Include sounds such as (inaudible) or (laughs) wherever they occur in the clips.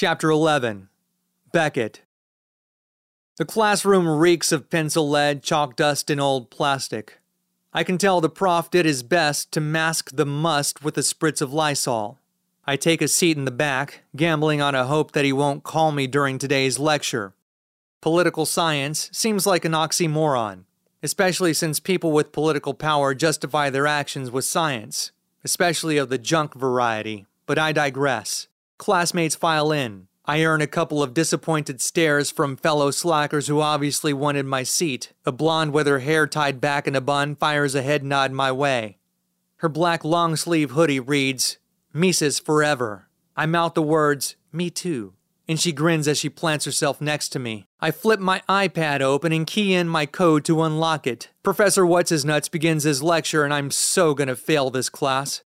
Chapter 11 Beckett. The classroom reeks of pencil lead, chalk dust, and old plastic. I can tell the prof did his best to mask the must with a spritz of Lysol. I take a seat in the back, gambling on a hope that he won't call me during today's lecture. Political science seems like an oxymoron, especially since people with political power justify their actions with science, especially of the junk variety. But I digress. Classmates file in. I earn a couple of disappointed stares from fellow slackers who obviously wanted my seat. A blonde with her hair tied back in a bun fires a head nod my way. Her black long sleeve hoodie reads, Mises forever. I mouth the words, Me too, and she grins as she plants herself next to me. I flip my iPad open and key in my code to unlock it. Professor What's His Nuts begins his lecture, and I'm so gonna fail this class.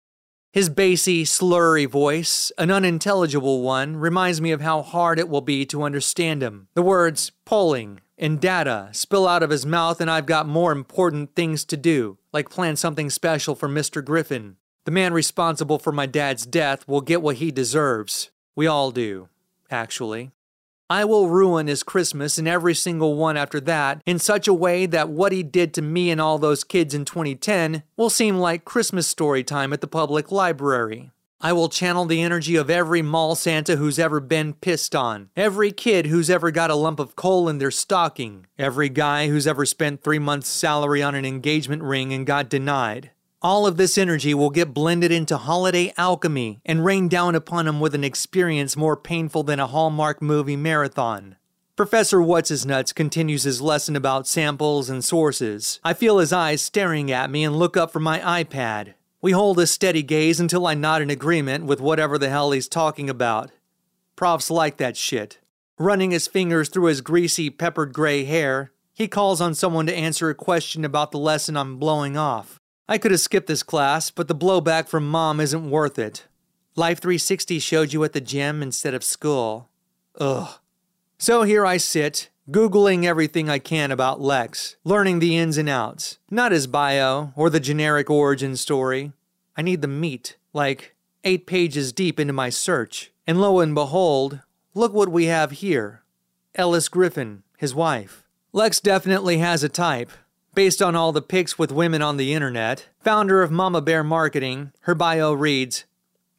His bassy, slurry voice, an unintelligible one, reminds me of how hard it will be to understand him. The words polling and data spill out of his mouth, and I've got more important things to do, like plan something special for Mr. Griffin. The man responsible for my dad's death will get what he deserves. We all do, actually. I will ruin his Christmas and every single one after that in such a way that what he did to me and all those kids in 2010 will seem like Christmas story time at the public library. I will channel the energy of every mall Santa who's ever been pissed on, every kid who's ever got a lump of coal in their stocking, every guy who's ever spent three months' salary on an engagement ring and got denied. All of this energy will get blended into holiday alchemy and rain down upon him with an experience more painful than a Hallmark movie marathon. Professor What's His Nuts continues his lesson about samples and sources. I feel his eyes staring at me and look up from my iPad. We hold a steady gaze until I nod in agreement with whatever the hell he's talking about. Profs like that shit. Running his fingers through his greasy, peppered gray hair, he calls on someone to answer a question about the lesson I'm blowing off. I could have skipped this class, but the blowback from mom isn't worth it. Life 360 showed you at the gym instead of school. Ugh. So here I sit, Googling everything I can about Lex, learning the ins and outs. Not his bio or the generic origin story. I need the meat, like eight pages deep into my search. And lo and behold, look what we have here Ellis Griffin, his wife. Lex definitely has a type, Based on all the pics with women on the internet, founder of Mama Bear Marketing, her bio reads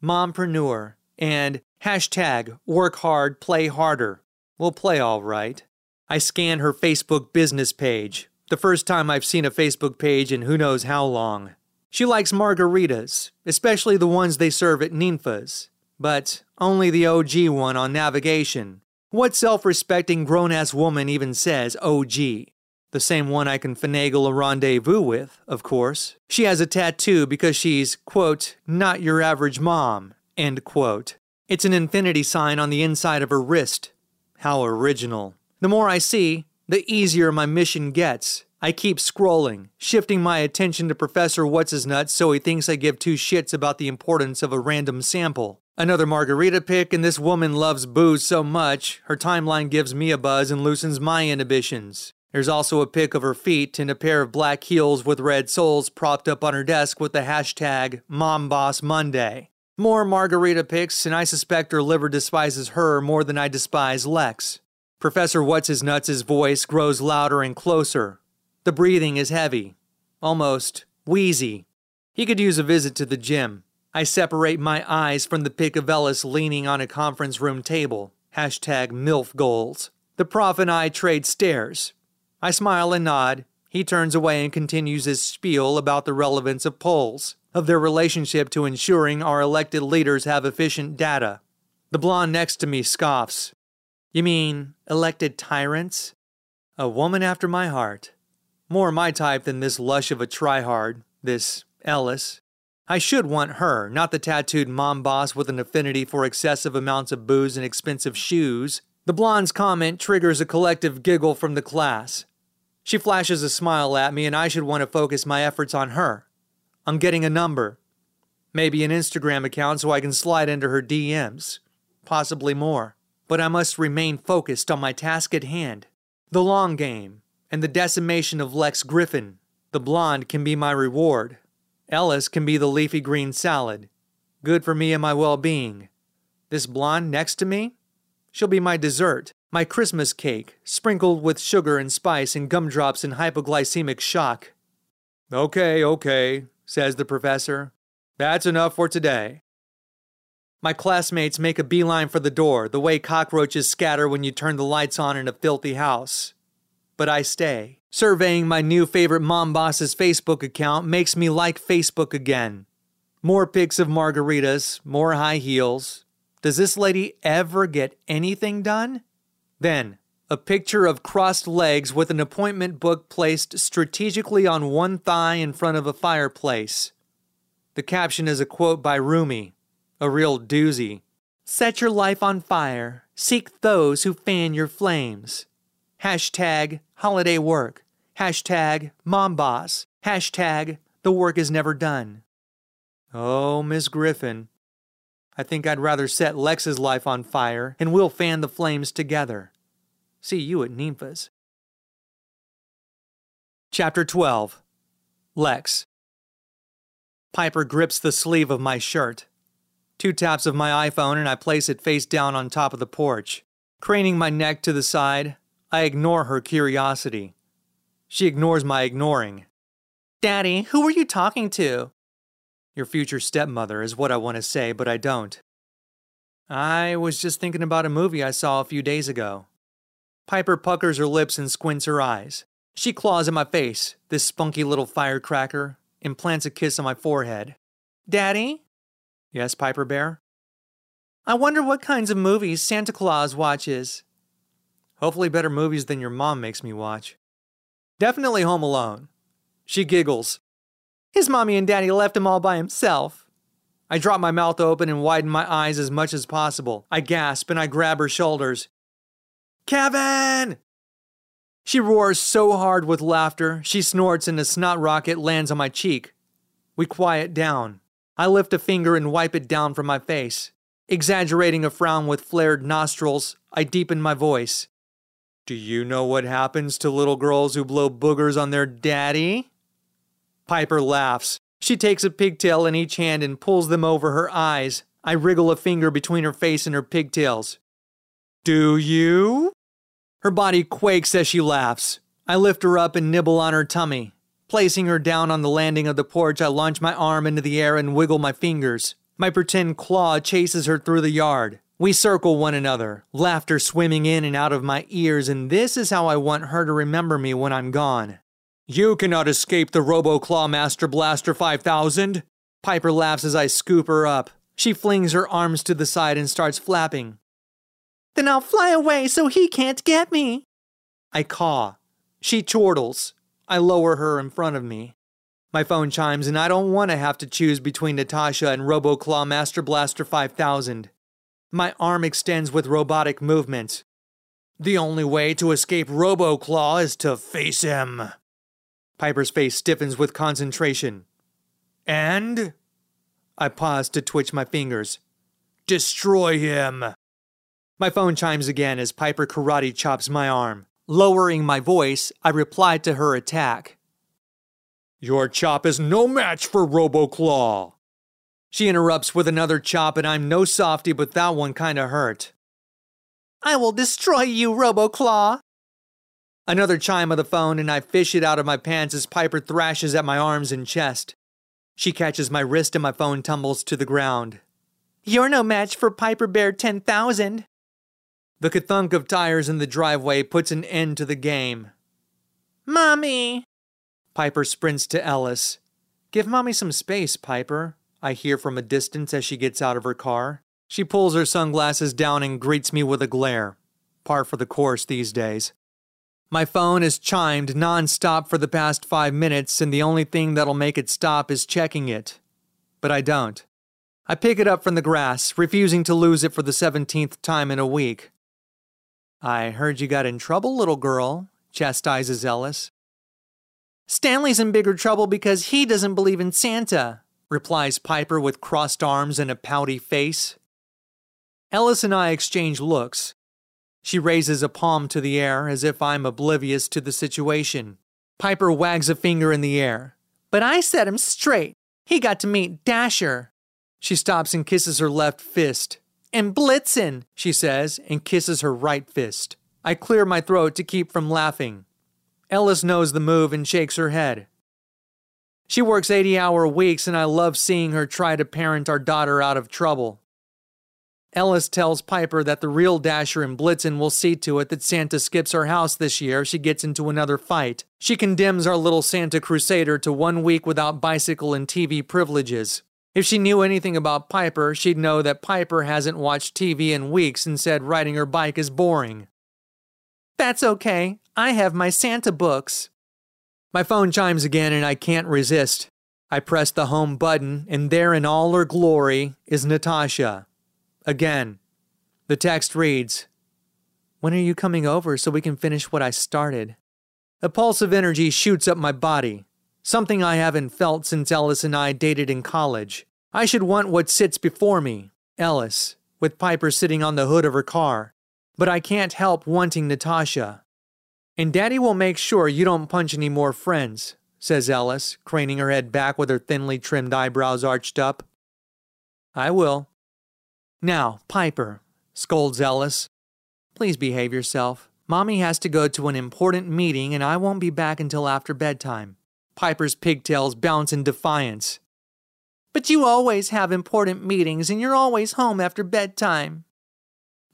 Mompreneur and hashtag work hard, play harder. We'll play all right. I scan her Facebook business page, the first time I've seen a Facebook page in who knows how long. She likes margaritas, especially the ones they serve at Ninfa's, but only the OG one on Navigation. What self respecting grown ass woman even says OG? The same one I can finagle a rendezvous with, of course. She has a tattoo because she's, quote, not your average mom, end quote. It's an infinity sign on the inside of her wrist. How original. The more I see, the easier my mission gets. I keep scrolling, shifting my attention to Professor What's His Nuts so he thinks I give two shits about the importance of a random sample. Another margarita pick, and this woman loves booze so much, her timeline gives me a buzz and loosens my inhibitions. There's also a pic of her feet and a pair of black heels with red soles propped up on her desk with the hashtag MomBossMonday. More margarita pics, and I suspect her liver despises her more than I despise Lex. Professor What's His Nuts' voice grows louder and closer. The breathing is heavy, almost wheezy. He could use a visit to the gym. I separate my eyes from the pic of Ellis leaning on a conference room table. Hashtag MILF goals. The prof and I trade stares. I smile and nod. He turns away and continues his spiel about the relevance of polls, of their relationship to ensuring our elected leaders have efficient data. The blonde next to me scoffs. You mean elected tyrants? A woman after my heart. More my type than this lush of a tryhard, this Ellis. I should want her, not the tattooed mom boss with an affinity for excessive amounts of booze and expensive shoes. The blonde's comment triggers a collective giggle from the class. She flashes a smile at me, and I should want to focus my efforts on her. I'm getting a number. Maybe an Instagram account so I can slide into her DMs. Possibly more. But I must remain focused on my task at hand the long game, and the decimation of Lex Griffin. The blonde can be my reward. Ellis can be the leafy green salad. Good for me and my well being. This blonde next to me? She'll be my dessert, my Christmas cake, sprinkled with sugar and spice and gumdrops and hypoglycemic shock. Okay, okay, says the professor. That's enough for today. My classmates make a beeline for the door, the way cockroaches scatter when you turn the lights on in a filthy house. But I stay. Surveying my new favorite mom boss's Facebook account makes me like Facebook again. More pics of margaritas, more high heels. Does this lady ever get anything done? Then, a picture of crossed legs with an appointment book placed strategically on one thigh in front of a fireplace. The caption is a quote by Rumi, a real doozy. Set your life on fire. Seek those who fan your flames. Hashtag holiday work. Hashtag mom boss. Hashtag the work is never done. Oh, Miss Griffin. I think I'd rather set Lex's life on fire and we'll fan the flames together. See you at Ninfa's. Chapter 12 Lex Piper grips the sleeve of my shirt. Two taps of my iPhone and I place it face down on top of the porch. Craning my neck to the side, I ignore her curiosity. She ignores my ignoring. Daddy, who were you talking to? Your future stepmother is what I want to say, but I don't. I was just thinking about a movie I saw a few days ago. Piper puckers her lips and squints her eyes. She claws at my face, this spunky little firecracker, and plants a kiss on my forehead. Daddy? Yes, Piper Bear? I wonder what kinds of movies Santa Claus watches. Hopefully, better movies than your mom makes me watch. Definitely Home Alone. She giggles. His mommy and daddy left him all by himself. I drop my mouth open and widen my eyes as much as possible. I gasp and I grab her shoulders. Kevin! She roars so hard with laughter, she snorts and a snot rocket lands on my cheek. We quiet down. I lift a finger and wipe it down from my face. Exaggerating a frown with flared nostrils, I deepen my voice. Do you know what happens to little girls who blow boogers on their daddy? Piper laughs. She takes a pigtail in each hand and pulls them over her eyes. I wriggle a finger between her face and her pigtails. Do you? Her body quakes as she laughs. I lift her up and nibble on her tummy. Placing her down on the landing of the porch, I launch my arm into the air and wiggle my fingers. My pretend claw chases her through the yard. We circle one another, laughter swimming in and out of my ears, and this is how I want her to remember me when I'm gone. You cannot escape the Robo Claw Master Blaster 5000! Piper laughs as I scoop her up. She flings her arms to the side and starts flapping. Then I'll fly away so he can't get me. I caw. She chortles. I lower her in front of me. My phone chimes and I don't want to have to choose between Natasha and RoboClaw Master Blaster 5000. My arm extends with robotic movement. The only way to escape RoboClaw is to face him. Piper's face stiffens with concentration. And? I pause to twitch my fingers. Destroy him! My phone chimes again as Piper karate chops my arm. Lowering my voice, I reply to her attack. Your chop is no match for RoboClaw. She interrupts with another chop, and I'm no softy, but that one kinda hurt. I will destroy you, RoboClaw! Another chime of the phone, and I fish it out of my pants as Piper thrashes at my arms and chest. She catches my wrist, and my phone tumbles to the ground. You're no match for Piper Bear 10,000. The kathunk of tires in the driveway puts an end to the game. Mommy! Piper sprints to Ellis. Give Mommy some space, Piper. I hear from a distance as she gets out of her car. She pulls her sunglasses down and greets me with a glare. Par for the course these days. My phone has chimed nonstop for the past five minutes, and the only thing that'll make it stop is checking it. But I don't. I pick it up from the grass, refusing to lose it for the 17th time in a week. I heard you got in trouble, little girl, chastises Ellis. Stanley's in bigger trouble because he doesn't believe in Santa, replies Piper with crossed arms and a pouty face. Ellis and I exchange looks. She raises a palm to the air as if I'm oblivious to the situation. Piper wags a finger in the air. But I set him straight. He got to meet Dasher. She stops and kisses her left fist. And Blitzen, she says, and kisses her right fist. I clear my throat to keep from laughing. Ellis knows the move and shakes her head. She works 80 hour weeks, and I love seeing her try to parent our daughter out of trouble. Ellis tells Piper that the real Dasher and Blitzen will see to it that Santa skips her house this year if she gets into another fight. She condemns our little Santa Crusader to one week without bicycle and TV privileges. If she knew anything about Piper, she'd know that Piper hasn't watched TV in weeks and said riding her bike is boring. That's okay. I have my Santa books. My phone chimes again and I can't resist. I press the home button, and there in all her glory is Natasha. Again, the text reads When are you coming over so we can finish what I started? A pulse of energy shoots up my body, something I haven't felt since Ellis and I dated in college. I should want what sits before me, Ellis, with Piper sitting on the hood of her car, but I can't help wanting Natasha. And Daddy will make sure you don't punch any more friends, says Ellis, craning her head back with her thinly trimmed eyebrows arched up. I will, now, Piper, scolds Ellis. Please behave yourself. Mommy has to go to an important meeting and I won't be back until after bedtime. Piper's pigtails bounce in defiance. But you always have important meetings and you're always home after bedtime.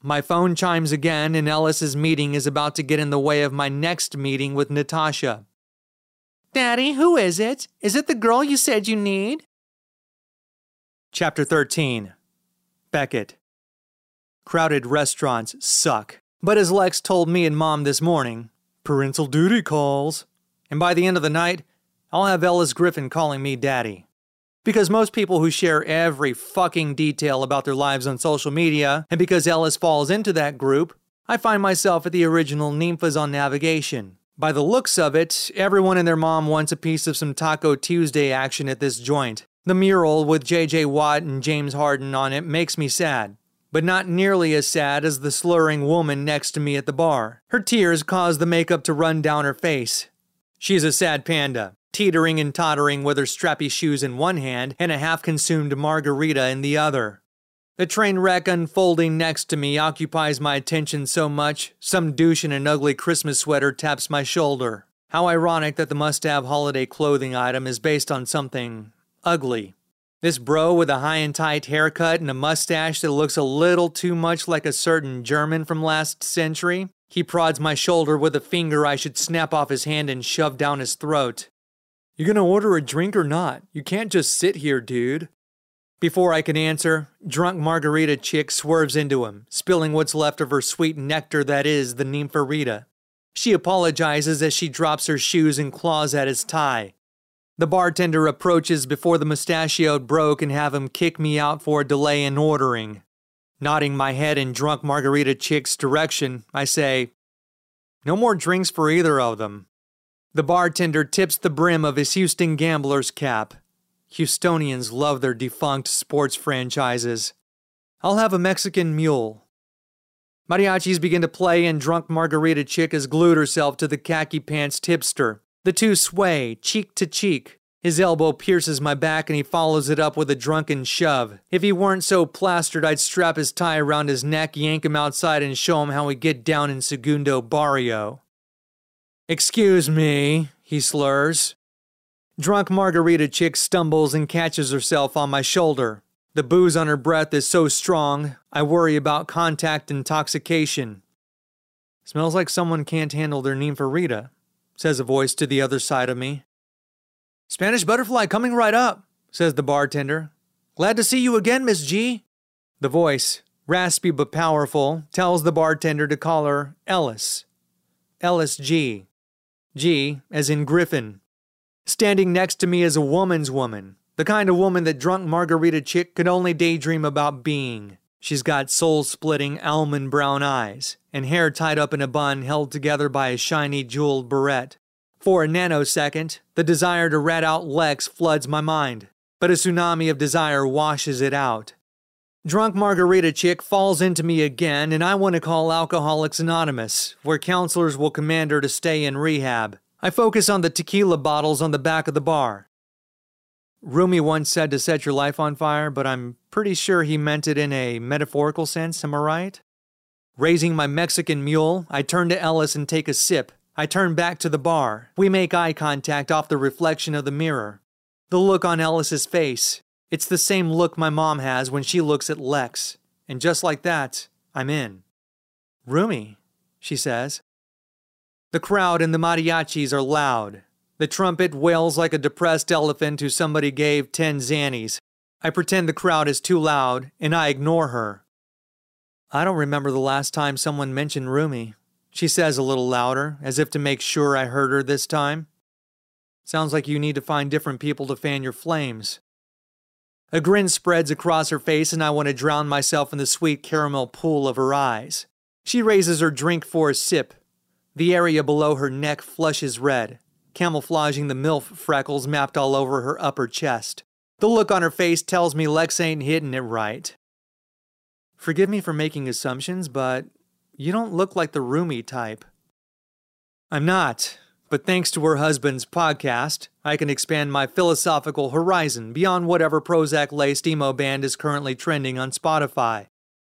My phone chimes again, and Ellis's meeting is about to get in the way of my next meeting with Natasha. Daddy, who is it? Is it the girl you said you need? Chapter 13 Beckett. Crowded restaurants suck. But as Lex told me and Mom this morning, parental duty calls. And by the end of the night, I'll have Ellis Griffin calling me daddy. Because most people who share every fucking detail about their lives on social media, and because Ellis falls into that group, I find myself at the original Ninfa's on Navigation. By the looks of it, everyone and their mom wants a piece of some Taco Tuesday action at this joint. The mural with J.J. Watt and James Harden on it makes me sad, but not nearly as sad as the slurring woman next to me at the bar. Her tears cause the makeup to run down her face. She's a sad panda, teetering and tottering with her strappy shoes in one hand and a half consumed margarita in the other. The train wreck unfolding next to me occupies my attention so much, some douche in an ugly Christmas sweater taps my shoulder. How ironic that the must have holiday clothing item is based on something ugly. This bro with a high and tight haircut and a mustache that looks a little too much like a certain German from last century. He prods my shoulder with a finger I should snap off his hand and shove down his throat. You gonna order a drink or not? You can't just sit here, dude. Before I can answer, drunk margarita chick swerves into him, spilling what's left of her sweet nectar that is the Ninfarita. She apologizes as she drops her shoes and claws at his tie. The bartender approaches before the mustachioed bro can have him kick me out for a delay in ordering. Nodding my head in drunk margarita chick's direction, I say, No more drinks for either of them. The bartender tips the brim of his Houston Gamblers cap. Houstonians love their defunct sports franchises. I'll have a Mexican mule. Mariachis begin to play, and drunk margarita chick has glued herself to the khaki pants tipster. The two sway, cheek to cheek. His elbow pierces my back and he follows it up with a drunken shove. If he weren't so plastered, I'd strap his tie around his neck, yank him outside, and show him how we get down in Segundo Barrio. Excuse me, he slurs. Drunk margarita chick stumbles and catches herself on my shoulder. The booze on her breath is so strong, I worry about contact intoxication. Smells like someone can't handle their Ninfarita says a voice to the other side of me. Spanish butterfly coming right up, says the bartender. Glad to see you again, Miss G. The voice, raspy but powerful, tells the bartender to call her Ellis. Ellis G. G, as in Griffin. Standing next to me is a woman's woman, the kind of woman that drunk margarita chick could only daydream about being. She's got soul splitting almond brown eyes and hair tied up in a bun held together by a shiny jeweled barrette. For a nanosecond, the desire to rat out Lex floods my mind, but a tsunami of desire washes it out. Drunk margarita chick falls into me again, and I want to call Alcoholics Anonymous, where counselors will command her to stay in rehab. I focus on the tequila bottles on the back of the bar. Rumi once said to set your life on fire, but I'm pretty sure he meant it in a metaphorical sense, am I right? Raising my Mexican mule, I turn to Ellis and take a sip. I turn back to the bar. We make eye contact off the reflection of the mirror. The look on Ellis's face, it's the same look my mom has when she looks at Lex. And just like that, I'm in. Rumi, she says. The crowd and the mariachis are loud. The trumpet wails like a depressed elephant who somebody gave 10 zannies. I pretend the crowd is too loud, and I ignore her. I don't remember the last time someone mentioned Rumi, she says a little louder, as if to make sure I heard her this time. Sounds like you need to find different people to fan your flames. A grin spreads across her face, and I want to drown myself in the sweet caramel pool of her eyes. She raises her drink for a sip. The area below her neck flushes red, camouflaging the MILF freckles mapped all over her upper chest. The look on her face tells me Lex ain't hitting it right. Forgive me for making assumptions, but you don't look like the Rumi type. I'm not, but thanks to her husband's podcast, I can expand my philosophical horizon beyond whatever Prozac laced emo band is currently trending on Spotify.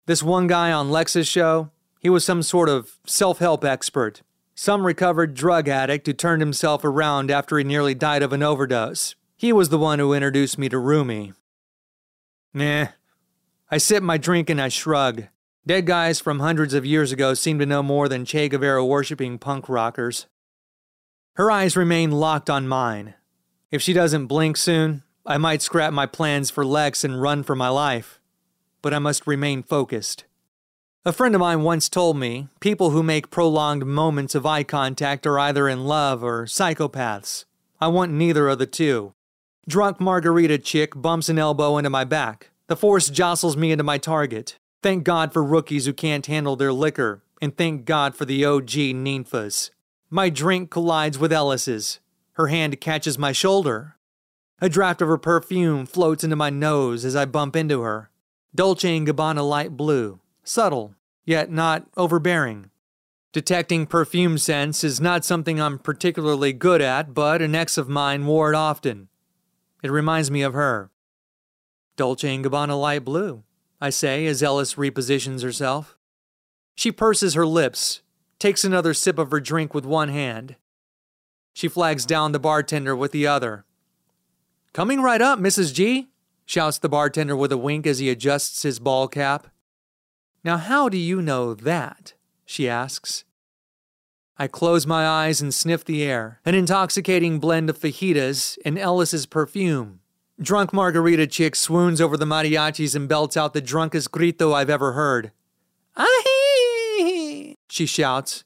This one guy on Lex's show, he was some sort of self help expert, some recovered drug addict who turned himself around after he nearly died of an overdose. He was the one who introduced me to Rumi. Nah, I sip my drink and I shrug. Dead guys from hundreds of years ago seem to know more than Che Guevara worshipping punk rockers. Her eyes remain locked on mine. If she doesn't blink soon, I might scrap my plans for Lex and run for my life. But I must remain focused. A friend of mine once told me people who make prolonged moments of eye contact are either in love or psychopaths. I want neither of the two. Drunk margarita chick bumps an elbow into my back. The force jostles me into my target. Thank God for rookies who can't handle their liquor, and thank God for the OG Ninfa's. My drink collides with Ellis's. Her hand catches my shoulder. A draft of her perfume floats into my nose as I bump into her. Dolce & Gabbana light blue, subtle, yet not overbearing. Detecting perfume scents is not something I'm particularly good at, but an ex of mine wore it often. It reminds me of her. Dolce & Gabbana light blue, I say as Ellis repositions herself. She purses her lips, takes another sip of her drink with one hand. She flags down the bartender with the other. Coming right up, Mrs. G, shouts the bartender with a wink as he adjusts his ball cap. Now, how do you know that? she asks. I close my eyes and sniff the air, an intoxicating blend of fajitas and Ellis's perfume. Drunk margarita chick swoons over the mariachis and belts out the drunkest grito I've ever heard. Ahi! She shouts.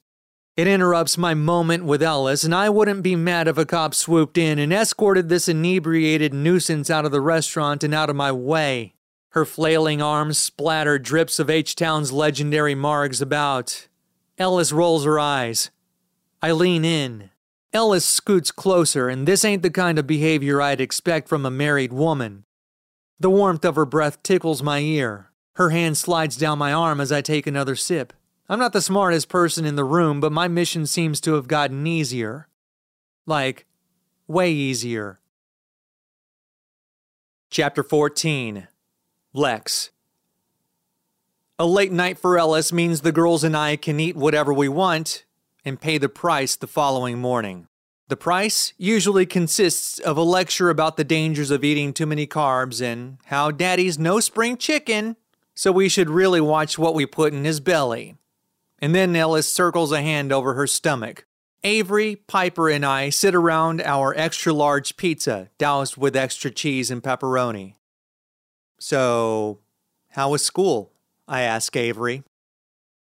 It interrupts my moment with Ellis, and I wouldn't be mad if a cop swooped in and escorted this inebriated nuisance out of the restaurant and out of my way. Her flailing arms splatter drips of H Town's legendary margs about. Ellis rolls her eyes. I lean in. Ellis scoots closer, and this ain't the kind of behavior I'd expect from a married woman. The warmth of her breath tickles my ear. Her hand slides down my arm as I take another sip. I'm not the smartest person in the room, but my mission seems to have gotten easier. Like, way easier. Chapter 14 Lex. A late night for Ellis means the girls and I can eat whatever we want, and pay the price the following morning. The price usually consists of a lecture about the dangers of eating too many carbs and how daddy's no spring chicken, so we should really watch what we put in his belly. And then Ellis circles a hand over her stomach. Avery, Piper, and I sit around our extra large pizza doused with extra cheese and pepperoni. So, how was school? I ask Avery.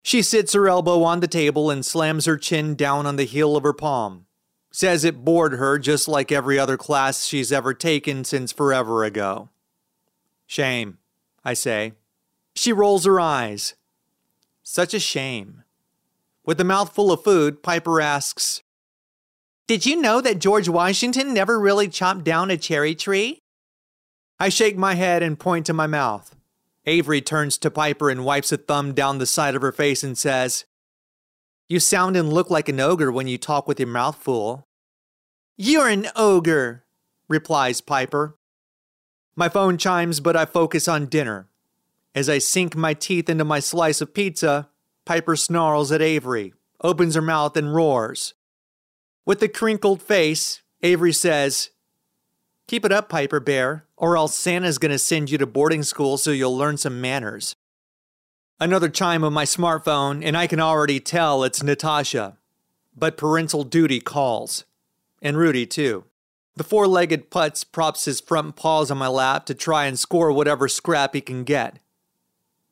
She sits her elbow on the table and slams her chin down on the heel of her palm. Says it bored her just like every other class she's ever taken since forever ago. Shame, I say. She rolls her eyes. Such a shame. With a mouthful of food, Piper asks, Did you know that George Washington never really chopped down a cherry tree? I shake my head and point to my mouth. Avery turns to Piper and wipes a thumb down the side of her face and says, You sound and look like an ogre when you talk with your mouth full. You're an ogre, replies Piper. My phone chimes, but I focus on dinner. As I sink my teeth into my slice of pizza, Piper snarls at Avery, opens her mouth, and roars. With a crinkled face, Avery says, Keep it up, Piper Bear, or else Santa's gonna send you to boarding school so you'll learn some manners. Another chime of my smartphone, and I can already tell it's Natasha. But parental duty calls. And Rudy, too. The four legged putz props his front paws on my lap to try and score whatever scrap he can get.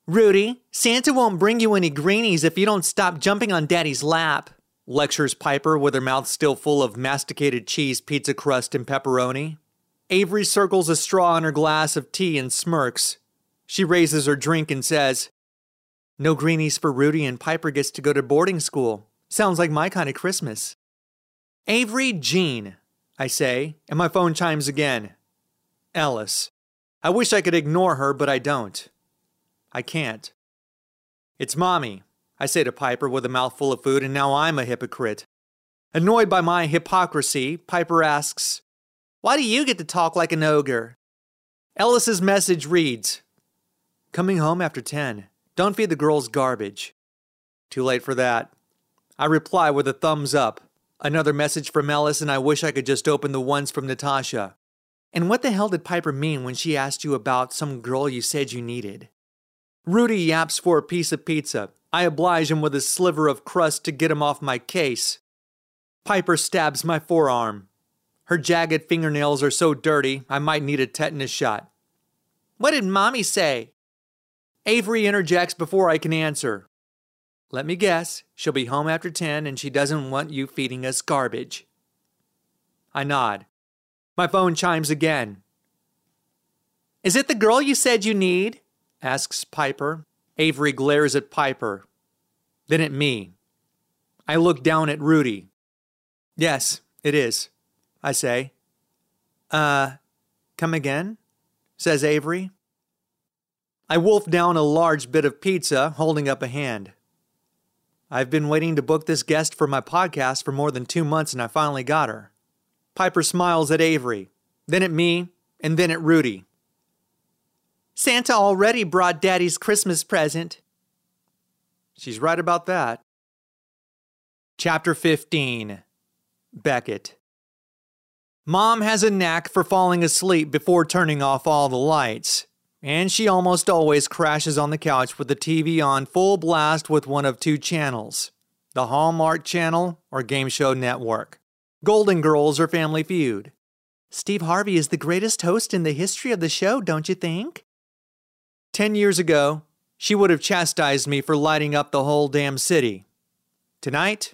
Rudy, Santa won't bring you any greenies if you don't stop jumping on Daddy's lap, lectures Piper with her mouth still full of masticated cheese, pizza crust, and pepperoni. Avery circles a straw in her glass of tea and smirks. She raises her drink and says, No greenies for Rudy, and Piper gets to go to boarding school. Sounds like my kind of Christmas. Avery Jean, I say, and my phone chimes again. Ellis. I wish I could ignore her, but I don't. I can't. It's Mommy, I say to Piper with a mouthful of food, and now I'm a hypocrite. Annoyed by my hypocrisy, Piper asks, Why do you get to talk like an ogre? Ellis's message reads, Coming home after 10. Don't feed the girls garbage. Too late for that. I reply with a thumbs up. Another message from Ellis, and I wish I could just open the ones from Natasha. And what the hell did Piper mean when she asked you about some girl you said you needed? Rudy yaps for a piece of pizza. I oblige him with a sliver of crust to get him off my case. Piper stabs my forearm. Her jagged fingernails are so dirty, I might need a tetanus shot. What did Mommy say? Avery interjects before I can answer. Let me guess, she'll be home after 10 and she doesn't want you feeding us garbage. I nod. My phone chimes again. Is it the girl you said you need? Asks Piper. Avery glares at Piper, then at me. I look down at Rudy. Yes, it is, I say. Uh, come again? says Avery. I wolf down a large bit of pizza, holding up a hand. I've been waiting to book this guest for my podcast for more than two months and I finally got her. Piper smiles at Avery, then at me, and then at Rudy. Santa already brought Daddy's Christmas present. She's right about that. Chapter 15 Beckett Mom has a knack for falling asleep before turning off all the lights, and she almost always crashes on the couch with the TV on full blast with one of two channels the Hallmark Channel or Game Show Network, Golden Girls or Family Feud. Steve Harvey is the greatest host in the history of the show, don't you think? Ten years ago, she would have chastised me for lighting up the whole damn city. Tonight,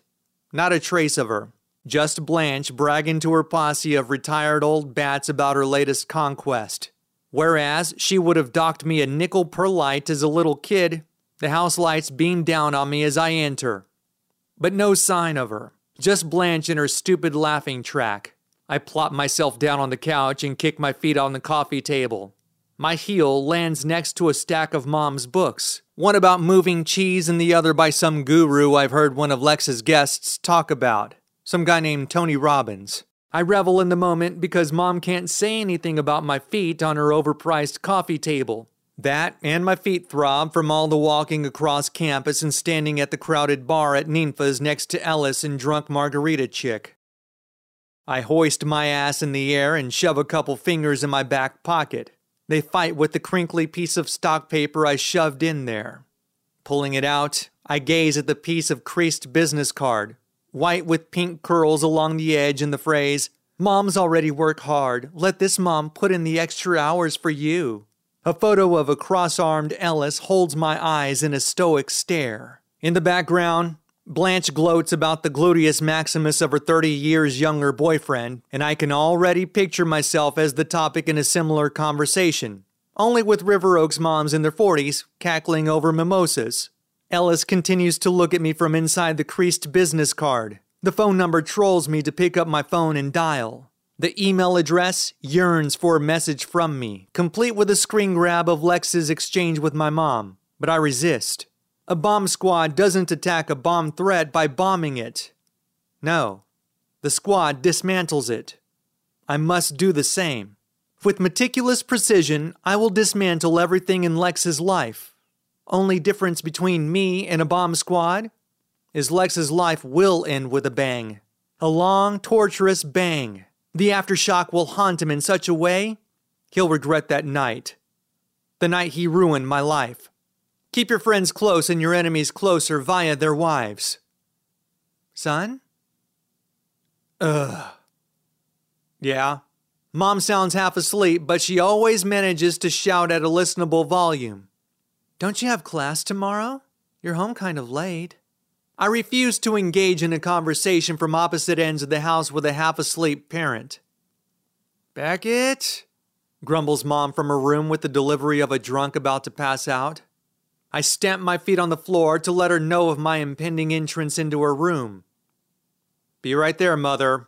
not a trace of her. Just Blanche bragging to her posse of retired old bats about her latest conquest. Whereas she would have docked me a nickel per light as a little kid, the house lights beam down on me as I enter. But no sign of her, just Blanche in her stupid laughing track. I plop myself down on the couch and kick my feet on the coffee table. My heel lands next to a stack of Mom's books, one about moving cheese and the other by some guru I've heard one of Lex's guests talk about, some guy named Tony Robbins. I revel in the moment because Mom can't say anything about my feet on her overpriced coffee table. That and my feet throb from all the walking across campus and standing at the crowded bar at Ninfa's next to Ellis and drunk margarita chick. I hoist my ass in the air and shove a couple fingers in my back pocket. They fight with the crinkly piece of stock paper I shoved in there. Pulling it out, I gaze at the piece of creased business card, white with pink curls along the edge and the phrase, Mom's already worked hard. Let this mom put in the extra hours for you. A photo of a cross armed Ellis holds my eyes in a stoic stare. In the background, Blanche gloats about the gluteus maximus of her 30 years younger boyfriend, and I can already picture myself as the topic in a similar conversation, only with River Oaks moms in their 40s cackling over mimosas. Ellis continues to look at me from inside the creased business card. The phone number trolls me to pick up my phone and dial. The email address yearns for a message from me, complete with a screen grab of Lex's exchange with my mom, but I resist. A bomb squad doesn't attack a bomb threat by bombing it. No, the squad dismantles it. I must do the same. With meticulous precision, I will dismantle everything in Lex's life. Only difference between me and a bomb squad is Lex's life will end with a bang. A long, torturous bang. The aftershock will haunt him in such a way, he'll regret that night. The night he ruined my life. Keep your friends close and your enemies closer via their wives. Son? Ugh. Yeah. Mom sounds half asleep, but she always manages to shout at a listenable volume. Don't you have class tomorrow? You're home kind of late. I refuse to engage in a conversation from opposite ends of the house with a half asleep parent. Beckett? grumbles mom from her room with the delivery of a drunk about to pass out. I stamp my feet on the floor to let her know of my impending entrance into her room. Be right there, mother.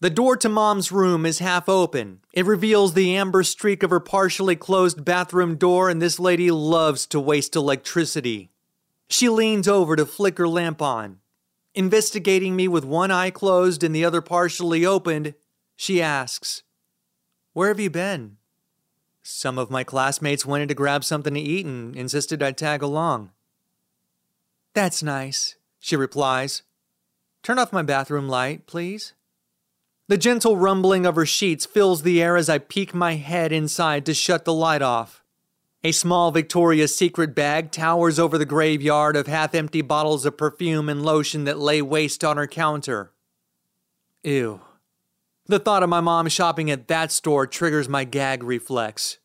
The door to mom's room is half open. It reveals the amber streak of her partially closed bathroom door, and this lady loves to waste electricity. She leans over to flick her lamp on. Investigating me with one eye closed and the other partially opened, she asks, Where have you been? Some of my classmates wanted to grab something to eat and insisted I tag along. That's nice, she replies. Turn off my bathroom light, please. The gentle rumbling of her sheets fills the air as I peek my head inside to shut the light off. A small Victoria's Secret bag towers over the graveyard of half empty bottles of perfume and lotion that lay waste on her counter. Ew. The thought of my mom shopping at that store triggers my gag reflex.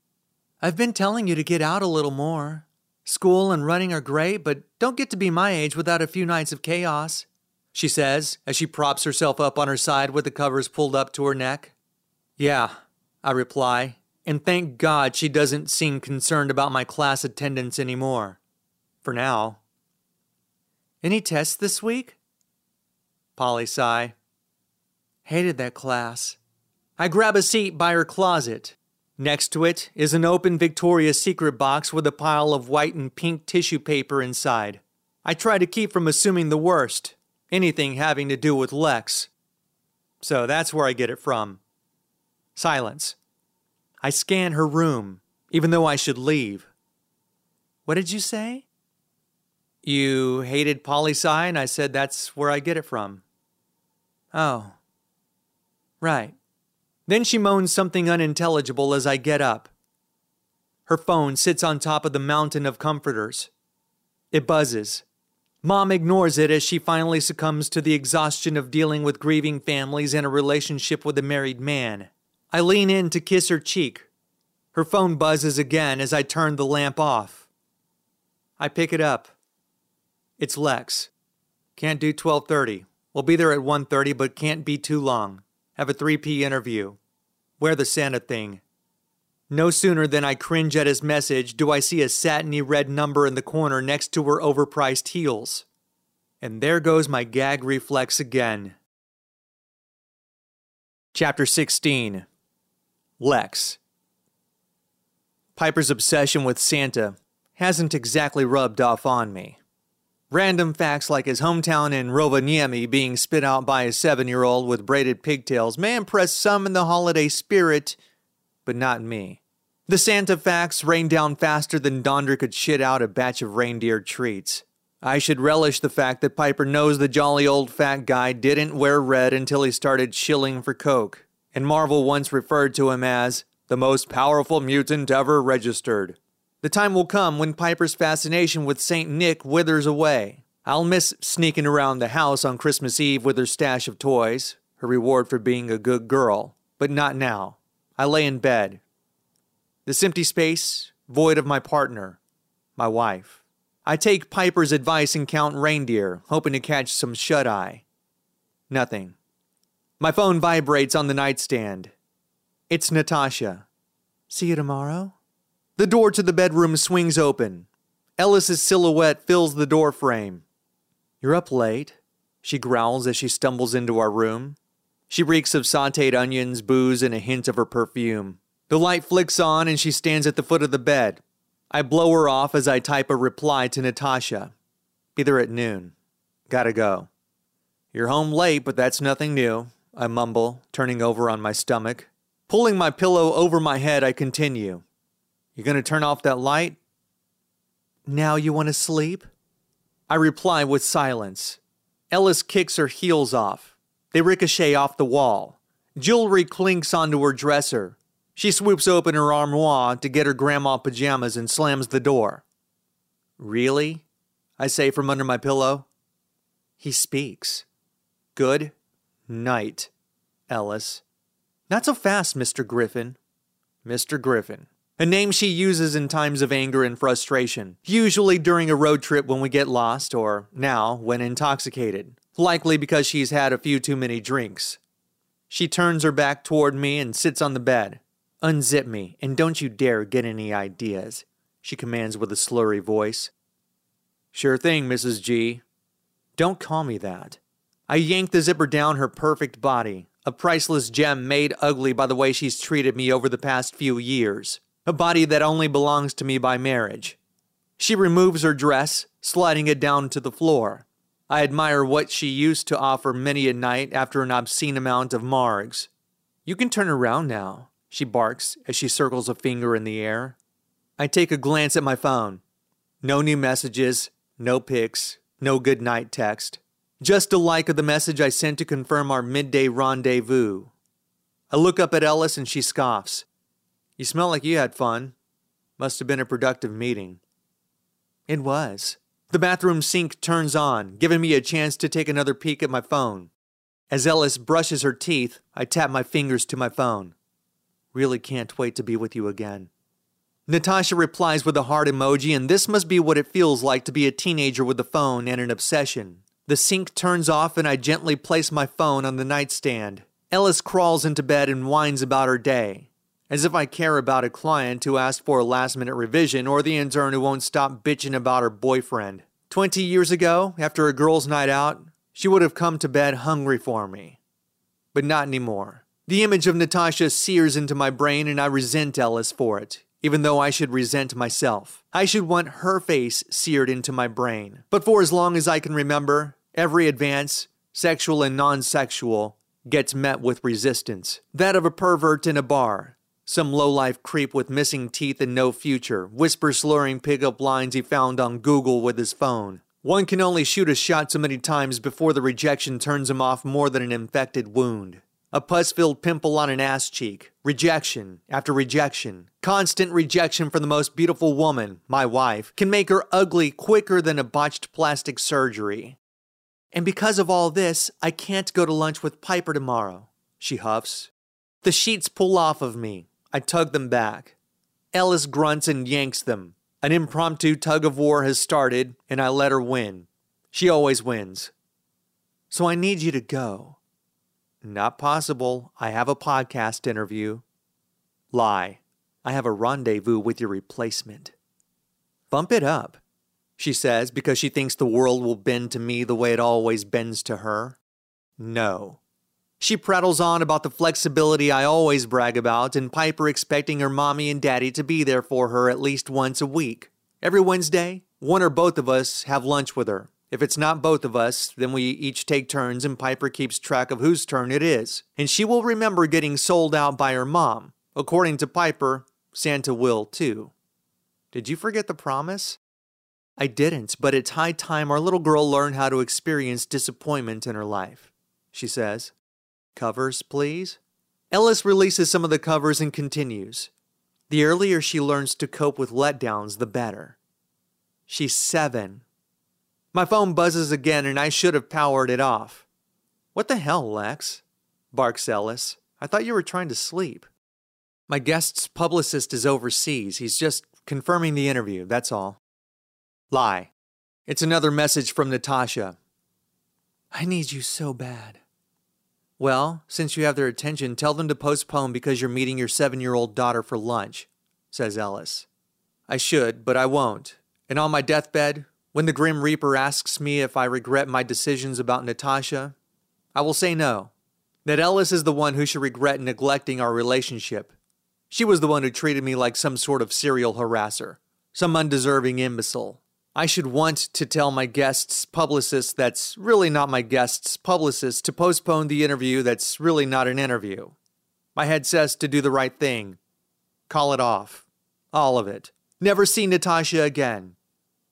I've been telling you to get out a little more. School and running are great, but don't get to be my age without a few nights of chaos, she says as she props herself up on her side with the covers pulled up to her neck. Yeah, I reply, and thank God she doesn't seem concerned about my class attendance anymore. For now. Any tests this week? Poli sci. Hated that class. I grab a seat by her closet. Next to it is an open Victoria's Secret box with a pile of white and pink tissue paper inside. I try to keep from assuming the worst, anything having to do with Lex. So that's where I get it from. Silence. I scan her room, even though I should leave. What did you say? You hated poli sci, and I said that's where I get it from. Oh. Right. Then she moans something unintelligible as I get up. Her phone sits on top of the mountain of comforters. It buzzes. Mom ignores it as she finally succumbs to the exhaustion of dealing with grieving families and a relationship with a married man. I lean in to kiss her cheek. Her phone buzzes again as I turn the lamp off. I pick it up. It's Lex. Can't do 12:30. We'll be there at 1:30 but can't be too long. Have a 3p interview. Wear the Santa thing. No sooner than I cringe at his message do I see a satiny red number in the corner next to her overpriced heels. And there goes my gag reflex again. Chapter 16 Lex. Piper's obsession with Santa hasn't exactly rubbed off on me. Random facts like his hometown in Rovaniemi being spit out by a seven year old with braided pigtails may impress some in the holiday spirit, but not me. The Santa facts rain down faster than Donder could shit out a batch of reindeer treats. I should relish the fact that Piper knows the jolly old fat guy didn't wear red until he started shilling for Coke and Marvel once referred to him as the most powerful mutant ever registered. The time will come when Piper's fascination with St. Nick withers away. I'll miss sneaking around the house on Christmas Eve with her stash of toys, her reward for being a good girl, but not now. I lay in bed. This empty space, void of my partner, my wife. I take Piper's advice and count reindeer, hoping to catch some shut eye. Nothing. My phone vibrates on the nightstand. It's Natasha. See you tomorrow? The door to the bedroom swings open. Ellis's silhouette fills the doorframe. You're up late, she growls as she stumbles into our room. She reeks of sauteed onions, booze, and a hint of her perfume. The light flicks on and she stands at the foot of the bed. I blow her off as I type a reply to Natasha. Be there at noon. Gotta go. You're home late, but that's nothing new. I mumble, turning over on my stomach. Pulling my pillow over my head, I continue. You gonna turn off that light? Now you wanna sleep? I reply with silence. Ellis kicks her heels off. They ricochet off the wall. Jewelry clinks onto her dresser. She swoops open her armoire to get her grandma pajamas and slams the door. Really? I say from under my pillow. He speaks. Good night, Ellis. Not so fast, Mr. Griffin. Mr. Griffin. A name she uses in times of anger and frustration, usually during a road trip when we get lost, or now when intoxicated, likely because she's had a few too many drinks. She turns her back toward me and sits on the bed. Unzip me, and don't you dare get any ideas, she commands with a slurry voice. Sure thing, Mrs. G. Don't call me that. I yank the zipper down her perfect body, a priceless gem made ugly by the way she's treated me over the past few years, a body that only belongs to me by marriage. She removes her dress, sliding it down to the floor. I admire what she used to offer many a night after an obscene amount of margs. You can turn around now, she barks as she circles a finger in the air. I take a glance at my phone. No new messages, no pics, no good night text. Just a like of the message I sent to confirm our midday rendezvous. I look up at Ellis and she scoffs. You smell like you had fun. Must have been a productive meeting. It was. The bathroom sink turns on, giving me a chance to take another peek at my phone. As Ellis brushes her teeth, I tap my fingers to my phone. Really can't wait to be with you again. Natasha replies with a heart emoji, and this must be what it feels like to be a teenager with a phone and an obsession. The sink turns off and I gently place my phone on the nightstand. Ellis crawls into bed and whines about her day. As if I care about a client who asked for a last minute revision or the intern who won't stop bitching about her boyfriend. Twenty years ago, after a girl's night out, she would have come to bed hungry for me. But not anymore. The image of Natasha sears into my brain and I resent Ellis for it even though I should resent myself. I should want her face seared into my brain. But for as long as I can remember, every advance, sexual and non sexual, gets met with resistance. That of a pervert in a bar. Some low-life creep with missing teeth and no future, whisper slurring pickup lines he found on Google with his phone. One can only shoot a shot so many times before the rejection turns him off more than an infected wound a pus filled pimple on an ass cheek, rejection after rejection, constant rejection from the most beautiful woman, my wife, can make her ugly quicker than a botched plastic surgery. And because of all this, I can't go to lunch with Piper tomorrow, she huffs. The sheets pull off of me. I tug them back. Ellis grunts and yanks them. An impromptu tug of war has started, and I let her win. She always wins. So I need you to go. Not possible. I have a podcast interview. Lie. I have a rendezvous with your replacement. Bump it up, she says because she thinks the world will bend to me the way it always bends to her. No. She prattles on about the flexibility I always brag about and Piper expecting her mommy and daddy to be there for her at least once a week. Every Wednesday, one or both of us have lunch with her. If it's not both of us, then we each take turns and Piper keeps track of whose turn it is. And she will remember getting sold out by her mom. According to Piper, Santa will too. Did you forget the promise? I didn't, but it's high time our little girl learned how to experience disappointment in her life, she says. Covers, please? Ellis releases some of the covers and continues. The earlier she learns to cope with letdowns, the better. She's seven my phone buzzes again and I should have powered it off. What the hell, Lex? barks Ellis. I thought you were trying to sleep. My guest's publicist is overseas. He's just confirming the interview, that's all. Lie. It's another message from Natasha. I need you so bad. Well, since you have their attention, tell them to postpone because you're meeting your seven year old daughter for lunch, says Ellis. I should, but I won't. And on my deathbed, when the Grim Reaper asks me if I regret my decisions about Natasha, I will say no. That Ellis is the one who should regret neglecting our relationship. She was the one who treated me like some sort of serial harasser, some undeserving imbecile. I should want to tell my guest's publicist that's really not my guest's publicist to postpone the interview that's really not an interview. My head says to do the right thing. Call it off. All of it. Never see Natasha again.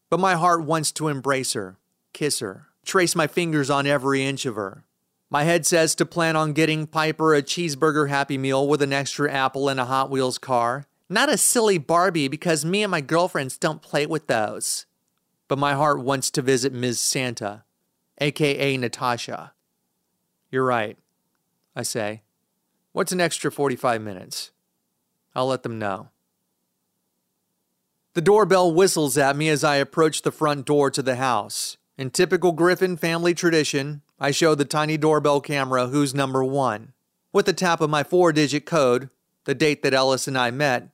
But my heart wants to embrace her, kiss her, trace my fingers on every inch of her. My head says to plan on getting Piper a cheeseburger Happy Meal with an extra apple and a Hot Wheels car. Not a silly Barbie because me and my girlfriends don't play with those. But my heart wants to visit Ms. Santa, aka Natasha. You're right, I say. What's an extra 45 minutes? I'll let them know. The doorbell whistles at me as I approach the front door to the house. In typical Griffin family tradition, I show the tiny doorbell camera who's number one. With the tap of my four digit code, the date that Ellis and I met,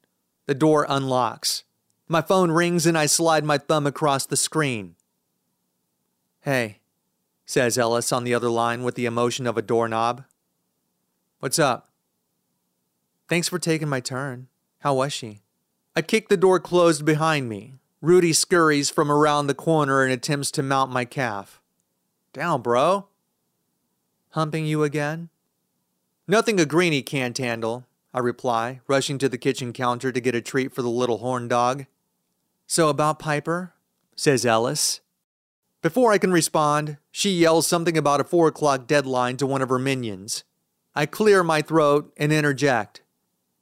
the door unlocks. My phone rings and I slide my thumb across the screen. Hey, says Ellis on the other line with the emotion of a doorknob. What's up? Thanks for taking my turn. How was she? I kick the door closed behind me. Rudy scurries from around the corner and attempts to mount my calf. Down, bro. Humping you again? Nothing a greenie can't handle, I reply, rushing to the kitchen counter to get a treat for the little horn dog. So about Piper? says Ellis. Before I can respond, she yells something about a four o'clock deadline to one of her minions. I clear my throat and interject.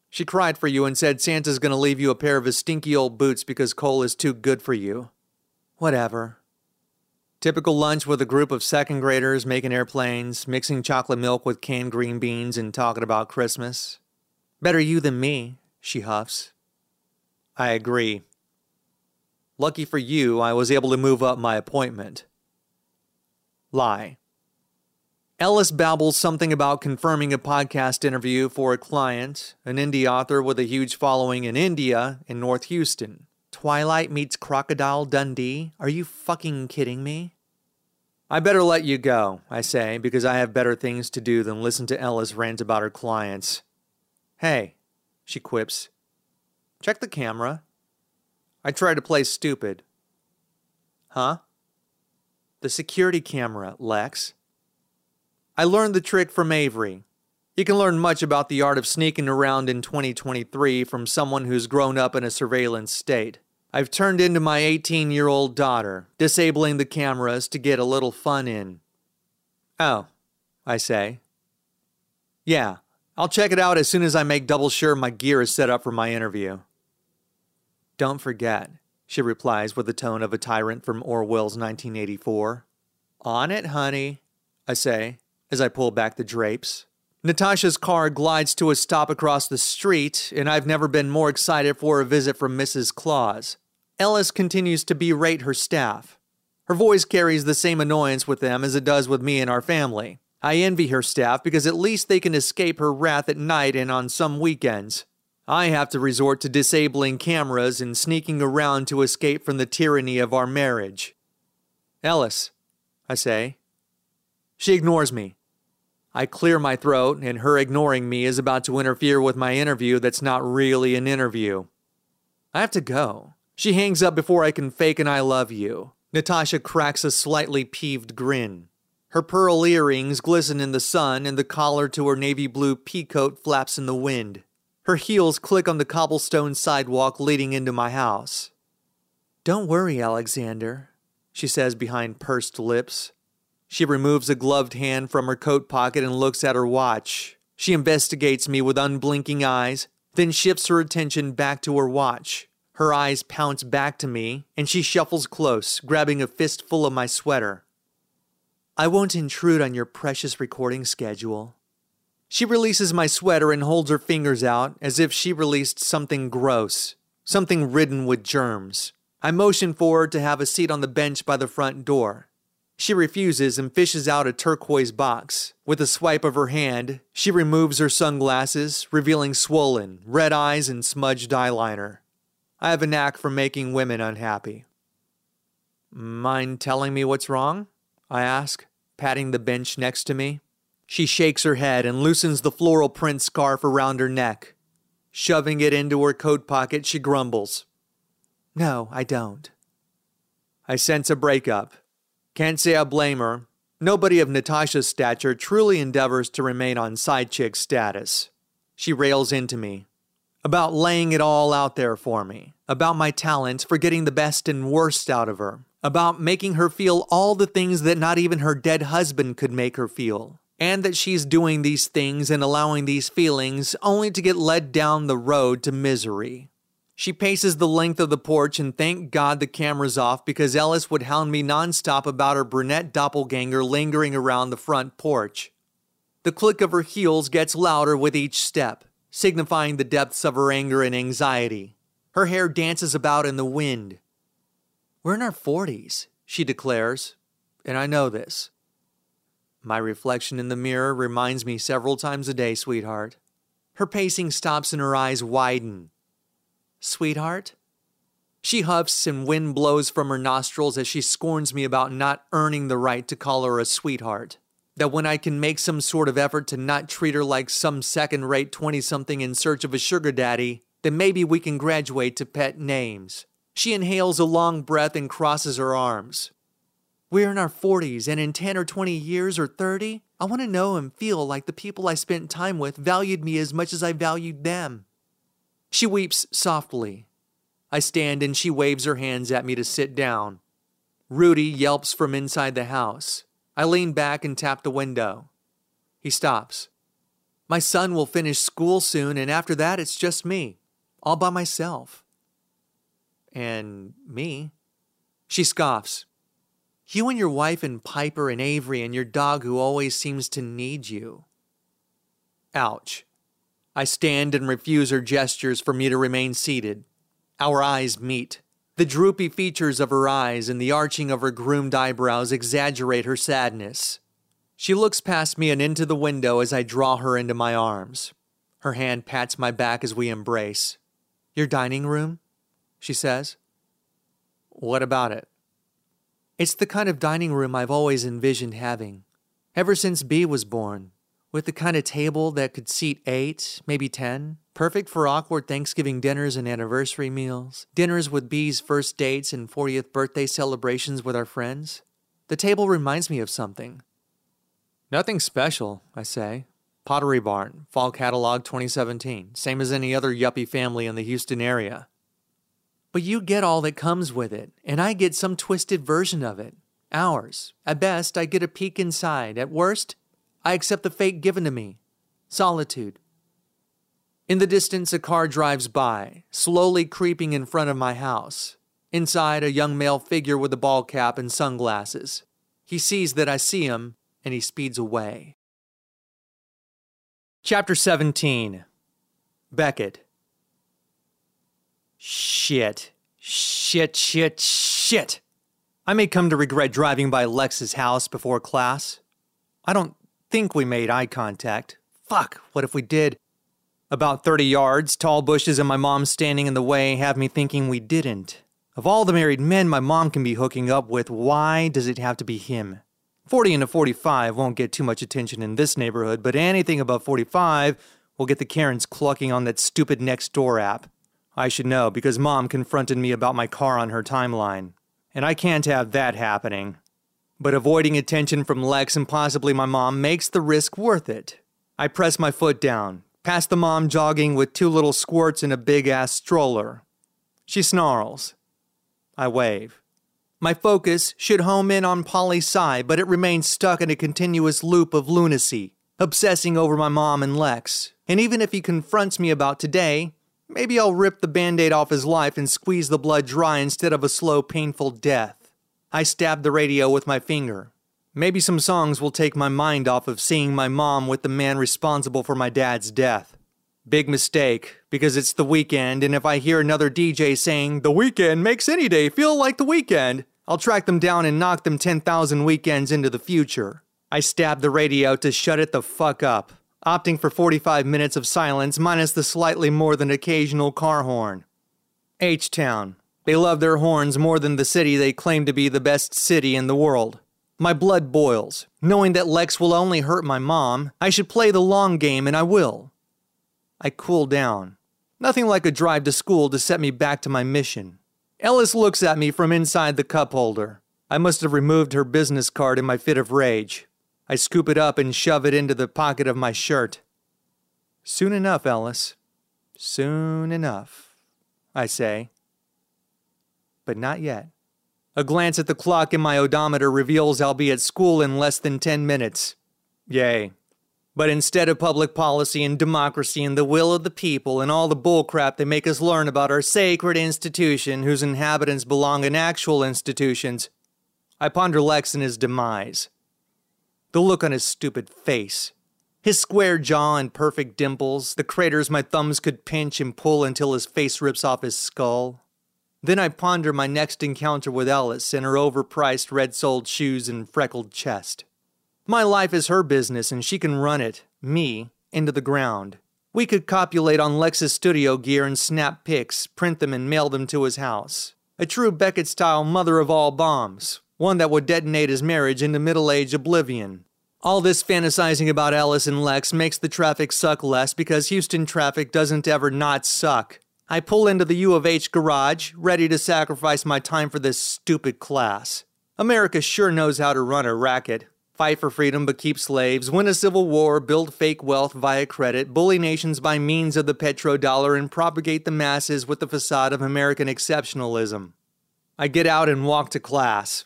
She cried for you and said Santa's gonna leave you a pair of his stinky old boots because Cole is too good for you. Whatever. Typical lunch with a group of second graders making airplanes, mixing chocolate milk with canned green beans, and talking about Christmas. Better you than me, she huffs. I agree. Lucky for you, I was able to move up my appointment. Lie. Ellis babbles something about confirming a podcast interview for a client, an indie author with a huge following in India in North Houston. Twilight meets Crocodile Dundee? Are you fucking kidding me? I better let you go, I say, because I have better things to do than listen to Ellis rant about her clients. Hey, she quips. Check the camera. I try to play stupid. Huh? The security camera, Lex. I learned the trick from Avery. You can learn much about the art of sneaking around in 2023 from someone who's grown up in a surveillance state. I've turned into my 18 year old daughter, disabling the cameras to get a little fun in. Oh, I say. Yeah, I'll check it out as soon as I make double sure my gear is set up for my interview. Don't forget, she replies with the tone of a tyrant from Orwell's 1984. On it, honey, I say, as I pull back the drapes. Natasha's car glides to a stop across the street, and I've never been more excited for a visit from Mrs. Claus. Ellis continues to berate her staff. Her voice carries the same annoyance with them as it does with me and our family. I envy her staff because at least they can escape her wrath at night and on some weekends. I have to resort to disabling cameras and sneaking around to escape from the tyranny of our marriage. Ellis, I say. She ignores me. I clear my throat, and her ignoring me is about to interfere with my interview that's not really an interview. I have to go. She hangs up before I can fake an I love you. Natasha cracks a slightly peeved grin. Her pearl earrings glisten in the sun, and the collar to her navy blue peacoat flaps in the wind. Her heels click on the cobblestone sidewalk leading into my house. Don't worry, Alexander, she says behind pursed lips. She removes a gloved hand from her coat pocket and looks at her watch. She investigates me with unblinking eyes, then shifts her attention back to her watch. Her eyes pounce back to me, and she shuffles close, grabbing a fistful of my sweater. I won't intrude on your precious recording schedule. She releases my sweater and holds her fingers out as if she released something gross, something ridden with germs. I motion for her to have a seat on the bench by the front door. She refuses and fishes out a turquoise box. With a swipe of her hand, she removes her sunglasses, revealing swollen, red eyes and smudged eyeliner. I have a knack for making women unhappy. Mind telling me what's wrong? I ask, patting the bench next to me. She shakes her head and loosens the floral print scarf around her neck. Shoving it into her coat pocket, she grumbles. No, I don't. I sense a breakup can't say I blame her. Nobody of Natasha's stature truly endeavors to remain on side chick status. She rails into me. About laying it all out there for me. About my talents for getting the best and worst out of her. About making her feel all the things that not even her dead husband could make her feel. And that she's doing these things and allowing these feelings only to get led down the road to misery. She paces the length of the porch and thank God the camera's off because Ellis would hound me nonstop about her brunette doppelganger lingering around the front porch. The click of her heels gets louder with each step, signifying the depths of her anger and anxiety. Her hair dances about in the wind. We're in our 40s, she declares, and I know this. My reflection in the mirror reminds me several times a day, sweetheart. Her pacing stops and her eyes widen sweetheart? She huffs and wind blows from her nostrils as she scorns me about not earning the right to call her a sweetheart. That when I can make some sort of effort to not treat her like some second rate 20 something in search of a sugar daddy, then maybe we can graduate to pet names. She inhales a long breath and crosses her arms. We're in our 40s, and in 10 or 20 years or 30, I want to know and feel like the people I spent time with valued me as much as I valued them. She weeps softly. I stand and she waves her hands at me to sit down. Rudy yelps from inside the house. I lean back and tap the window. He stops. My son will finish school soon, and after that, it's just me, all by myself. And me? She scoffs. You and your wife and Piper and Avery and your dog who always seems to need you. Ouch. I stand and refuse her gestures for me to remain seated. Our eyes meet. The droopy features of her eyes and the arching of her groomed eyebrows exaggerate her sadness. She looks past me and into the window as I draw her into my arms. Her hand pats my back as we embrace. Your dining room? She says. What about it? It's the kind of dining room I've always envisioned having, ever since Bee was born with the kind of table that could seat eight, maybe ten. Perfect for awkward Thanksgiving dinners and anniversary meals, dinners with Bee's first dates and 40th birthday celebrations with our friends. The table reminds me of something. Nothing special, I say. Pottery Barn, Fall Catalog 2017, same as any other yuppie family in the Houston area. But you get all that comes with it, and I get some twisted version of it. Ours. At best, I get a peek inside. At worst, I accept the fate given to me solitude. In the distance, a car drives by, slowly creeping in front of my house. Inside, a young male figure with a ball cap and sunglasses. He sees that I see him, and he speeds away. Chapter 17 Beckett. Shit. Shit, shit, shit. I may come to regret driving by Lex's house before class. I don't think we made eye contact. Fuck, what if we did? About 30 yards, tall bushes and my mom standing in the way have me thinking we didn't. Of all the married men my mom can be hooking up with, why does it have to be him? 40 into 45 won't get too much attention in this neighborhood, but anything above 45 will get the Karens clucking on that stupid next door app. I should know because mom confronted me about my car on her timeline. And I can't have that happening. But avoiding attention from Lex and possibly my mom makes the risk worth it. I press my foot down, past the mom jogging with two little squirts in a big ass stroller. She snarls. I wave. My focus should home in on poli sci, but it remains stuck in a continuous loop of lunacy, obsessing over my mom and Lex. And even if he confronts me about today, maybe I'll rip the band aid off his life and squeeze the blood dry instead of a slow, painful death. I stabbed the radio with my finger. Maybe some songs will take my mind off of seeing my mom with the man responsible for my dad's death. Big mistake, because it's the weekend, and if I hear another DJ saying, The weekend makes any day feel like the weekend, I'll track them down and knock them 10,000 weekends into the future. I stabbed the radio to shut it the fuck up, opting for 45 minutes of silence minus the slightly more than occasional car horn. H Town, they love their horns more than the city they claim to be the best city in the world. My blood boils. Knowing that Lex will only hurt my mom, I should play the long game, and I will. I cool down. Nothing like a drive to school to set me back to my mission. Ellis looks at me from inside the cup holder. I must have removed her business card in my fit of rage. I scoop it up and shove it into the pocket of my shirt. Soon enough, Ellis. Soon enough, I say. But not yet. A glance at the clock in my odometer reveals I'll be at school in less than 10 minutes. Yay. But instead of public policy and democracy and the will of the people and all the bullcrap they make us learn about our sacred institution whose inhabitants belong in actual institutions, I ponder Lex and his demise. The look on his stupid face. His square jaw and perfect dimples, the craters my thumbs could pinch and pull until his face rips off his skull. Then I ponder my next encounter with Ellis and her overpriced red soled shoes and freckled chest. My life is her business and she can run it, me, into the ground. We could copulate on Lex's studio gear and snap pics, print them, and mail them to his house. A true Beckett style mother of all bombs, one that would detonate his marriage into middle age oblivion. All this fantasizing about Ellis and Lex makes the traffic suck less because Houston traffic doesn't ever not suck. I pull into the U of H garage, ready to sacrifice my time for this stupid class. America sure knows how to run a racket, fight for freedom but keep slaves, win a civil war, build fake wealth via credit, bully nations by means of the petrodollar, and propagate the masses with the facade of American exceptionalism. I get out and walk to class.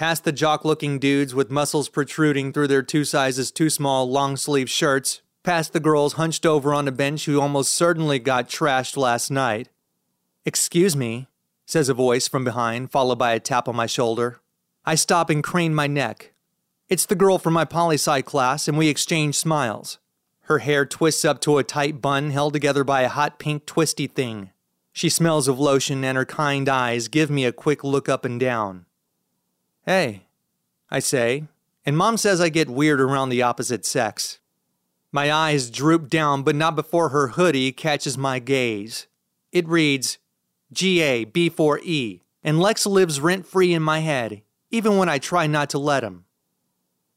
Past the jock looking dudes with muscles protruding through their two sizes too small long sleeve shirts, past the girls hunched over on a bench who almost certainly got trashed last night. Excuse me, says a voice from behind, followed by a tap on my shoulder. I stop and crane my neck. It's the girl from my poli sci class, and we exchange smiles. Her hair twists up to a tight bun held together by a hot pink twisty thing. She smells of lotion, and her kind eyes give me a quick look up and down. Hey, I say, and mom says I get weird around the opposite sex. My eyes droop down, but not before her hoodie catches my gaze. It reads GA B4E, and Lex lives rent free in my head, even when I try not to let him.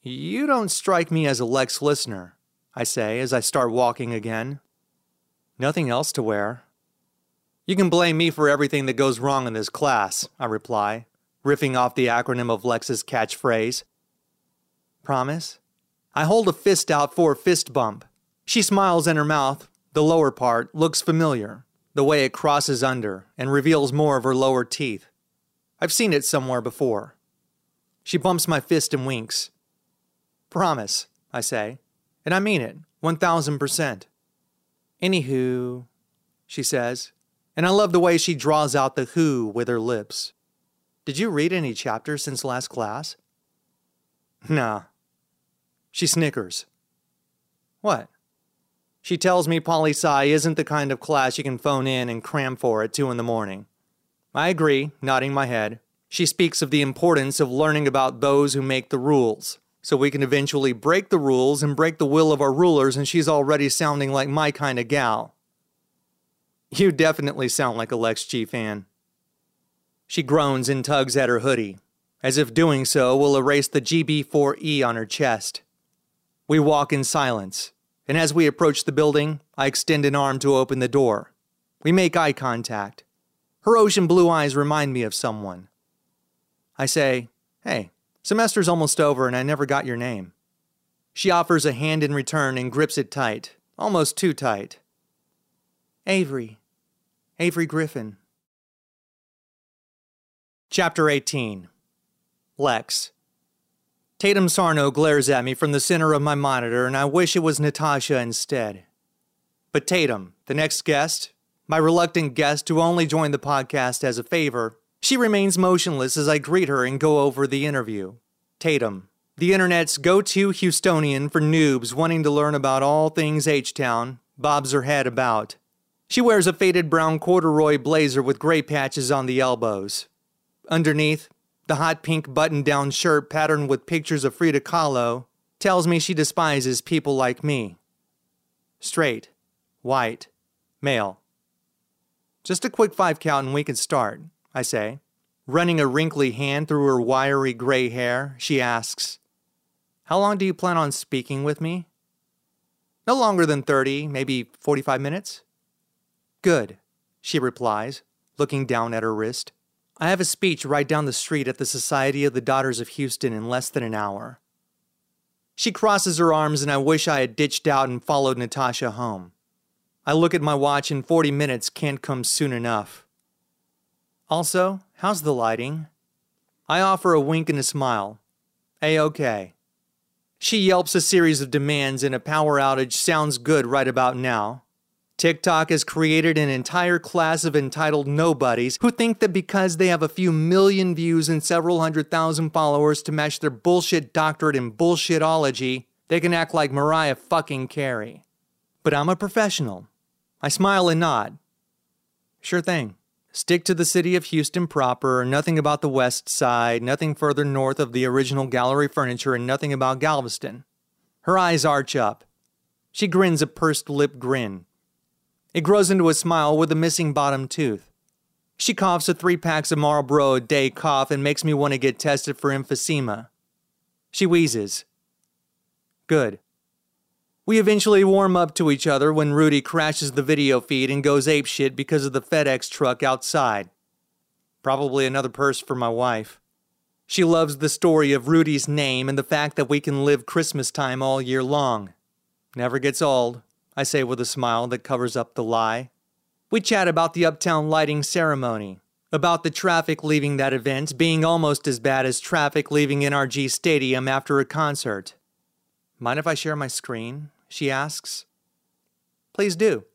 You don't strike me as a Lex listener, I say as I start walking again. Nothing else to wear. You can blame me for everything that goes wrong in this class, I reply, riffing off the acronym of Lex's catchphrase. Promise? I hold a fist out for a fist bump. She smiles in her mouth. The lower part looks familiar, the way it crosses under and reveals more of her lower teeth. I've seen it somewhere before. She bumps my fist and winks. Promise, I say. And I mean it, 1000%. Anywho, she says, and I love the way she draws out the who with her lips. Did you read any chapters since last class? Nah. She snickers. What? She tells me poli sci isn't the kind of class you can phone in and cram for at 2 in the morning. I agree, nodding my head. She speaks of the importance of learning about those who make the rules, so we can eventually break the rules and break the will of our rulers, and she's already sounding like my kind of gal. You definitely sound like a Lex G fan. She groans and tugs at her hoodie, as if doing so will erase the GB4E on her chest. We walk in silence, and as we approach the building, I extend an arm to open the door. We make eye contact. Her ocean blue eyes remind me of someone. I say, Hey, Semester's almost over and I never got your name. She offers a hand in return and grips it tight, almost too tight. Avery. Avery Griffin. Chapter 18 Lex. Tatum Sarno glares at me from the center of my monitor, and I wish it was Natasha instead. But Tatum, the next guest, my reluctant guest who only joined the podcast as a favor, she remains motionless as I greet her and go over the interview. Tatum, the internet's go to Houstonian for noobs wanting to learn about all things H Town, bobs her head about. She wears a faded brown corduroy blazer with gray patches on the elbows. Underneath, the hot pink button down shirt patterned with pictures of Frida Kahlo tells me she despises people like me. Straight, white, male. Just a quick five count and we can start. I say. Running a wrinkly hand through her wiry gray hair, she asks, How long do you plan on speaking with me? No longer than 30, maybe 45 minutes. Good, she replies, looking down at her wrist. I have a speech right down the street at the Society of the Daughters of Houston in less than an hour. She crosses her arms, and I wish I had ditched out and followed Natasha home. I look at my watch, and 40 minutes can't come soon enough. Also, how's the lighting? I offer a wink and a smile. A OK. She yelps a series of demands, and a power outage sounds good right about now. TikTok has created an entire class of entitled nobodies who think that because they have a few million views and several hundred thousand followers to match their bullshit doctorate in bullshitology, they can act like Mariah fucking Carey. But I'm a professional. I smile and nod. Sure thing. Stick to the city of Houston proper, nothing about the west side, nothing further north of the original gallery furniture, and nothing about Galveston. Her eyes arch up. She grins a pursed lip grin. It grows into a smile with a missing bottom tooth. She coughs a three packs of Marlboro a day cough and makes me want to get tested for emphysema. She wheezes. Good. We eventually warm up to each other when Rudy crashes the video feed and goes apeshit because of the FedEx truck outside. Probably another purse for my wife. She loves the story of Rudy's name and the fact that we can live Christmas time all year long. Never gets old, I say with a smile that covers up the lie. We chat about the uptown lighting ceremony, about the traffic leaving that event being almost as bad as traffic leaving NRG Stadium after a concert. Mind if I share my screen? she asks. Please do.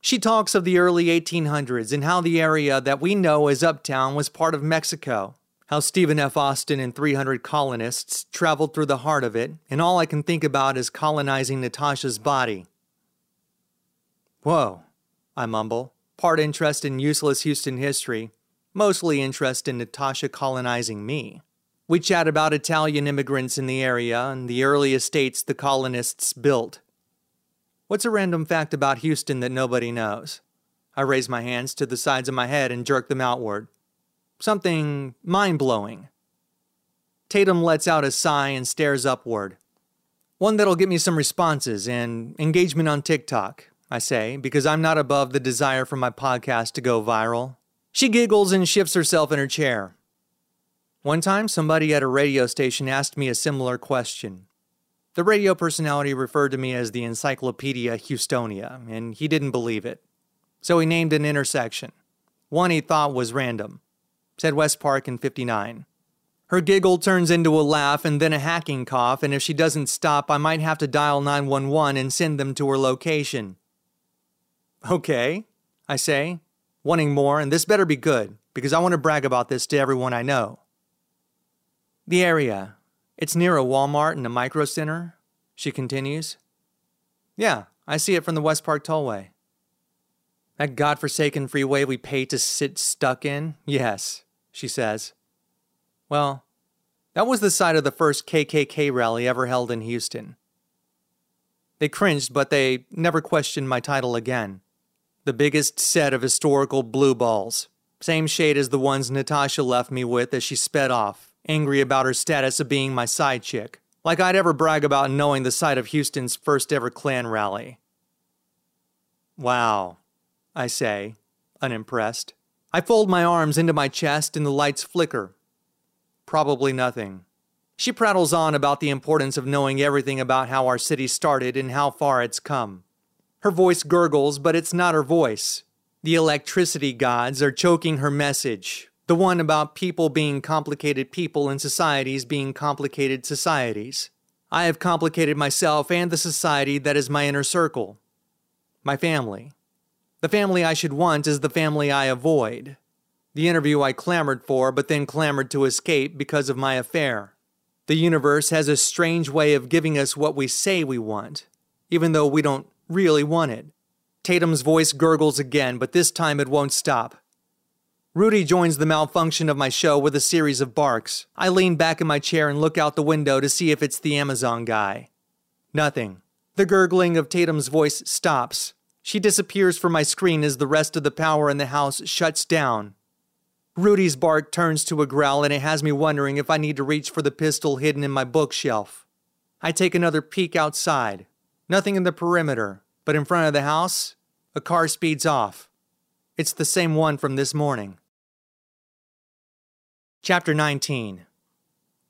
She talks of the early 1800s and how the area that we know as Uptown was part of Mexico, how Stephen F. Austin and 300 colonists traveled through the heart of it, and all I can think about is colonizing Natasha's body. Whoa, I mumble, part interest in useless Houston history, mostly interest in Natasha colonizing me. We chat about Italian immigrants in the area and the early estates the colonists built. What's a random fact about Houston that nobody knows? I raise my hands to the sides of my head and jerk them outward. Something mind blowing. Tatum lets out a sigh and stares upward. One that'll get me some responses and engagement on TikTok, I say, because I'm not above the desire for my podcast to go viral. She giggles and shifts herself in her chair. One time, somebody at a radio station asked me a similar question. The radio personality referred to me as the Encyclopedia Houstonia, and he didn't believe it. So he named an intersection. One he thought was random. Said West Park in 59. Her giggle turns into a laugh and then a hacking cough, and if she doesn't stop, I might have to dial 911 and send them to her location. Okay, I say, wanting more, and this better be good, because I want to brag about this to everyone I know. The area. It's near a Walmart and a micro center, she continues. Yeah, I see it from the West Park Tollway. That godforsaken freeway we pay to sit stuck in? Yes, she says. Well, that was the site of the first KKK rally ever held in Houston. They cringed, but they never questioned my title again. The biggest set of historical blue balls, same shade as the ones Natasha left me with as she sped off, angry about her status of being my side chick, like I'd ever brag about knowing the site of Houston's first ever Klan rally. Wow, I say, unimpressed. I fold my arms into my chest and the lights flicker. Probably nothing. She prattles on about the importance of knowing everything about how our city started and how far it's come. Her voice gurgles, but it's not her voice. The electricity gods are choking her message, the one about people being complicated people and societies being complicated societies. I have complicated myself and the society that is my inner circle. My family. The family I should want is the family I avoid. The interview I clamored for, but then clamored to escape because of my affair. The universe has a strange way of giving us what we say we want, even though we don't really want it. Tatum's voice gurgles again, but this time it won't stop. Rudy joins the malfunction of my show with a series of barks. I lean back in my chair and look out the window to see if it's the Amazon guy. Nothing. The gurgling of Tatum's voice stops. She disappears from my screen as the rest of the power in the house shuts down. Rudy's bark turns to a growl and it has me wondering if I need to reach for the pistol hidden in my bookshelf. I take another peek outside. Nothing in the perimeter, but in front of the house, a car speeds off. It's the same one from this morning. Chapter 19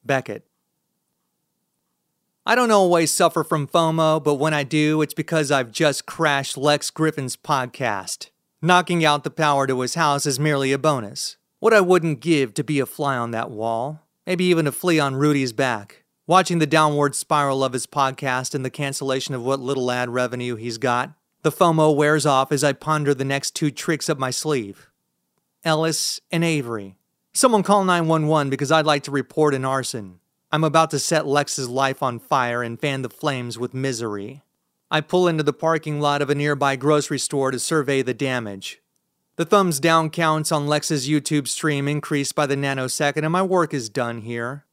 Beckett I don't always suffer from FOMO, but when I do, it's because I've just crashed Lex Griffin's podcast. Knocking out the power to his house is merely a bonus. What I wouldn't give to be a fly on that wall, maybe even a flea on Rudy's back. Watching the downward spiral of his podcast and the cancellation of what little ad revenue he's got, the FOMO wears off as I ponder the next two tricks up my sleeve. Ellis and Avery. Someone call 911 because I'd like to report an arson. I'm about to set Lex's life on fire and fan the flames with misery. I pull into the parking lot of a nearby grocery store to survey the damage. The thumbs down counts on Lex's YouTube stream increase by the nanosecond, and my work is done here.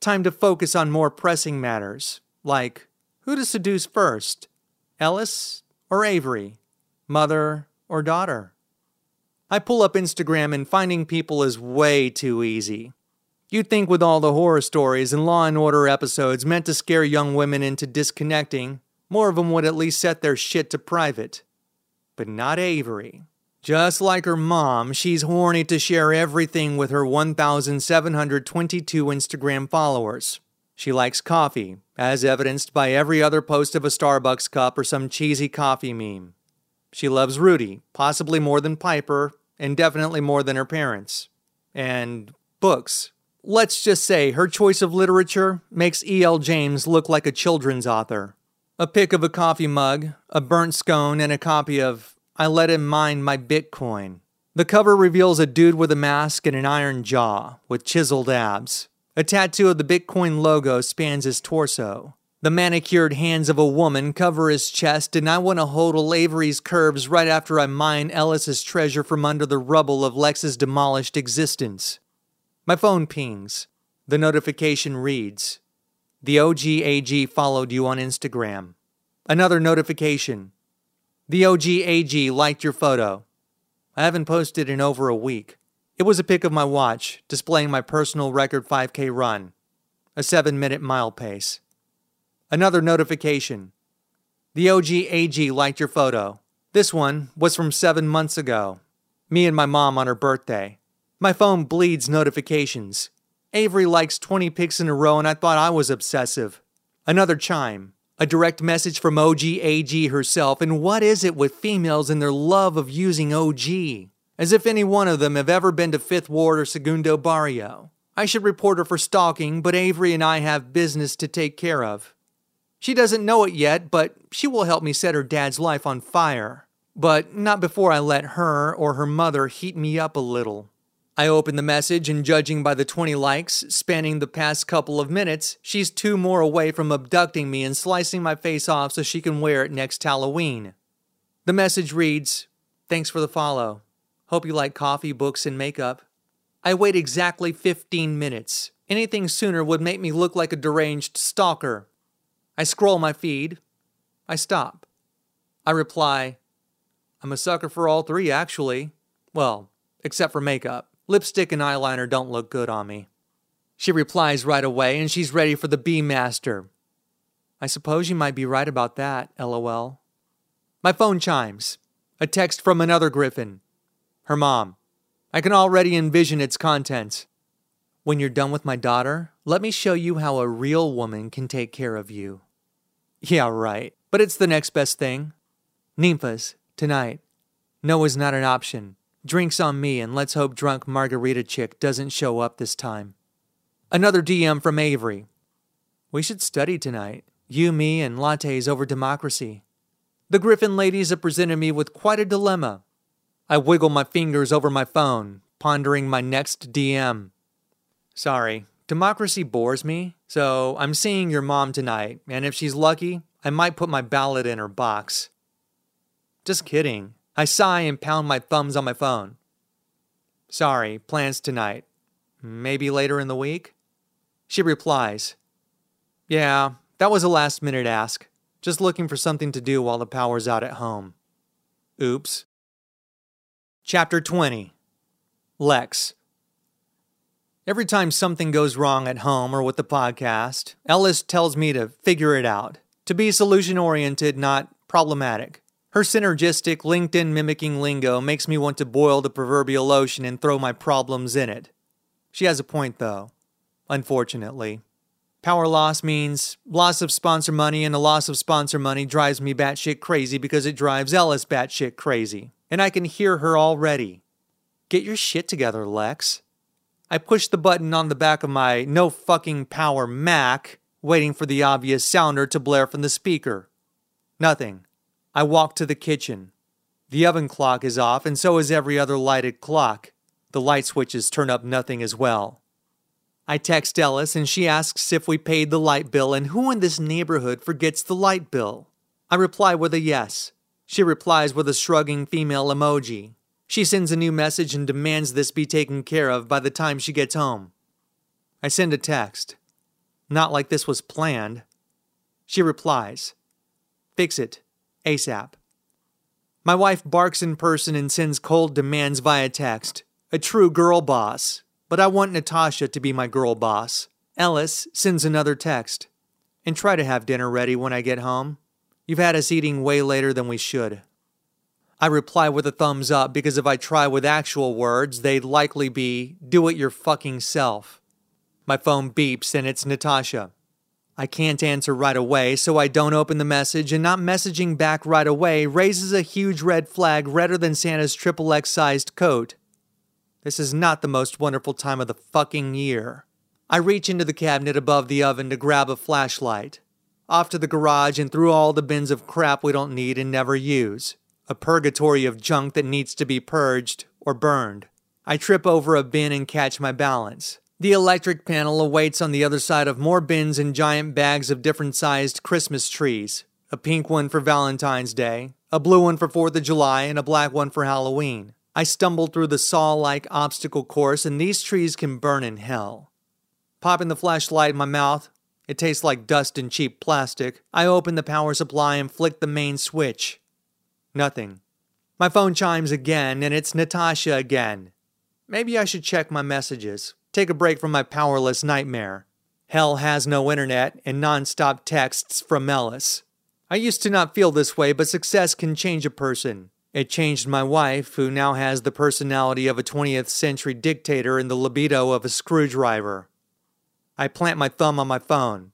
Time to focus on more pressing matters, like who to seduce first Ellis or Avery, mother or daughter. I pull up Instagram, and finding people is way too easy. You'd think with all the horror stories and Law and Order episodes meant to scare young women into disconnecting, more of them would at least set their shit to private. But not Avery. Just like her mom, she's horny to share everything with her 1,722 Instagram followers. She likes coffee, as evidenced by every other post of a Starbucks cup or some cheesy coffee meme. She loves Rudy, possibly more than Piper, and definitely more than her parents. And books. Let's just say her choice of literature makes E.L. James look like a children's author. A pic of a coffee mug, a burnt scone, and a copy of I Let Him Mine My Bitcoin. The cover reveals a dude with a mask and an iron jaw, with chiseled abs. A tattoo of the Bitcoin logo spans his torso. The manicured hands of a woman cover his chest, and I want to hold Avery's curves right after I mine Ellis's treasure from under the rubble of Lex's demolished existence. My phone pings. The notification reads The OGAG followed you on Instagram. Another notification. The OGAG liked your photo. I haven't posted in over a week. It was a pic of my watch displaying my personal record 5K run, a 7 minute mile pace. Another notification. The OGAG liked your photo. This one was from seven months ago. Me and my mom on her birthday. My phone bleeds notifications. Avery likes 20 pics in a row, and I thought I was obsessive. Another chime. A direct message from OG AG herself, and what is it with females and their love of using OG? As if any one of them have ever been to Fifth Ward or Segundo Barrio. I should report her for stalking, but Avery and I have business to take care of. She doesn't know it yet, but she will help me set her dad's life on fire. But not before I let her or her mother heat me up a little. I open the message, and judging by the 20 likes spanning the past couple of minutes, she's two more away from abducting me and slicing my face off so she can wear it next Halloween. The message reads Thanks for the follow. Hope you like coffee, books, and makeup. I wait exactly 15 minutes. Anything sooner would make me look like a deranged stalker. I scroll my feed. I stop. I reply, I'm a sucker for all three, actually. Well, except for makeup. Lipstick and eyeliner don't look good on me. She replies right away, and she's ready for the B Master. I suppose you might be right about that, lol. My phone chimes. A text from another Griffin. Her mom. I can already envision its contents. When you're done with my daughter, let me show you how a real woman can take care of you. Yeah, right. But it's the next best thing. Ninfa's, tonight. No is not an option. Drinks on me, and let's hope drunk margarita chick doesn't show up this time. Another DM from Avery. We should study tonight. You, me, and lattes over democracy. The Griffin ladies have presented me with quite a dilemma. I wiggle my fingers over my phone, pondering my next DM. Sorry, democracy bores me, so I'm seeing your mom tonight, and if she's lucky, I might put my ballot in her box. Just kidding. I sigh and pound my thumbs on my phone. Sorry, plans tonight. Maybe later in the week? She replies, Yeah, that was a last minute ask. Just looking for something to do while the power's out at home. Oops. Chapter 20 Lex. Every time something goes wrong at home or with the podcast, Ellis tells me to figure it out, to be solution oriented, not problematic. Her synergistic, LinkedIn mimicking lingo makes me want to boil the proverbial ocean and throw my problems in it. She has a point, though. Unfortunately. Power loss means loss of sponsor money, and the loss of sponsor money drives me batshit crazy because it drives Ellis batshit crazy. And I can hear her already. Get your shit together, Lex. I push the button on the back of my no fucking power Mac, waiting for the obvious sounder to blare from the speaker. Nothing. I walk to the kitchen. The oven clock is off, and so is every other lighted clock. The light switches turn up nothing as well. I text Ellis and she asks if we paid the light bill and who in this neighborhood forgets the light bill. I reply with a yes. She replies with a shrugging female emoji. She sends a new message and demands this be taken care of by the time she gets home. I send a text. Not like this was planned. She replies, Fix it, ASAP. My wife barks in person and sends cold demands via text. A true girl boss but I want Natasha to be my girl boss. Ellis sends another text. And try to have dinner ready when I get home. You've had us eating way later than we should. I reply with a thumbs up because if I try with actual words, they'd likely be, do it your fucking self. My phone beeps and it's Natasha. I can't answer right away, so I don't open the message, and not messaging back right away raises a huge red flag redder than Santa's triple X sized coat. This is not the most wonderful time of the fucking year. I reach into the cabinet above the oven to grab a flashlight. Off to the garage and through all the bins of crap we don't need and never use. A purgatory of junk that needs to be purged or burned. I trip over a bin and catch my balance. The electric panel awaits on the other side of more bins and giant bags of different sized Christmas trees. A pink one for Valentine's Day, a blue one for 4th of July, and a black one for Halloween. I stumble through the saw like obstacle course, and these trees can burn in hell. Popping the flashlight in my mouth, it tastes like dust and cheap plastic. I open the power supply and flick the main switch. Nothing. My phone chimes again, and it's Natasha again. Maybe I should check my messages, take a break from my powerless nightmare. Hell has no internet and nonstop texts from Ellis. I used to not feel this way, but success can change a person. It changed my wife, who now has the personality of a 20th century dictator and the libido of a screwdriver. I plant my thumb on my phone.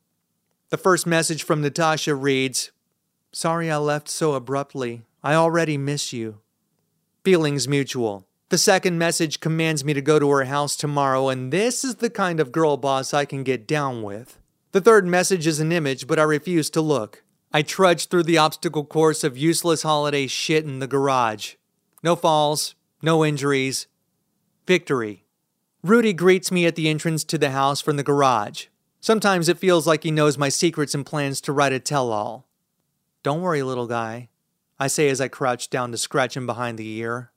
The first message from Natasha reads Sorry I left so abruptly. I already miss you. Feelings mutual. The second message commands me to go to her house tomorrow, and this is the kind of girl boss I can get down with. The third message is an image, but I refuse to look. I trudge through the obstacle course of useless holiday shit in the garage. No falls, no injuries. Victory. Rudy greets me at the entrance to the house from the garage. Sometimes it feels like he knows my secrets and plans to write a tell all. Don't worry, little guy, I say as I crouch down to scratch him behind the ear.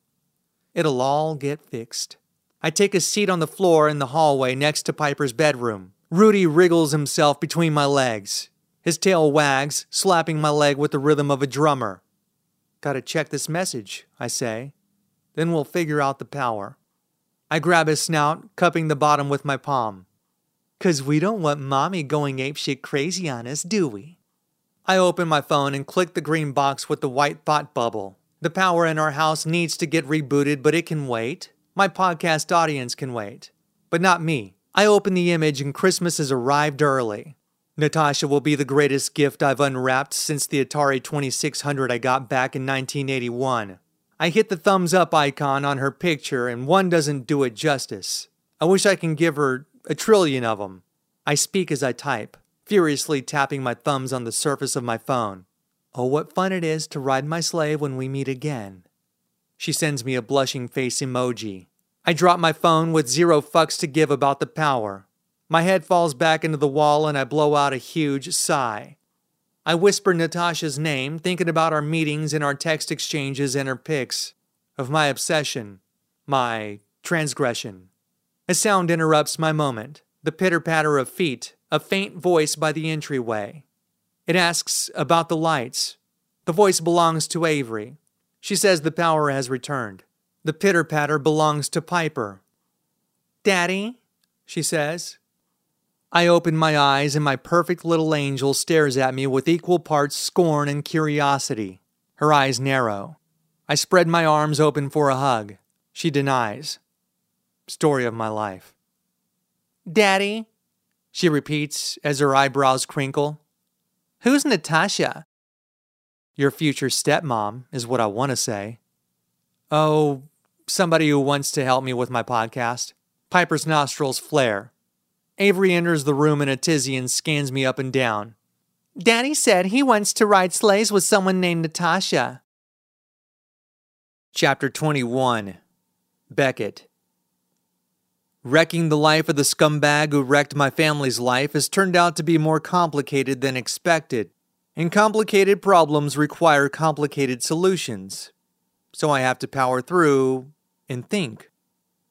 It'll all get fixed. I take a seat on the floor in the hallway next to Piper's bedroom. Rudy wriggles himself between my legs. His tail wags, slapping my leg with the rhythm of a drummer. Gotta check this message, I say. Then we'll figure out the power. I grab his snout, cupping the bottom with my palm. Cause we don't want mommy going apeshit crazy on us, do we? I open my phone and click the green box with the white thought bubble. The power in our house needs to get rebooted, but it can wait. My podcast audience can wait. But not me. I open the image and Christmas has arrived early. Natasha will be the greatest gift I've unwrapped since the Atari 2600 I got back in 1981. I hit the thumbs up icon on her picture, and one doesn't do it justice. I wish I can give her a trillion of them. I speak as I type, furiously tapping my thumbs on the surface of my phone. Oh, what fun it is to ride my slave when we meet again. She sends me a blushing face emoji. I drop my phone with zero fucks to give about the power. My head falls back into the wall and I blow out a huge sigh. I whisper Natasha's name, thinking about our meetings and our text exchanges and her pics, of my obsession, my transgression. A sound interrupts my moment the pitter patter of feet, a faint voice by the entryway. It asks about the lights. The voice belongs to Avery. She says the power has returned. The pitter patter belongs to Piper. Daddy, she says. I open my eyes, and my perfect little angel stares at me with equal parts scorn and curiosity. Her eyes narrow. I spread my arms open for a hug. She denies. Story of my life. Daddy, she repeats as her eyebrows crinkle. Who's Natasha? Your future stepmom is what I want to say. Oh, somebody who wants to help me with my podcast. Piper's nostrils flare. Avery enters the room in a tizzy and scans me up and down. Daddy said he wants to ride sleighs with someone named Natasha. Chapter 21 Beckett Wrecking the life of the scumbag who wrecked my family's life has turned out to be more complicated than expected, and complicated problems require complicated solutions. So I have to power through and think.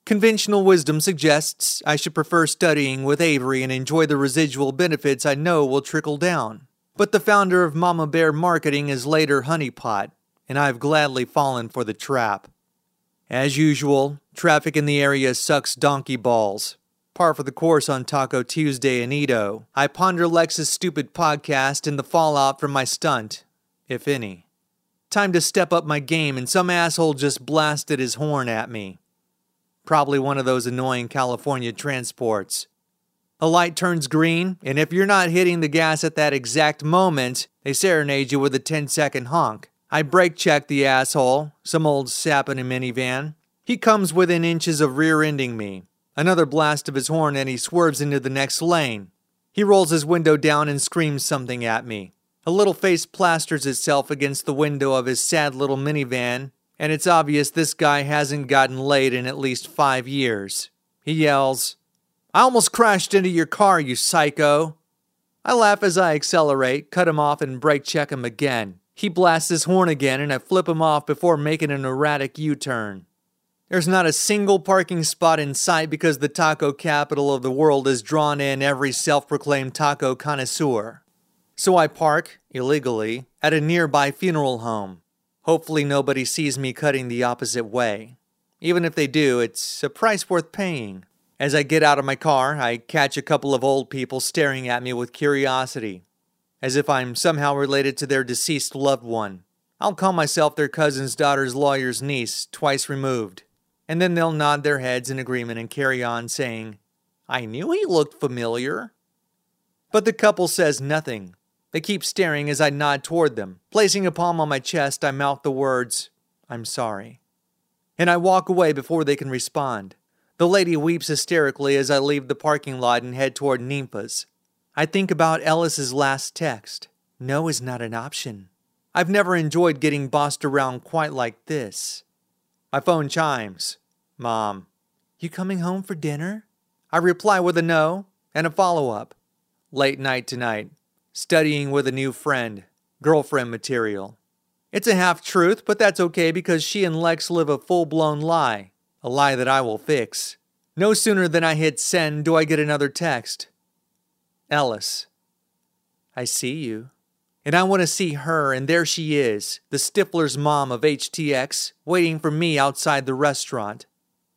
Conventional wisdom suggests I should prefer studying with Avery and enjoy the residual benefits I know will trickle down. But the founder of Mama Bear Marketing is later honeypot, and I've gladly fallen for the trap. As usual, traffic in the area sucks donkey balls. Par for the course on Taco Tuesday in Edo. I ponder Lex's stupid podcast and the fallout from my stunt, if any. Time to step up my game, and some asshole just blasted his horn at me. Probably one of those annoying California transports. A light turns green, and if you're not hitting the gas at that exact moment, they serenade you with a 10 second honk. I brake check the asshole, some old sap in a minivan. He comes within inches of rear ending me. Another blast of his horn, and he swerves into the next lane. He rolls his window down and screams something at me. A little face plasters itself against the window of his sad little minivan, and it's obvious this guy hasn't gotten laid in at least five years. He yells, I almost crashed into your car, you psycho. I laugh as I accelerate, cut him off, and brake check him again. He blasts his horn again, and I flip him off before making an erratic U turn. There's not a single parking spot in sight because the taco capital of the world has drawn in every self proclaimed taco connoisseur. So I park, illegally, at a nearby funeral home. Hopefully, nobody sees me cutting the opposite way. Even if they do, it's a price worth paying. As I get out of my car, I catch a couple of old people staring at me with curiosity, as if I'm somehow related to their deceased loved one. I'll call myself their cousin's daughter's lawyer's niece, twice removed. And then they'll nod their heads in agreement and carry on, saying, I knew he looked familiar. But the couple says nothing, they keep staring as I nod toward them. Placing a palm on my chest, I mouth the words, I'm sorry. And I walk away before they can respond. The lady weeps hysterically as I leave the parking lot and head toward Ninfa's. I think about Ellis's last text. No is not an option. I've never enjoyed getting bossed around quite like this. My phone chimes. Mom, you coming home for dinner? I reply with a no and a follow up. Late night tonight studying with a new friend, girlfriend material. It's a half truth, but that's okay because she and Lex live a full blown lie, a lie that I will fix. No sooner than I hit send do I get another text. Ellis, I see you. And I want to see her, and there she is, the Stifler's mom of HTX, waiting for me outside the restaurant.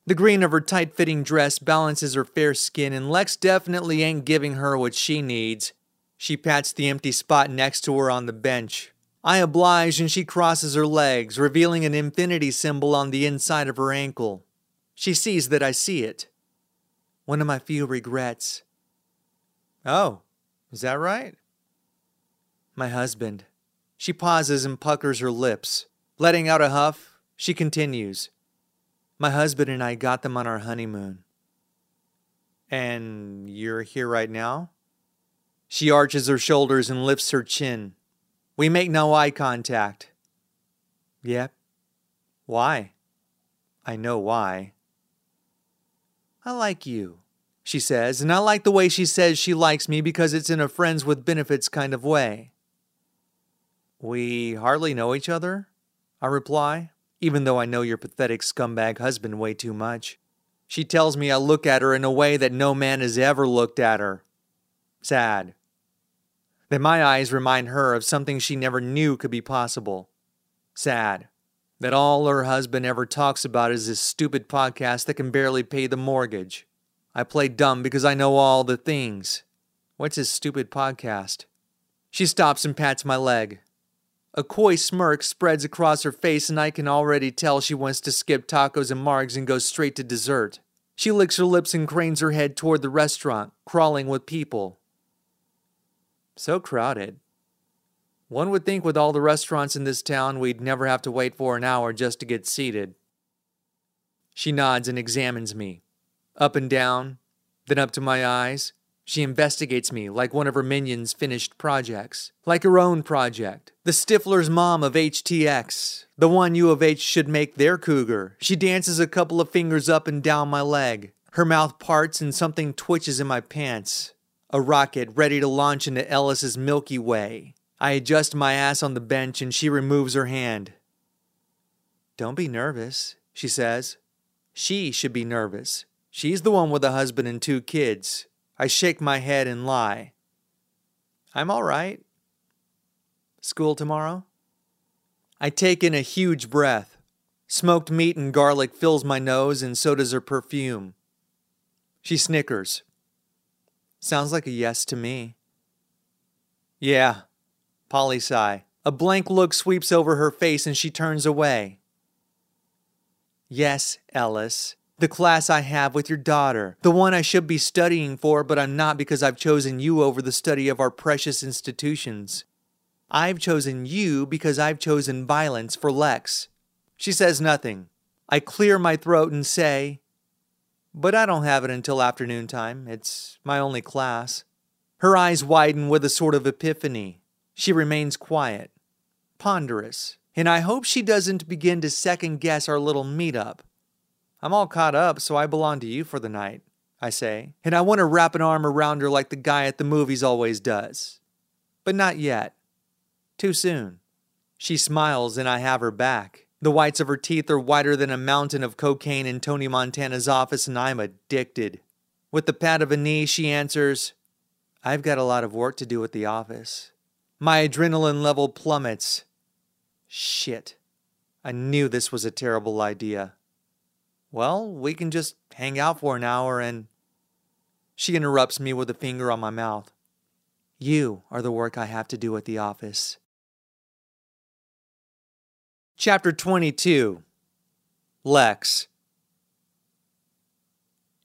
The green of her tight fitting dress balances her fair skin, and Lex definitely ain't giving her what she needs. She pats the empty spot next to her on the bench. I oblige and she crosses her legs, revealing an infinity symbol on the inside of her ankle. She sees that I see it. One of my few regrets. Oh, is that right? My husband. She pauses and puckers her lips. Letting out a huff, she continues. My husband and I got them on our honeymoon. And you're here right now? She arches her shoulders and lifts her chin. We make no eye contact. Yep. Why? I know why. I like you, she says, and I like the way she says she likes me because it's in a friends with benefits kind of way. We hardly know each other, I reply, even though I know your pathetic scumbag husband way too much. She tells me I look at her in a way that no man has ever looked at her. Sad that my eyes remind her of something she never knew could be possible. Sad that all her husband ever talks about is this stupid podcast that can barely pay the mortgage. I play dumb because I know all the things. What's his stupid podcast? She stops and pats my leg. A coy smirk spreads across her face, and I can already tell she wants to skip tacos and margs and go straight to dessert. She licks her lips and cranes her head toward the restaurant, crawling with people. So crowded. One would think with all the restaurants in this town, we'd never have to wait for an hour just to get seated. She nods and examines me, up and down, then up to my eyes. She investigates me like one of her minions' finished projects, like her own project. The Stifler's mom of HTX, the one U of H should make their cougar. She dances a couple of fingers up and down my leg. Her mouth parts and something twitches in my pants. A rocket ready to launch into Ellis's Milky Way. I adjust my ass on the bench and she removes her hand. Don't be nervous, she says. She should be nervous. She's the one with a husband and two kids. I shake my head and lie. I'm all right. School tomorrow? I take in a huge breath. Smoked meat and garlic fills my nose, and so does her perfume. She snickers. Sounds like a yes to me. Yeah, Poli sci. A blank look sweeps over her face and she turns away. Yes, Ellis. The class I have with your daughter. The one I should be studying for, but I'm not because I've chosen you over the study of our precious institutions. I've chosen you because I've chosen violence for Lex. She says nothing. I clear my throat and say, But I don't have it until afternoon time. It's my only class. Her eyes widen with a sort of epiphany. She remains quiet, ponderous, and I hope she doesn't begin to second guess our little meetup. I'm all caught up, so I belong to you for the night, I say, and I want to wrap an arm around her like the guy at the movies always does. But not yet. Too soon. She smiles, and I have her back. The whites of her teeth are whiter than a mountain of cocaine in Tony Montana's office, and I'm addicted. With the pat of a knee, she answers, I've got a lot of work to do at the office. My adrenaline level plummets. Shit. I knew this was a terrible idea. Well, we can just hang out for an hour and. She interrupts me with a finger on my mouth. You are the work I have to do at the office. Chapter 22 Lex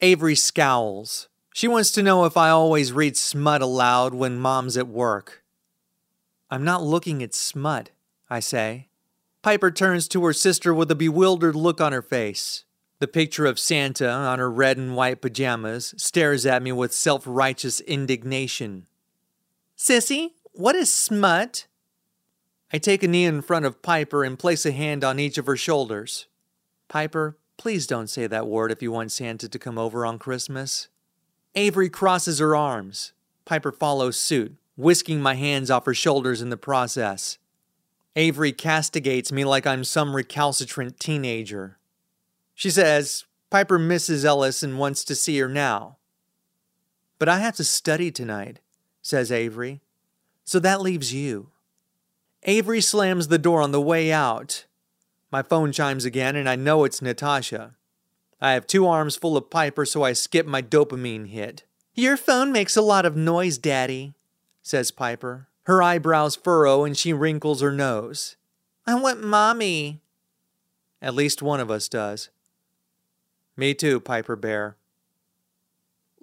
Avery scowls. She wants to know if I always read smut aloud when mom's at work. I'm not looking at smut, I say. Piper turns to her sister with a bewildered look on her face. The picture of Santa on her red and white pajamas stares at me with self righteous indignation. Sissy, what is smut? I take a knee in front of Piper and place a hand on each of her shoulders. Piper, please don't say that word if you want Santa to come over on Christmas. Avery crosses her arms. Piper follows suit, whisking my hands off her shoulders in the process. Avery castigates me like I'm some recalcitrant teenager. She says Piper misses Ellis and wants to see her now. But I have to study tonight, says Avery. So that leaves you. Avery slams the door on the way out. My phone chimes again, and I know it's Natasha. I have two arms full of Piper, so I skip my dopamine hit. Your phone makes a lot of noise, Daddy, says Piper. Her eyebrows furrow and she wrinkles her nose. I want Mommy. At least one of us does. Me too, Piper Bear.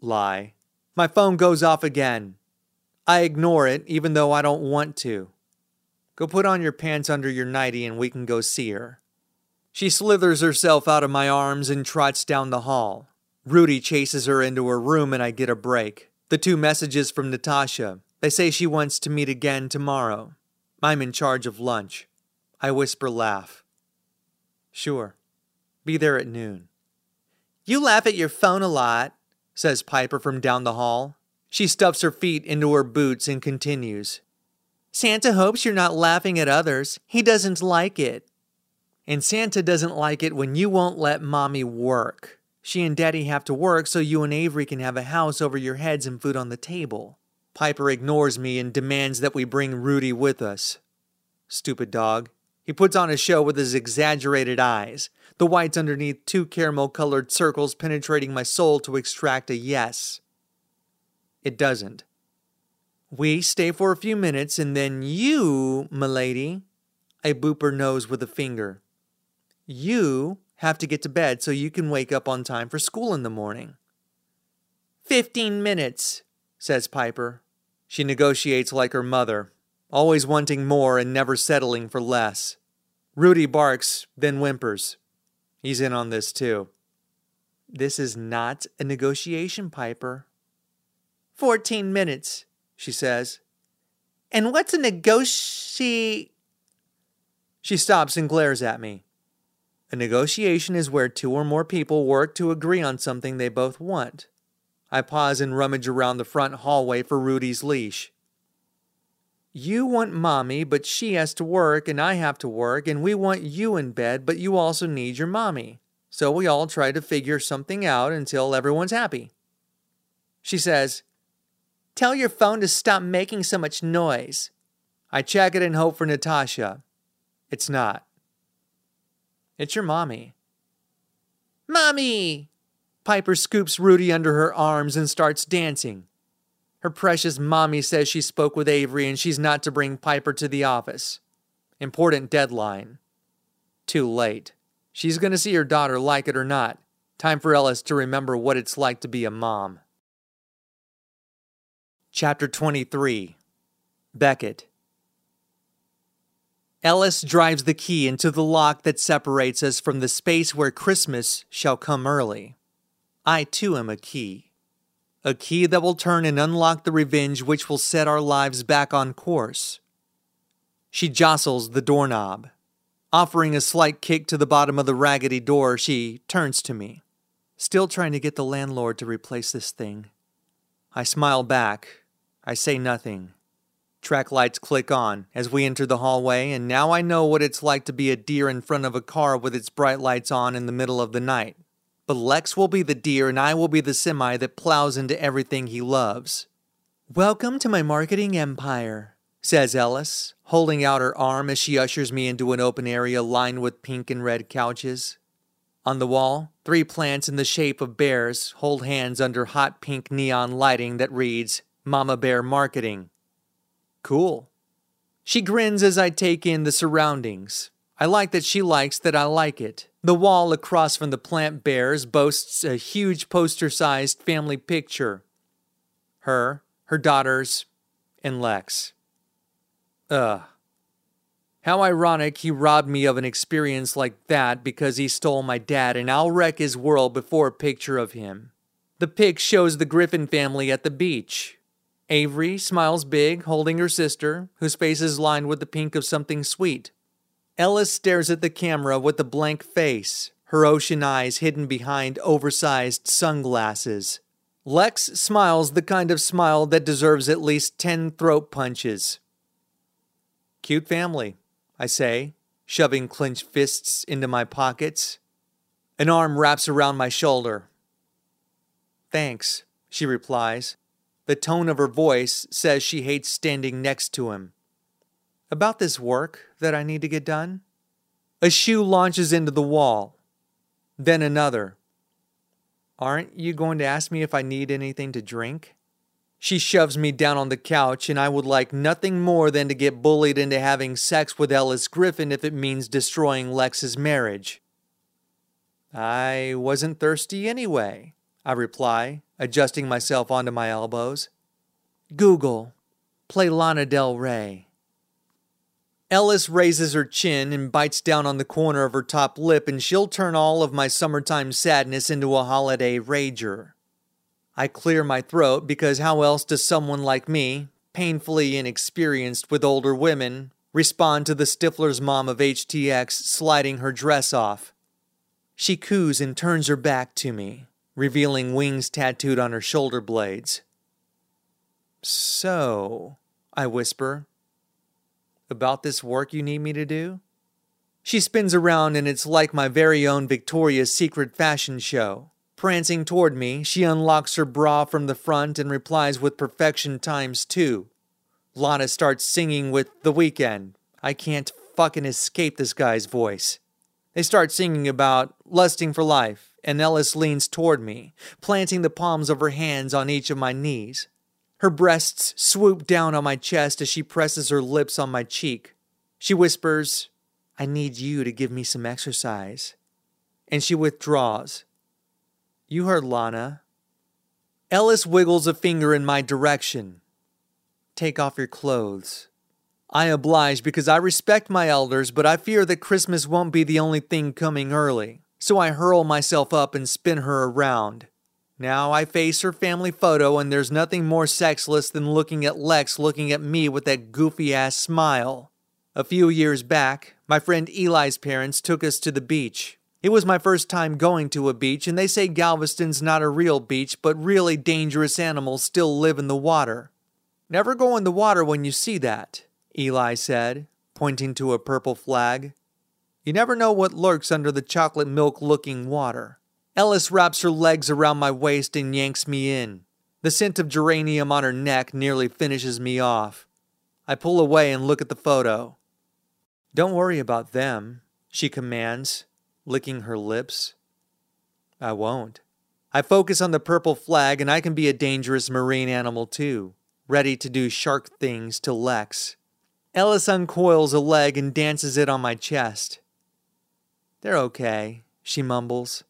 Lie. My phone goes off again. I ignore it, even though I don't want to. Go put on your pants under your nightie and we can go see her. She slithers herself out of my arms and trots down the hall. Rudy chases her into her room and I get a break. The two messages from Natasha. They say she wants to meet again tomorrow. I'm in charge of lunch. I whisper laugh. Sure. Be there at noon. You laugh at your phone a lot, says Piper from down the hall. She stuffs her feet into her boots and continues. Santa hopes you're not laughing at others. He doesn't like it. And Santa doesn't like it when you won't let mommy work. She and daddy have to work so you and Avery can have a house over your heads and food on the table. Piper ignores me and demands that we bring Rudy with us. Stupid dog. He puts on a show with his exaggerated eyes, the whites underneath two caramel colored circles penetrating my soul to extract a yes. It doesn't. We stay for a few minutes and then you, milady, I boop her nose with a finger. You have to get to bed so you can wake up on time for school in the morning. Fifteen minutes, says Piper. She negotiates like her mother, always wanting more and never settling for less. Rudy barks, then whimpers. He's in on this too. This is not a negotiation, Piper. Fourteen minutes, she says. And what's a negoti. She stops and glares at me. A negotiation is where two or more people work to agree on something they both want. I pause and rummage around the front hallway for Rudy's leash. You want mommy, but she has to work and I have to work, and we want you in bed, but you also need your mommy. So we all try to figure something out until everyone's happy. She says, Tell your phone to stop making so much noise. I check it and hope for Natasha. It's not. It's your mommy. Mommy! Piper scoops Rudy under her arms and starts dancing. Her precious mommy says she spoke with Avery and she's not to bring Piper to the office. Important deadline. Too late. She's going to see her daughter, like it or not. Time for Ellis to remember what it's like to be a mom. Chapter 23 Beckett Ellis drives the key into the lock that separates us from the space where Christmas shall come early. I too am a key. A key that will turn and unlock the revenge which will set our lives back on course. She jostles the doorknob. Offering a slight kick to the bottom of the raggedy door, she turns to me. Still trying to get the landlord to replace this thing. I smile back. I say nothing. Track lights click on as we enter the hallway, and now I know what it's like to be a deer in front of a car with its bright lights on in the middle of the night. But Lex will be the deer, and I will be the semi that plows into everything he loves. Welcome to my marketing empire, says Ellis, holding out her arm as she ushers me into an open area lined with pink and red couches. On the wall, three plants in the shape of bears hold hands under hot pink neon lighting that reads Mama Bear Marketing. Cool. She grins as I take in the surroundings. I like that she likes that I like it. The wall across from the plant bears boasts a huge poster sized family picture her, her daughters, and Lex. Ugh. How ironic he robbed me of an experience like that because he stole my dad, and I'll wreck his world before a picture of him. The pic shows the Griffin family at the beach. Avery smiles big, holding her sister, whose face is lined with the pink of something sweet. Ellis stares at the camera with a blank face, her ocean eyes hidden behind oversized sunglasses. Lex smiles the kind of smile that deserves at least 10 throat punches. Cute family, I say, shoving clenched fists into my pockets. An arm wraps around my shoulder. Thanks, she replies, the tone of her voice says she hates standing next to him. About this work that I need to get done? A shoe launches into the wall. Then another. Aren't you going to ask me if I need anything to drink? She shoves me down on the couch, and I would like nothing more than to get bullied into having sex with Ellis Griffin if it means destroying Lex's marriage. I wasn't thirsty anyway, I reply, adjusting myself onto my elbows. Google, play Lana Del Rey. Ellis raises her chin and bites down on the corner of her top lip, and she'll turn all of my summertime sadness into a holiday rager. I clear my throat because how else does someone like me, painfully inexperienced with older women, respond to the Stifler's mom of HTX sliding her dress off? She coos and turns her back to me revealing wings tattooed on her shoulder blades. So, I whisper, about this work you need me to do? She spins around, and it's like my very own Victoria's Secret fashion show. Prancing toward me, she unlocks her bra from the front and replies with perfection times two. Lana starts singing with The Weeknd. I can't fucking escape this guy's voice. They start singing about lusting for life, and Ellis leans toward me, planting the palms of her hands on each of my knees. Her breasts swoop down on my chest as she presses her lips on my cheek. She whispers, I need you to give me some exercise. and she withdraws. You heard Lana. Ellis wiggles a finger in my direction. Take off your clothes. I oblige because I respect my elders, but I fear that Christmas won't be the only thing coming early. So I hurl myself up and spin her around. Now I face her family photo, and there's nothing more sexless than looking at Lex looking at me with that goofy ass smile. A few years back, my friend Eli's parents took us to the beach. It was my first time going to a beach, and they say Galveston's not a real beach, but really dangerous animals still live in the water. Never go in the water when you see that, Eli said, pointing to a purple flag. You never know what lurks under the chocolate milk looking water. Ellis wraps her legs around my waist and yanks me in. The scent of geranium on her neck nearly finishes me off. I pull away and look at the photo. Don't worry about them, she commands, licking her lips. I won't. I focus on the purple flag, and I can be a dangerous marine animal too, ready to do shark things to Lex. Ellis uncoils a leg and dances it on my chest. They're okay, she mumbles,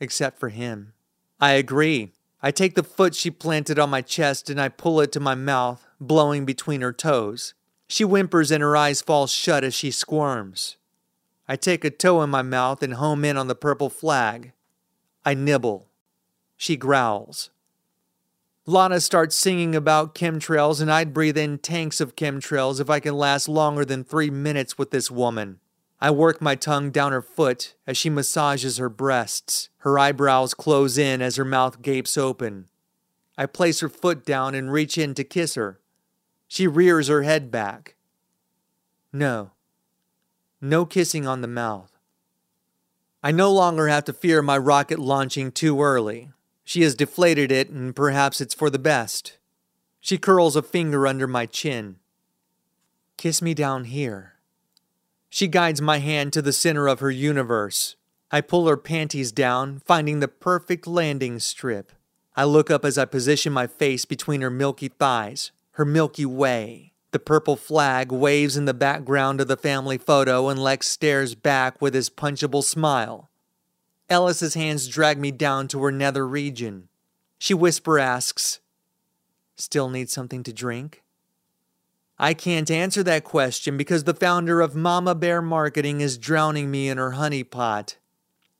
except for him. I agree. I take the foot she planted on my chest and I pull it to my mouth, blowing between her toes. She whimpers and her eyes fall shut as she squirms. I take a toe in my mouth and home in on the purple flag. I nibble. She growls. Lana starts singing about chemtrails, and I'd breathe in tanks of chemtrails if I can last longer than three minutes with this woman. I work my tongue down her foot as she massages her breasts. Her eyebrows close in as her mouth gapes open. I place her foot down and reach in to kiss her. She rears her head back. No, no kissing on the mouth. I no longer have to fear my rocket launching too early. She has deflated it, and perhaps it's for the best. She curls a finger under my chin. Kiss me down here. She guides my hand to the center of her universe. I pull her panties down, finding the perfect landing strip. I look up as I position my face between her milky thighs, her Milky Way. The purple flag waves in the background of the family photo, and Lex stares back with his punchable smile. Ellis's hands drag me down to her nether region. She whisper asks, Still need something to drink? I can't answer that question because the founder of Mama Bear Marketing is drowning me in her honey pot.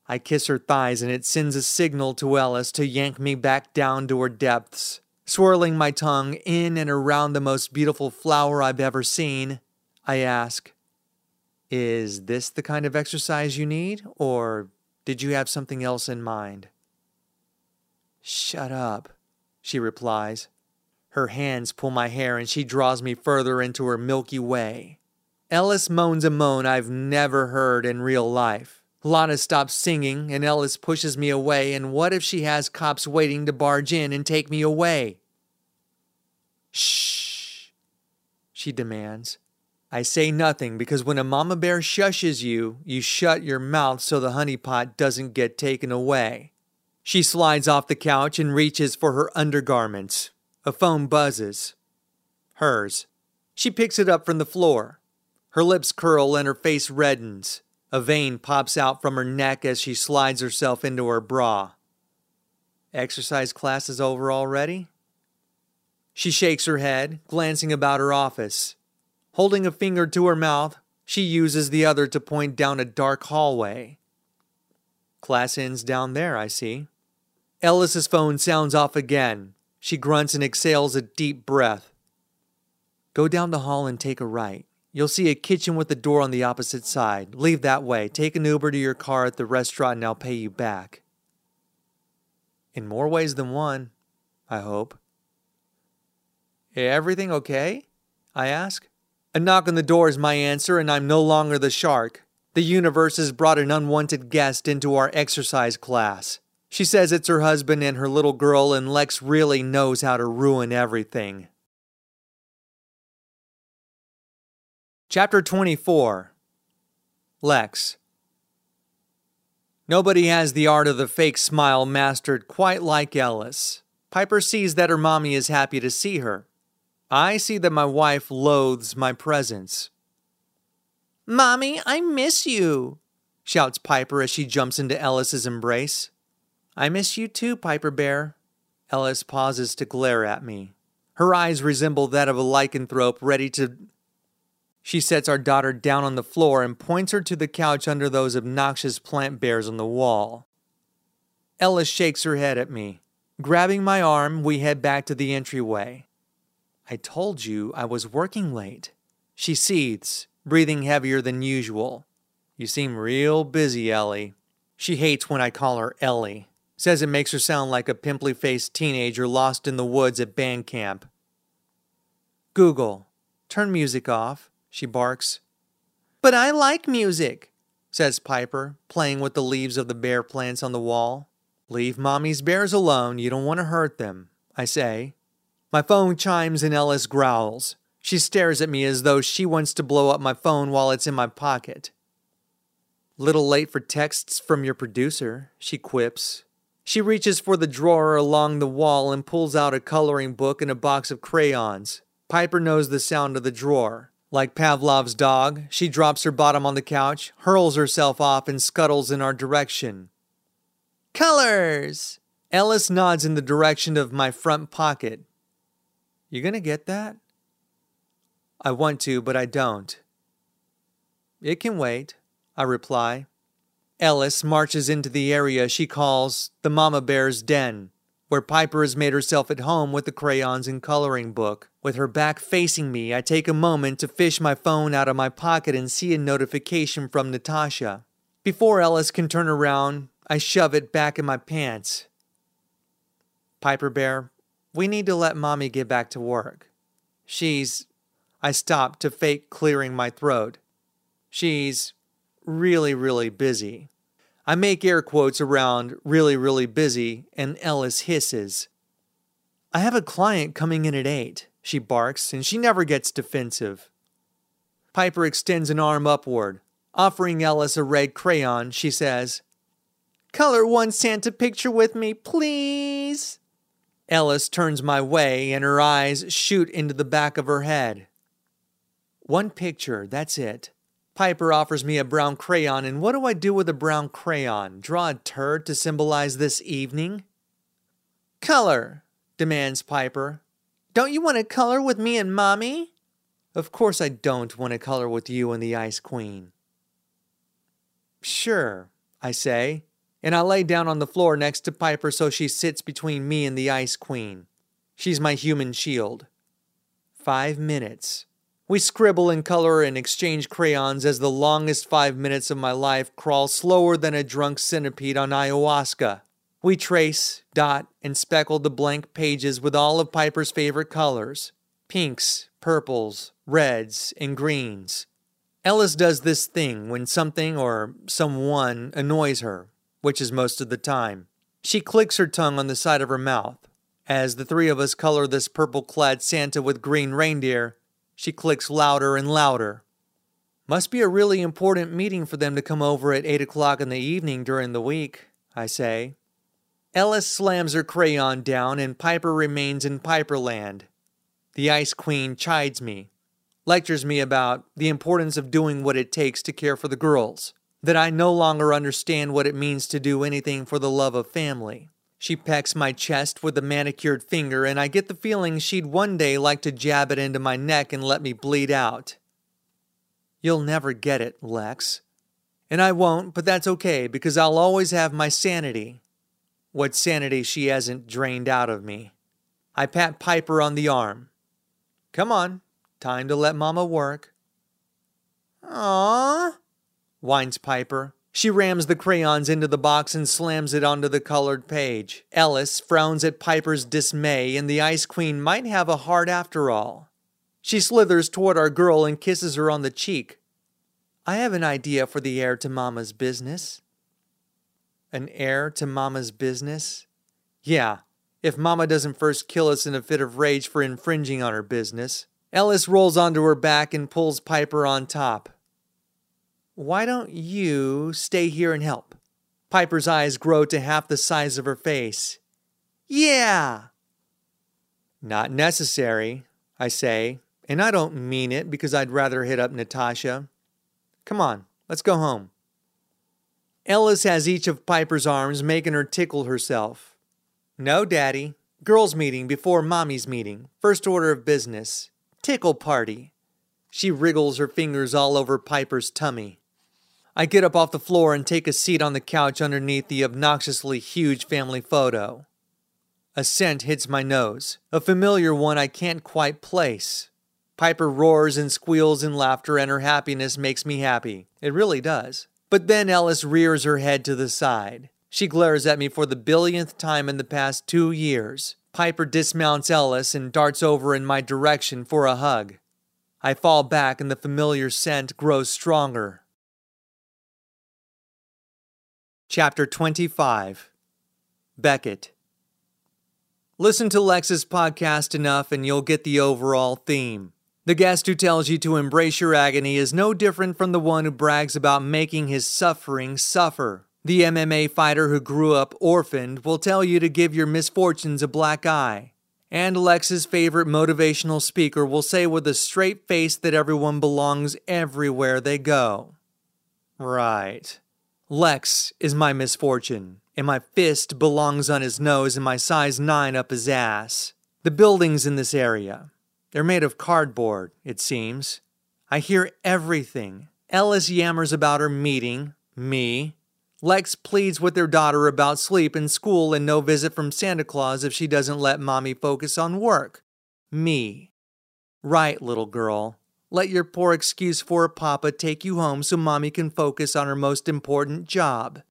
I kiss her thighs and it sends a signal to Ellis to yank me back down to her depths. Swirling my tongue in and around the most beautiful flower I've ever seen, I ask, Is this the kind of exercise you need, or did you have something else in mind? Shut up, she replies. Her hands pull my hair and she draws me further into her Milky Way. Ellis moans a moan I've never heard in real life. Lana stops singing, and Ellis pushes me away. And what if she has cops waiting to barge in and take me away? Shh, she demands. I say nothing because when a mama bear shushes you, you shut your mouth so the honey pot doesn't get taken away. She slides off the couch and reaches for her undergarments. A phone buzzes. Hers. She picks it up from the floor. Her lips curl and her face reddens. A vein pops out from her neck as she slides herself into her bra. Exercise class is over already? She shakes her head, glancing about her office. Holding a finger to her mouth, she uses the other to point down a dark hallway. Class ends down there, I see. Ellis's phone sounds off again. She grunts and exhales a deep breath. Go down the hall and take a right. You'll see a kitchen with a door on the opposite side. Leave that way. Take an Uber to your car at the restaurant and I'll pay you back. In more ways than one, I hope. Everything okay? I ask. A knock on the door is my answer, and I'm no longer the shark. The universe has brought an unwanted guest into our exercise class. She says it's her husband and her little girl, and Lex really knows how to ruin everything. Chapter 24 Lex Nobody has the art of the fake smile mastered quite like Ellis. Piper sees that her mommy is happy to see her. I see that my wife loathes my presence. Mommy, I miss you, shouts Piper as she jumps into Ellis's embrace. I miss you too, Piper Bear. Ellis pauses to glare at me. Her eyes resemble that of a lycanthrope ready to. She sets our daughter down on the floor and points her to the couch under those obnoxious plant bears on the wall. Ellis shakes her head at me. Grabbing my arm, we head back to the entryway. I told you I was working late. She seethes, breathing heavier than usual. You seem real busy, Ellie. She hates when I call her Ellie. Says it makes her sound like a pimply faced teenager lost in the woods at band camp. Google, turn music off, she barks. But I like music, says Piper, playing with the leaves of the bear plants on the wall. Leave mommy's bears alone, you don't want to hurt them, I say. My phone chimes and Ellis growls. She stares at me as though she wants to blow up my phone while it's in my pocket. Little late for texts from your producer, she quips. She reaches for the drawer along the wall and pulls out a coloring book and a box of crayons. Piper knows the sound of the drawer. Like Pavlov's dog, she drops her bottom on the couch, hurls herself off, and scuttles in our direction. Colors! Ellis nods in the direction of my front pocket. You gonna get that? I want to, but I don't. It can wait, I reply. Ellis marches into the area she calls the Mama Bear's Den, where Piper has made herself at home with the crayons and coloring book. With her back facing me, I take a moment to fish my phone out of my pocket and see a notification from Natasha. Before Ellis can turn around, I shove it back in my pants. Piper Bear, we need to let Mommy get back to work. She's I stop to fake clearing my throat. She's really, really busy. I make air quotes around really, really busy, and Ellis hisses. I have a client coming in at 8, she barks, and she never gets defensive. Piper extends an arm upward. Offering Ellis a red crayon, she says, Color one Santa picture with me, please. Ellis turns my way, and her eyes shoot into the back of her head. One picture, that's it. Piper offers me a brown crayon, and what do I do with a brown crayon? Draw a turd to symbolize this evening? Color, demands Piper. Don't you want to color with me and Mommy? Of course I don't want to color with you and the Ice Queen. Sure, I say, and I lay down on the floor next to Piper so she sits between me and the Ice Queen. She's my human shield. Five minutes. We scribble and color and exchange crayons as the longest five minutes of my life crawl slower than a drunk centipede on ayahuasca. We trace, dot, and speckle the blank pages with all of Piper's favorite colors pinks, purples, reds, and greens. Ellis does this thing when something or someone annoys her, which is most of the time. She clicks her tongue on the side of her mouth. As the three of us color this purple clad Santa with green reindeer, she clicks louder and louder. Must be a really important meeting for them to come over at 8 o'clock in the evening during the week, I say. Ellis slams her crayon down and Piper remains in Piperland. The Ice Queen chides me, lectures me about the importance of doing what it takes to care for the girls, that I no longer understand what it means to do anything for the love of family. She pecks my chest with a manicured finger, and I get the feeling she'd one day like to jab it into my neck and let me bleed out. You'll never get it, Lex. And I won't, but that's okay because I'll always have my sanity. What sanity she hasn't drained out of me. I pat Piper on the arm. Come on, time to let Mama work. Aww, whines Piper. She rams the crayons into the box and slams it onto the colored page. Ellis frowns at Piper's dismay, and the Ice Queen might have a heart after all. She slithers toward our girl and kisses her on the cheek. I have an idea for the heir to Mama's business. An heir to Mama's business? Yeah, if Mama doesn't first kill us in a fit of rage for infringing on her business. Ellis rolls onto her back and pulls Piper on top. Why don't you stay here and help? Piper's eyes grow to half the size of her face. Yeah! Not necessary, I say, and I don't mean it because I'd rather hit up Natasha. Come on, let's go home. Ellis has each of Piper's arms, making her tickle herself. No, Daddy. Girls' meeting before Mommy's meeting. First order of business. Tickle party. She wriggles her fingers all over Piper's tummy. I get up off the floor and take a seat on the couch underneath the obnoxiously huge family photo. A scent hits my nose, a familiar one I can't quite place. Piper roars and squeals in laughter, and her happiness makes me happy. It really does. But then Ellis rears her head to the side. She glares at me for the billionth time in the past two years. Piper dismounts Ellis and darts over in my direction for a hug. I fall back and the familiar scent grows stronger. Chapter 25 Beckett Listen to Lex's podcast enough and you'll get the overall theme. The guest who tells you to embrace your agony is no different from the one who brags about making his suffering suffer. The MMA fighter who grew up orphaned will tell you to give your misfortunes a black eye. And Lex's favorite motivational speaker will say with a straight face that everyone belongs everywhere they go. Right. Lex is my misfortune, and my fist belongs on his nose and my size 9 up his ass. The buildings in this area, they're made of cardboard, it seems. I hear everything. Ellis yammers about her meeting, me, Lex pleads with their daughter about sleep and school and no visit from Santa Claus if she doesn't let mommy focus on work. Me. Right, little girl. Let your poor excuse for a papa take you home so mommy can focus on her most important job.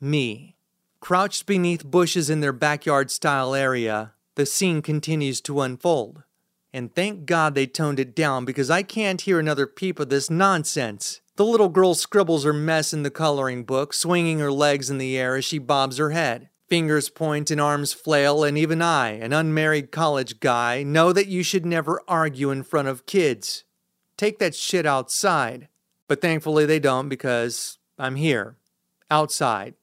Me. Crouched beneath bushes in their backyard style area, the scene continues to unfold. And thank God they toned it down because I can't hear another peep of this nonsense. The little girl scribbles her mess in the coloring book, swinging her legs in the air as she bobs her head. Fingers point and arms flail, and even I, an unmarried college guy, know that you should never argue in front of kids. Take that shit outside. But thankfully they don't because I'm here, outside,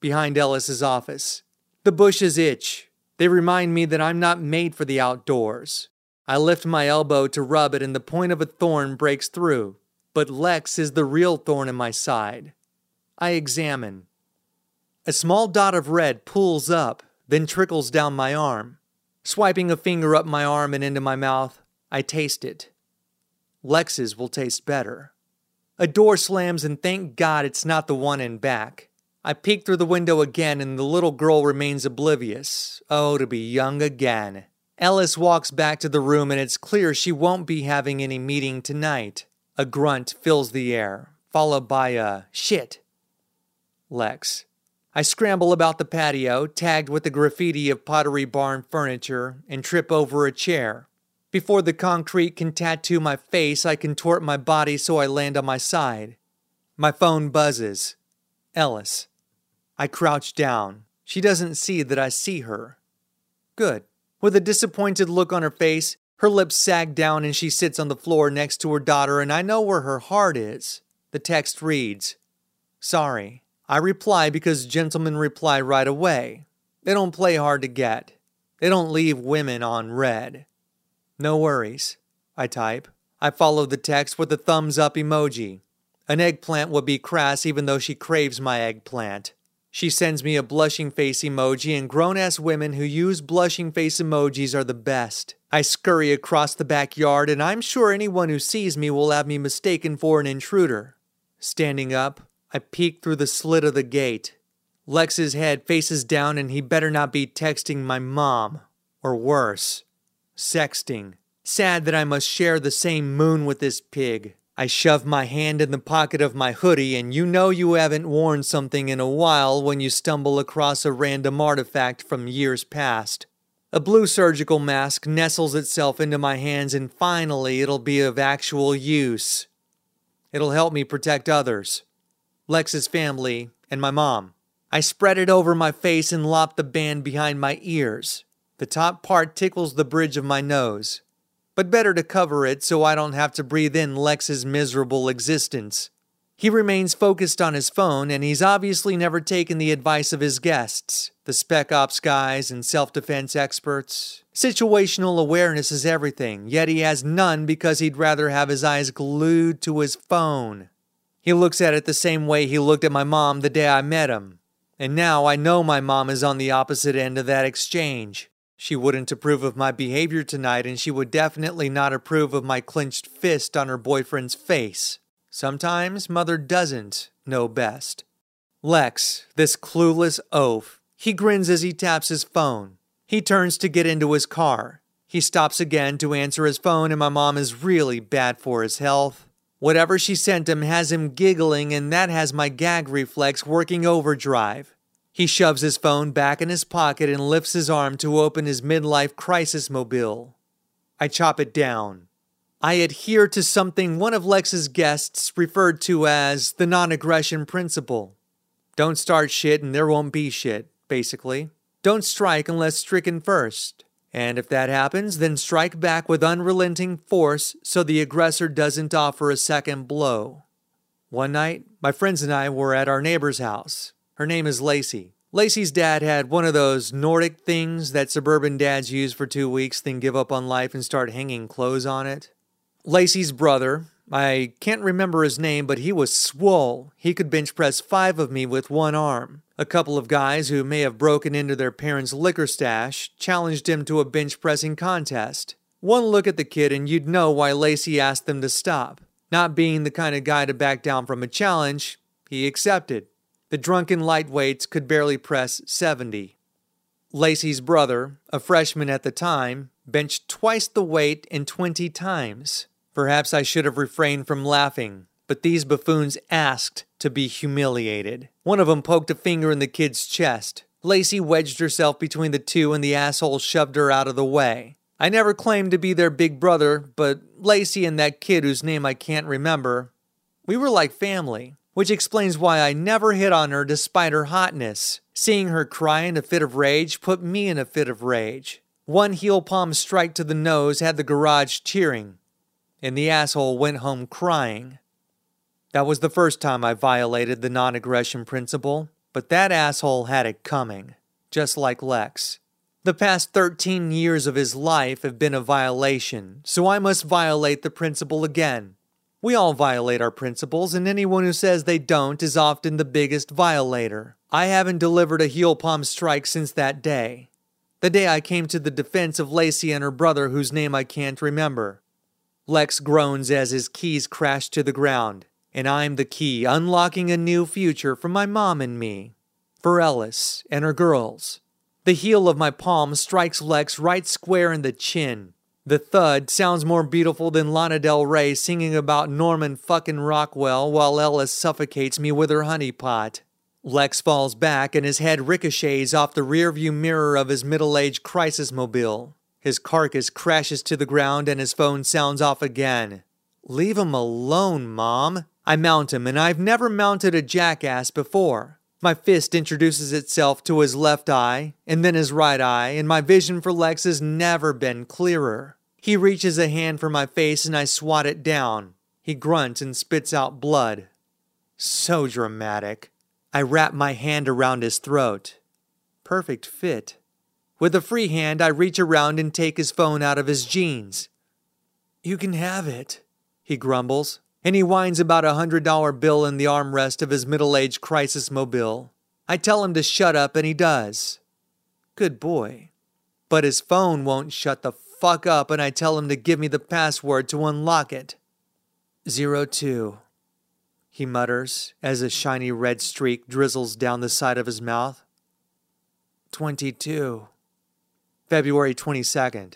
behind Ellis's office. The bushes itch. They remind me that I'm not made for the outdoors. I lift my elbow to rub it, and the point of a thorn breaks through, but Lex is the real thorn in my side. I examine. A small dot of red pulls up, then trickles down my arm. Swiping a finger up my arm and into my mouth, I taste it. Lex's will taste better. A door slams, and thank God it's not the one in back. I peek through the window again, and the little girl remains oblivious. Oh, to be young again. Ellis walks back to the room, and it's clear she won't be having any meeting tonight. A grunt fills the air, followed by a shit. Lex. I scramble about the patio, tagged with the graffiti of Pottery Barn furniture, and trip over a chair. Before the concrete can tattoo my face, I contort my body so I land on my side. My phone buzzes. Ellis. I crouch down. She doesn't see that I see her. Good. With a disappointed look on her face, her lips sag down and she sits on the floor next to her daughter, and I know where her heart is. The text reads Sorry. I reply because gentlemen reply right away. They don't play hard to get. They don't leave women on read. No worries. I type. I follow the text with a thumbs up emoji. An eggplant would be crass even though she craves my eggplant. She sends me a blushing face emoji, and grown ass women who use blushing face emojis are the best. I scurry across the backyard, and I'm sure anyone who sees me will have me mistaken for an intruder. Standing up, I peek through the slit of the gate. Lex's head faces down, and he better not be texting my mom. Or worse, sexting. Sad that I must share the same moon with this pig. I shove my hand in the pocket of my hoodie, and you know you haven't worn something in a while when you stumble across a random artifact from years past. A blue surgical mask nestles itself into my hands, and finally it'll be of actual use. It'll help me protect others Lex's family and my mom. I spread it over my face and lop the band behind my ears. The top part tickles the bridge of my nose but better to cover it so I don't have to breathe in Lex's miserable existence. He remains focused on his phone, and he's obviously never taken the advice of his guests, the spec ops guys and self defense experts. Situational awareness is everything, yet he has none because he'd rather have his eyes glued to his phone. He looks at it the same way he looked at my mom the day I met him. And now I know my mom is on the opposite end of that exchange. She wouldn't approve of my behavior tonight, and she would definitely not approve of my clenched fist on her boyfriend's face. Sometimes mother doesn't know best. Lex, this clueless oaf, he grins as he taps his phone. He turns to get into his car. He stops again to answer his phone, and my mom is really bad for his health. Whatever she sent him has him giggling, and that has my gag reflex working overdrive. He shoves his phone back in his pocket and lifts his arm to open his midlife crisis mobile. I chop it down. I adhere to something one of Lex's guests referred to as the non aggression principle. Don't start shit and there won't be shit, basically. Don't strike unless stricken first. And if that happens, then strike back with unrelenting force so the aggressor doesn't offer a second blow. One night, my friends and I were at our neighbor's house. Her name is Lacey. Lacey's dad had one of those Nordic things that suburban dads use for two weeks, then give up on life and start hanging clothes on it. Lacey's brother, I can't remember his name, but he was swole. He could bench press five of me with one arm. A couple of guys who may have broken into their parents' liquor stash challenged him to a bench pressing contest. One look at the kid and you'd know why Lacey asked them to stop. Not being the kind of guy to back down from a challenge, he accepted. The drunken lightweights could barely press 70. Lacey's brother, a freshman at the time, benched twice the weight in 20 times. Perhaps I should have refrained from laughing, but these buffoons asked to be humiliated. One of them poked a finger in the kid's chest. Lacey wedged herself between the two and the asshole shoved her out of the way. I never claimed to be their big brother, but Lacey and that kid whose name I can't remember, we were like family, which explains why I never hit on her despite her hotness. Seeing her cry in a fit of rage put me in a fit of rage. One heel palm strike to the nose had the garage cheering, and the asshole went home crying. That was the first time I violated the non aggression principle, but that asshole had it coming, just like Lex. The past 13 years of his life have been a violation, so I must violate the principle again. We all violate our principles, and anyone who says they don't is often the biggest violator. I haven't delivered a heel palm strike since that day. The day I came to the defense of Lacey and her brother, whose name I can't remember. Lex groans as his keys crash to the ground, and I'm the key unlocking a new future for my mom and me, for Ellis and her girls. The heel of my palm strikes Lex right square in the chin. The thud sounds more beautiful than Lana Del Rey singing about Norman fucking Rockwell while Ellis suffocates me with her honeypot. Lex falls back and his head ricochets off the rearview mirror of his middle aged crisis mobile. His carcass crashes to the ground and his phone sounds off again. Leave him alone, Mom. I mount him, and I've never mounted a jackass before. My fist introduces itself to his left eye, and then his right eye, and my vision for Lex has never been clearer. He reaches a hand for my face, and I swat it down. He grunts and spits out blood. So dramatic. I wrap my hand around his throat. Perfect fit. With a free hand, I reach around and take his phone out of his jeans. You can have it, he grumbles, and he whines about a hundred dollar bill in the armrest of his middle aged crisis mobile. I tell him to shut up, and he does. Good boy. But his phone won't shut the fuck up, and I tell him to give me the password to unlock it. Zero two, he mutters as a shiny red streak drizzles down the side of his mouth. Twenty two. February 22nd,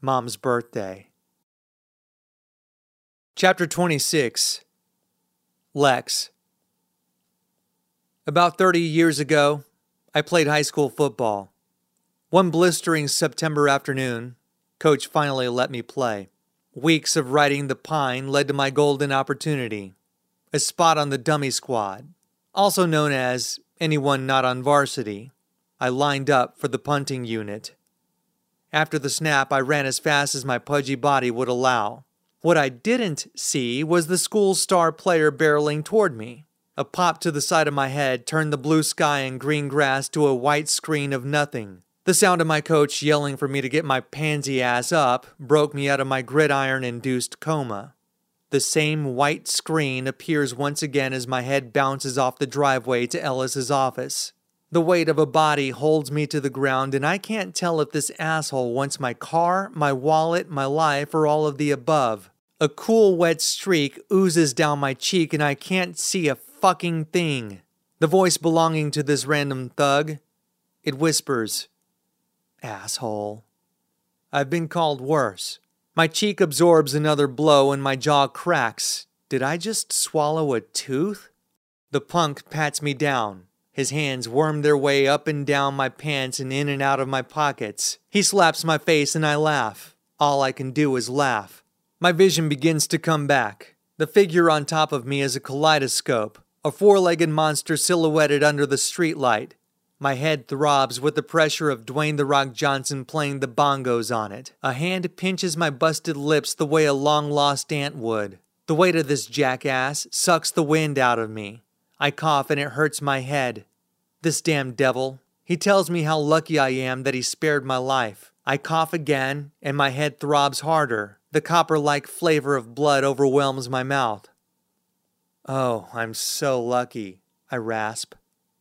Mom's birthday. Chapter 26 Lex. About 30 years ago, I played high school football. One blistering September afternoon, coach finally let me play. Weeks of riding the pine led to my golden opportunity a spot on the dummy squad, also known as anyone not on varsity. I lined up for the punting unit. After the snap, I ran as fast as my pudgy body would allow. What I didn't see was the school star player barreling toward me. A pop to the side of my head turned the blue sky and green grass to a white screen of nothing. The sound of my coach yelling for me to get my pansy ass up broke me out of my gridiron induced coma. The same white screen appears once again as my head bounces off the driveway to Ellis's office. The weight of a body holds me to the ground, and I can't tell if this asshole wants my car, my wallet, my life, or all of the above. A cool, wet streak oozes down my cheek, and I can't see a fucking thing. The voice belonging to this random thug, it whispers, Asshole. I've been called worse. My cheek absorbs another blow and my jaw cracks. Did I just swallow a tooth? The punk pats me down. His hands worm their way up and down my pants and in and out of my pockets. He slaps my face and I laugh. All I can do is laugh. My vision begins to come back. The figure on top of me is a kaleidoscope, a four legged monster silhouetted under the streetlight. My head throbs with the pressure of Dwayne The Rock Johnson playing the bongos on it. A hand pinches my busted lips the way a long lost aunt would. The weight of this jackass sucks the wind out of me. I cough and it hurts my head. This damn devil. He tells me how lucky I am that he spared my life. I cough again, and my head throbs harder. The copper like flavor of blood overwhelms my mouth. Oh, I'm so lucky, I rasp.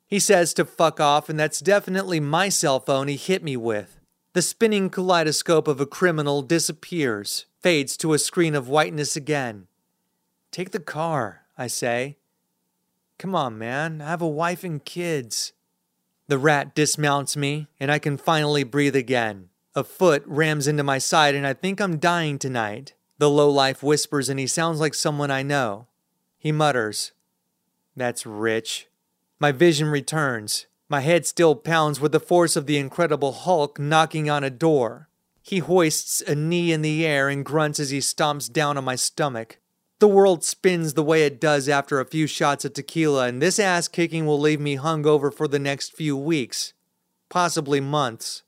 He says to fuck off, and that's definitely my cell phone he hit me with. The spinning kaleidoscope of a criminal disappears, fades to a screen of whiteness again. Take the car, I say. Come on, man, I have a wife and kids. The rat dismounts me, and I can finally breathe again. A foot rams into my side, and I think I'm dying tonight. The lowlife whispers, and he sounds like someone I know. He mutters, That's rich. My vision returns. My head still pounds with the force of the Incredible Hulk knocking on a door. He hoists a knee in the air and grunts as he stomps down on my stomach. The world spins the way it does after a few shots of tequila, and this ass kicking will leave me hungover for the next few weeks, possibly months.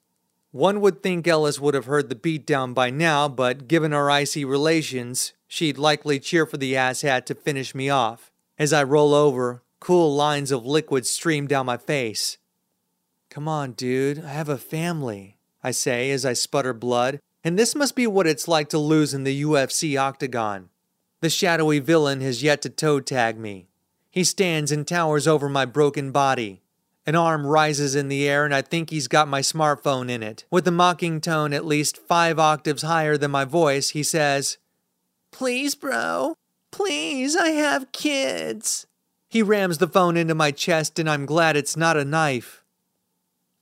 One would think Ellis would have heard the beatdown by now, but given our icy relations, she'd likely cheer for the asshat to finish me off. As I roll over, Cool lines of liquid stream down my face. Come on, dude, I have a family, I say as I sputter blood, and this must be what it's like to lose in the UFC octagon. The shadowy villain has yet to toe tag me. He stands and towers over my broken body. An arm rises in the air, and I think he's got my smartphone in it. With a mocking tone at least five octaves higher than my voice, he says, Please, bro. Please, I have kids. He rams the phone into my chest, and I'm glad it's not a knife.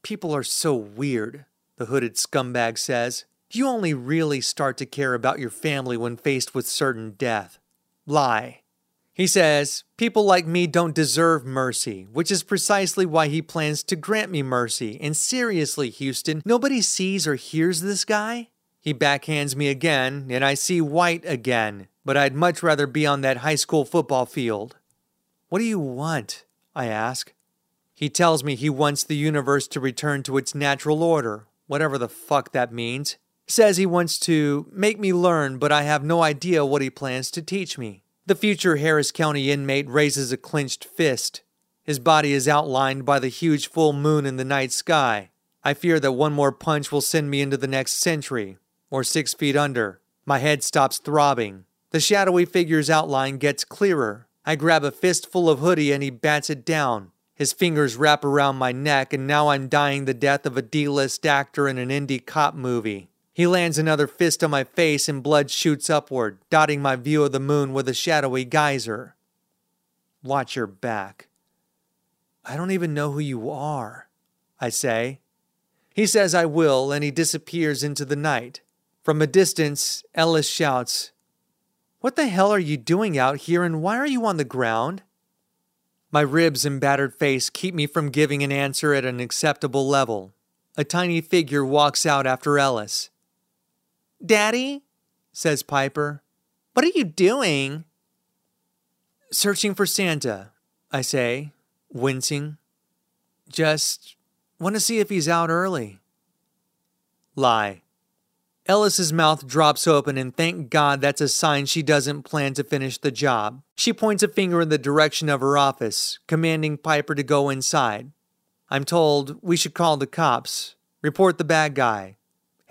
People are so weird, the hooded scumbag says. You only really start to care about your family when faced with certain death. Lie. He says, People like me don't deserve mercy, which is precisely why he plans to grant me mercy. And seriously, Houston, nobody sees or hears this guy? He backhands me again, and I see white again, but I'd much rather be on that high school football field. What do you want? I ask. He tells me he wants the universe to return to its natural order, whatever the fuck that means. Says he wants to make me learn, but I have no idea what he plans to teach me. The future Harris County inmate raises a clenched fist. His body is outlined by the huge full moon in the night sky. I fear that one more punch will send me into the next century, or six feet under. My head stops throbbing. The shadowy figure's outline gets clearer. I grab a fistful of hoodie and he bats it down. His fingers wrap around my neck, and now I'm dying the death of a D list actor in an indie cop movie. He lands another fist on my face, and blood shoots upward, dotting my view of the moon with a shadowy geyser. Watch your back. I don't even know who you are, I say. He says I will, and he disappears into the night. From a distance, Ellis shouts, what the hell are you doing out here and why are you on the ground? My ribs and battered face keep me from giving an answer at an acceptable level. A tiny figure walks out after Ellis. Daddy, says Piper, what are you doing? Searching for Santa, I say, wincing. Just want to see if he's out early. Lie. Ellis's mouth drops open, and thank God that's a sign she doesn't plan to finish the job. She points a finger in the direction of her office, commanding Piper to go inside. I'm told we should call the cops, report the bad guy,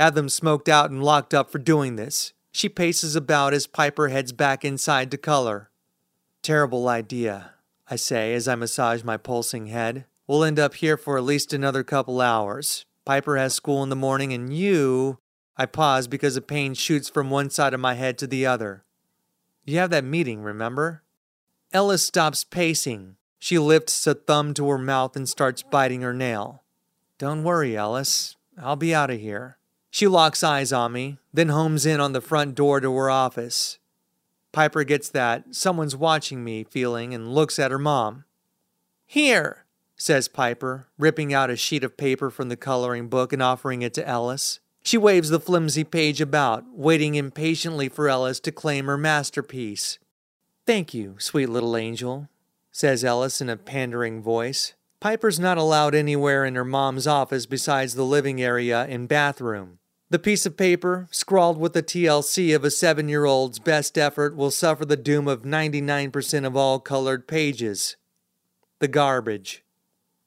have them smoked out and locked up for doing this. She paces about as Piper heads back inside to color. Terrible idea, I say as I massage my pulsing head. We'll end up here for at least another couple hours. Piper has school in the morning, and you. I pause because a pain shoots from one side of my head to the other. You have that meeting, remember? Ellis stops pacing. She lifts a thumb to her mouth and starts biting her nail. Don't worry, Ellis. I'll be out of here. She locks eyes on me, then homes in on the front door to her office. Piper gets that someone's watching me feeling and looks at her mom. Here, says Piper, ripping out a sheet of paper from the coloring book and offering it to Ellis. She waves the flimsy page about, waiting impatiently for Ellis to claim her masterpiece. Thank you, sweet little angel, says Ellis in a pandering voice. Piper's not allowed anywhere in her mom's office besides the living area and bathroom. The piece of paper, scrawled with the TLC of a seven year old's best effort, will suffer the doom of 99% of all colored pages. The garbage.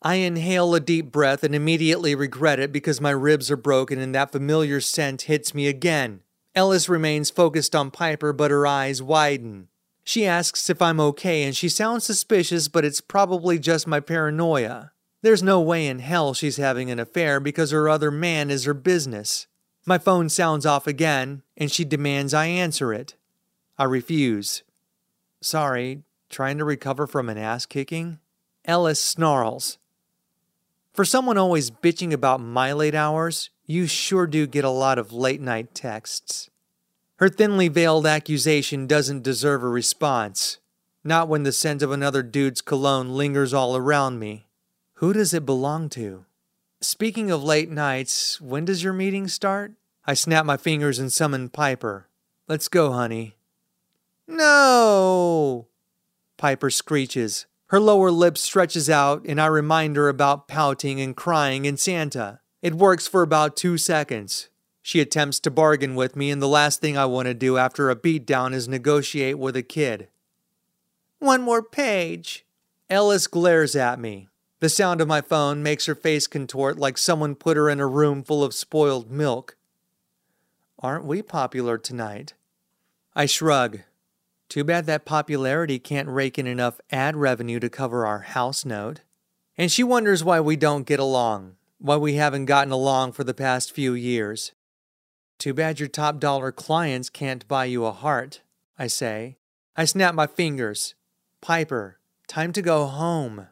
I inhale a deep breath and immediately regret it because my ribs are broken and that familiar scent hits me again. Ellis remains focused on Piper, but her eyes widen. She asks if I'm okay, and she sounds suspicious, but it's probably just my paranoia. There's no way in hell she's having an affair because her other man is her business. My phone sounds off again, and she demands I answer it. I refuse. Sorry, trying to recover from an ass kicking? Ellis snarls. For someone always bitching about my late hours, you sure do get a lot of late night texts. Her thinly veiled accusation doesn't deserve a response, not when the scent of another dude's cologne lingers all around me. Who does it belong to? Speaking of late nights, when does your meeting start? I snap my fingers and summon Piper. Let's go, honey. No! Piper screeches. Her lower lip stretches out, and I remind her about pouting and crying in Santa. It works for about two seconds. She attempts to bargain with me, and the last thing I want to do after a beatdown is negotiate with a kid. One more page. Ellis glares at me. The sound of my phone makes her face contort like someone put her in a room full of spoiled milk. Aren't we popular tonight? I shrug. Too bad that popularity can't rake in enough ad revenue to cover our house note. And she wonders why we don't get along, why we haven't gotten along for the past few years. Too bad your top dollar clients can't buy you a heart, I say. I snap my fingers. Piper, time to go home.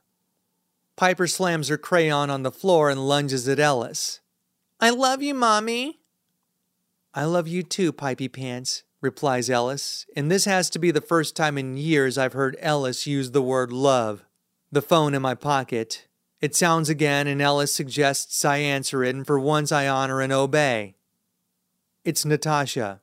Piper slams her crayon on the floor and lunges at Ellis. I love you, Mommy. I love you too, Pipey Pants, replies Ellis, and this has to be the first time in years I've heard Ellis use the word love. The phone in my pocket. It sounds again, and Ellis suggests I answer it, and for once I honor and obey. It's Natasha.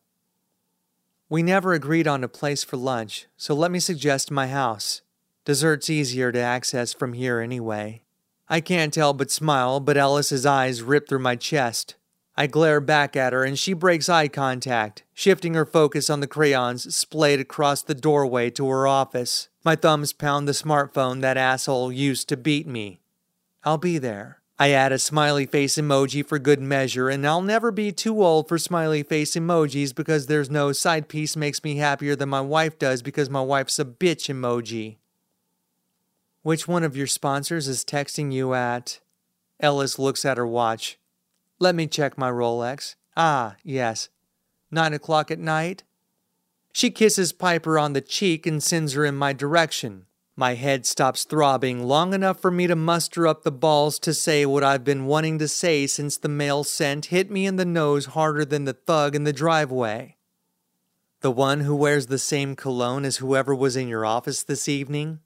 We never agreed on a place for lunch, so let me suggest my house. Dessert's easier to access from here anyway. I can't help but smile, but Ellis's eyes rip through my chest. I glare back at her and she breaks eye contact, shifting her focus on the crayons splayed across the doorway to her office. My thumbs pound the smartphone that asshole used to beat me. I'll be there. I add a smiley face emoji for good measure, and I'll never be too old for smiley face emojis because there's no side piece makes me happier than my wife does because my wife's a bitch emoji. Which one of your sponsors is texting you at? Ellis looks at her watch. Let me check my Rolex. Ah, yes. Nine o'clock at night? She kisses Piper on the cheek and sends her in my direction. My head stops throbbing long enough for me to muster up the balls to say what I've been wanting to say since the mail sent hit me in the nose harder than the thug in the driveway. The one who wears the same cologne as whoever was in your office this evening?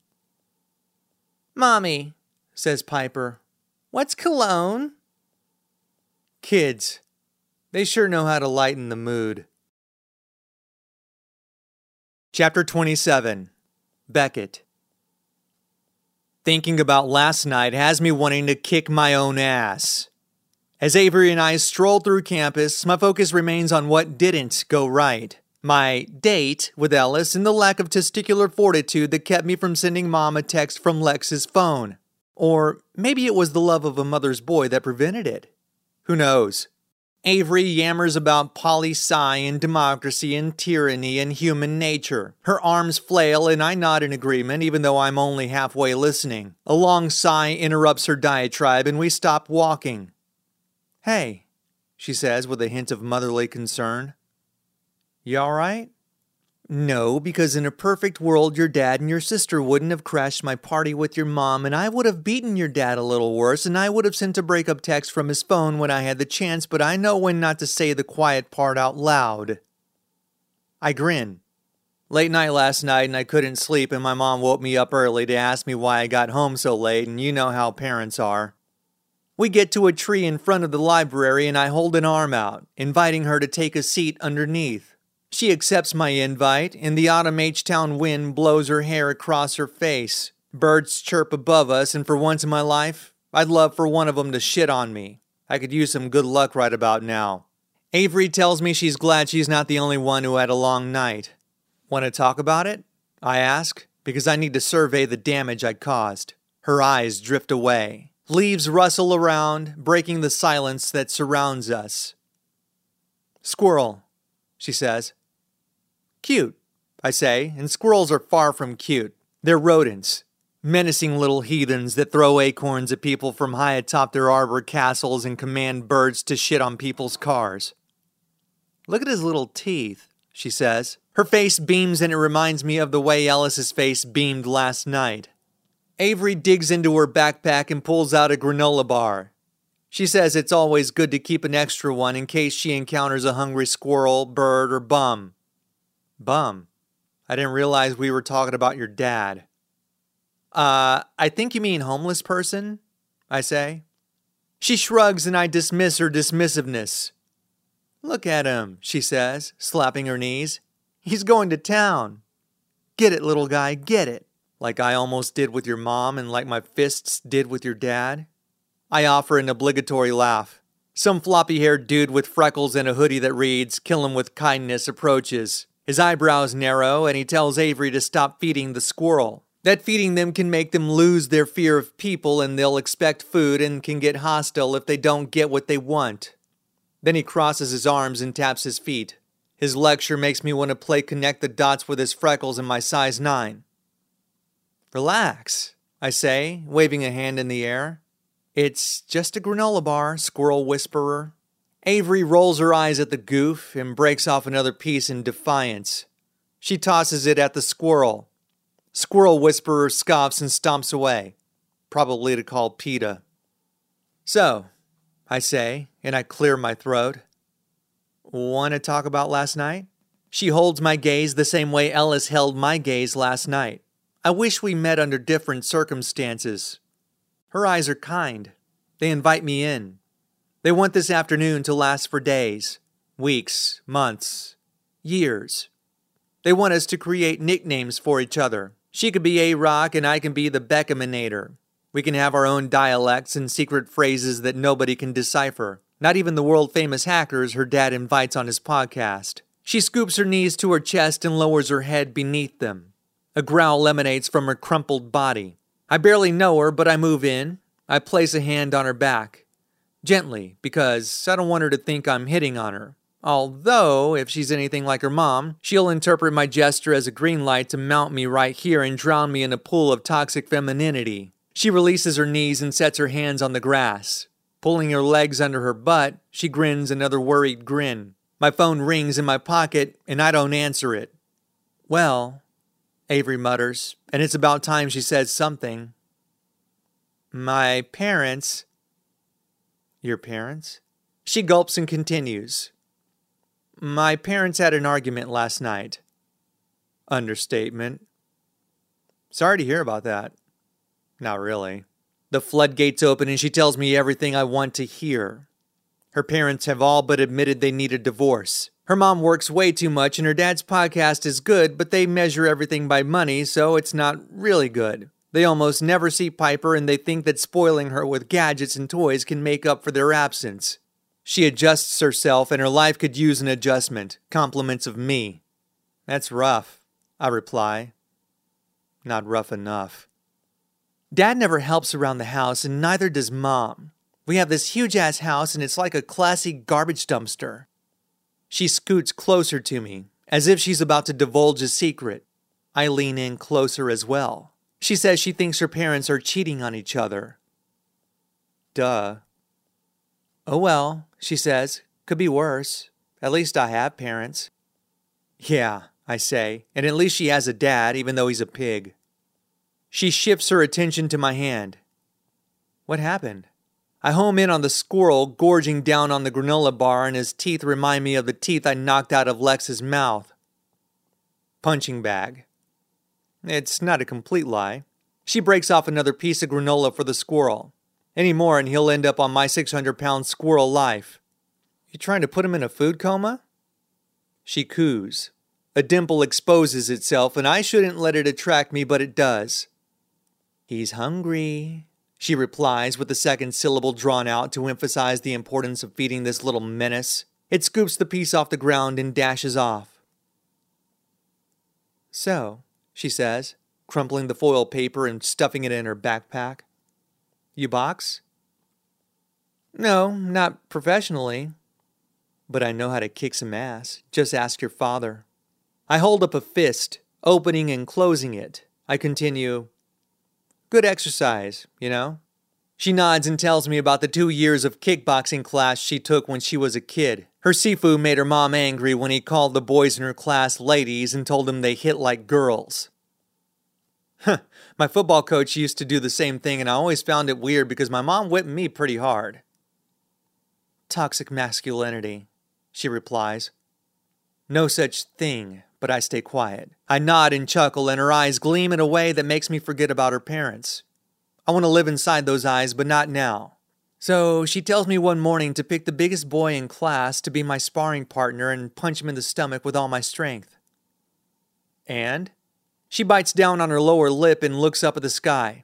Mommy, says Piper, what's cologne? Kids. They sure know how to lighten the mood. Chapter 27 Beckett Thinking about last night has me wanting to kick my own ass. As Avery and I stroll through campus, my focus remains on what didn't go right. My date with Ellis and the lack of testicular fortitude that kept me from sending mom a text from Lex's phone. Or maybe it was the love of a mother's boy that prevented it. Who knows? Avery yammers about poli sci and democracy and tyranny and human nature. Her arms flail and I nod in agreement, even though I'm only halfway listening. A long sigh interrupts her diatribe and we stop walking. Hey, she says with a hint of motherly concern. You alright? No, because in a perfect world, your dad and your sister wouldn't have crashed my party with your mom, and I would have beaten your dad a little worse, and I would have sent a breakup text from his phone when I had the chance, but I know when not to say the quiet part out loud. I grin. Late night last night, and I couldn't sleep, and my mom woke me up early to ask me why I got home so late, and you know how parents are. We get to a tree in front of the library, and I hold an arm out, inviting her to take a seat underneath. She accepts my invite, and the autumn H Town wind blows her hair across her face. Birds chirp above us, and for once in my life, I'd love for one of them to shit on me. I could use some good luck right about now. Avery tells me she's glad she's not the only one who had a long night. Want to talk about it? I ask, because I need to survey the damage I caused. Her eyes drift away. Leaves rustle around, breaking the silence that surrounds us. Squirrel, she says. Cute, I say, and squirrels are far from cute. They're rodents, menacing little heathens that throw acorns at people from high atop their arbor castles and command birds to shit on people's cars. Look at his little teeth, she says. Her face beams and it reminds me of the way Ellis's face beamed last night. Avery digs into her backpack and pulls out a granola bar. She says it's always good to keep an extra one in case she encounters a hungry squirrel, bird, or bum. Bum. I didn't realize we were talking about your dad. Uh, I think you mean homeless person, I say. She shrugs and I dismiss her dismissiveness. Look at him, she says, slapping her knees. He's going to town. Get it, little guy, get it. Like I almost did with your mom and like my fists did with your dad. I offer an obligatory laugh. Some floppy haired dude with freckles and a hoodie that reads, Kill him with kindness, approaches. His eyebrows narrow, and he tells Avery to stop feeding the squirrel. That feeding them can make them lose their fear of people, and they'll expect food and can get hostile if they don't get what they want. Then he crosses his arms and taps his feet. His lecture makes me want to play connect the dots with his freckles and my size 9. Relax, I say, waving a hand in the air. It's just a granola bar, squirrel whisperer. Avery rolls her eyes at the goof and breaks off another piece in defiance. She tosses it at the squirrel. Squirrel Whisperer scoffs and stomps away, probably to call PETA. So, I say, and I clear my throat. Want to talk about last night? She holds my gaze the same way Ellis held my gaze last night. I wish we met under different circumstances. Her eyes are kind. They invite me in. They want this afternoon to last for days, weeks, months, years. They want us to create nicknames for each other. She could be A Rock and I can be the Beckhaminator. We can have our own dialects and secret phrases that nobody can decipher, not even the world famous hackers her dad invites on his podcast. She scoops her knees to her chest and lowers her head beneath them. A growl emanates from her crumpled body. I barely know her, but I move in. I place a hand on her back. Gently, because I don't want her to think I'm hitting on her. Although, if she's anything like her mom, she'll interpret my gesture as a green light to mount me right here and drown me in a pool of toxic femininity. She releases her knees and sets her hands on the grass. Pulling her legs under her butt, she grins another worried grin. My phone rings in my pocket, and I don't answer it. Well, Avery mutters, and it's about time she says something. My parents your parents? She gulps and continues. My parents had an argument last night. Understatement. Sorry to hear about that. Not really. The floodgates open and she tells me everything I want to hear. Her parents have all but admitted they need a divorce. Her mom works way too much and her dad's podcast is good, but they measure everything by money, so it's not really good. They almost never see Piper and they think that spoiling her with gadgets and toys can make up for their absence. She adjusts herself and her life could use an adjustment. Compliments of me. That's rough, I reply. Not rough enough. Dad never helps around the house and neither does Mom. We have this huge ass house and it's like a classy garbage dumpster. She scoots closer to me, as if she's about to divulge a secret. I lean in closer as well. She says she thinks her parents are cheating on each other. Duh. Oh well, she says, could be worse. At least I have parents. Yeah, I say, and at least she has a dad, even though he's a pig. She shifts her attention to my hand. What happened? I home in on the squirrel gorging down on the granola bar, and his teeth remind me of the teeth I knocked out of Lex's mouth. Punching bag. It's not a complete lie. She breaks off another piece of granola for the squirrel. Any more, and he'll end up on my 600 pound squirrel life. You trying to put him in a food coma? She coos. A dimple exposes itself, and I shouldn't let it attract me, but it does. He's hungry, she replies with the second syllable drawn out to emphasize the importance of feeding this little menace. It scoops the piece off the ground and dashes off. So, she says, crumpling the foil paper and stuffing it in her backpack. You box? No, not professionally. But I know how to kick some ass. Just ask your father. I hold up a fist, opening and closing it. I continue, Good exercise, you know? She nods and tells me about the two years of kickboxing class she took when she was a kid. Her sifu made her mom angry when he called the boys in her class ladies and told them they hit like girls. (laughs) Huh, my football coach used to do the same thing, and I always found it weird because my mom whipped me pretty hard. Toxic masculinity, she replies. No such thing, but I stay quiet. I nod and chuckle, and her eyes gleam in a way that makes me forget about her parents. I want to live inside those eyes, but not now. So she tells me one morning to pick the biggest boy in class to be my sparring partner and punch him in the stomach with all my strength. And? She bites down on her lower lip and looks up at the sky.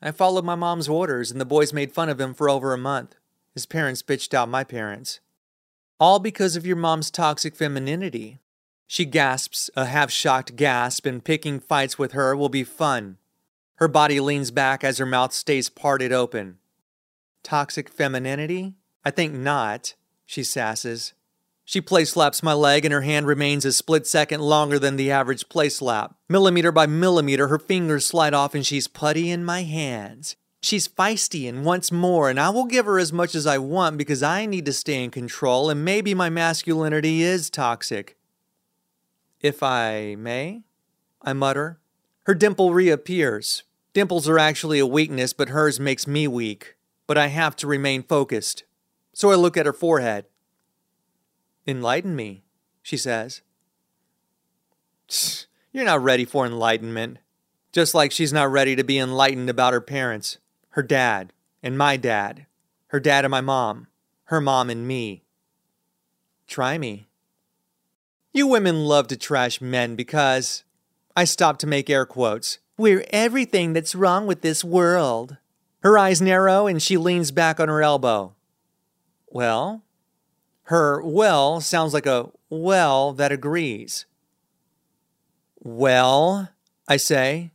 I followed my mom's orders, and the boys made fun of him for over a month. His parents bitched out my parents. All because of your mom's toxic femininity. She gasps a half shocked gasp, and picking fights with her will be fun. Her body leans back as her mouth stays parted open. Toxic femininity? I think not, she sasses. She play slaps my leg, and her hand remains a split second longer than the average play slap. Millimeter by millimeter, her fingers slide off, and she's putty in my hands. She's feisty and wants more, and I will give her as much as I want because I need to stay in control, and maybe my masculinity is toxic. If I may, I mutter. Her dimple reappears. Dimples are actually a weakness, but hers makes me weak. But I have to remain focused. So I look at her forehead. Enlighten me, she says. You're not ready for enlightenment. Just like she's not ready to be enlightened about her parents, her dad, and my dad, her dad and my mom, her mom and me. Try me. You women love to trash men because, I stop to make air quotes, we're everything that's wrong with this world. Her eyes narrow and she leans back on her elbow. Well, her well sounds like a well that agrees. Well, I say,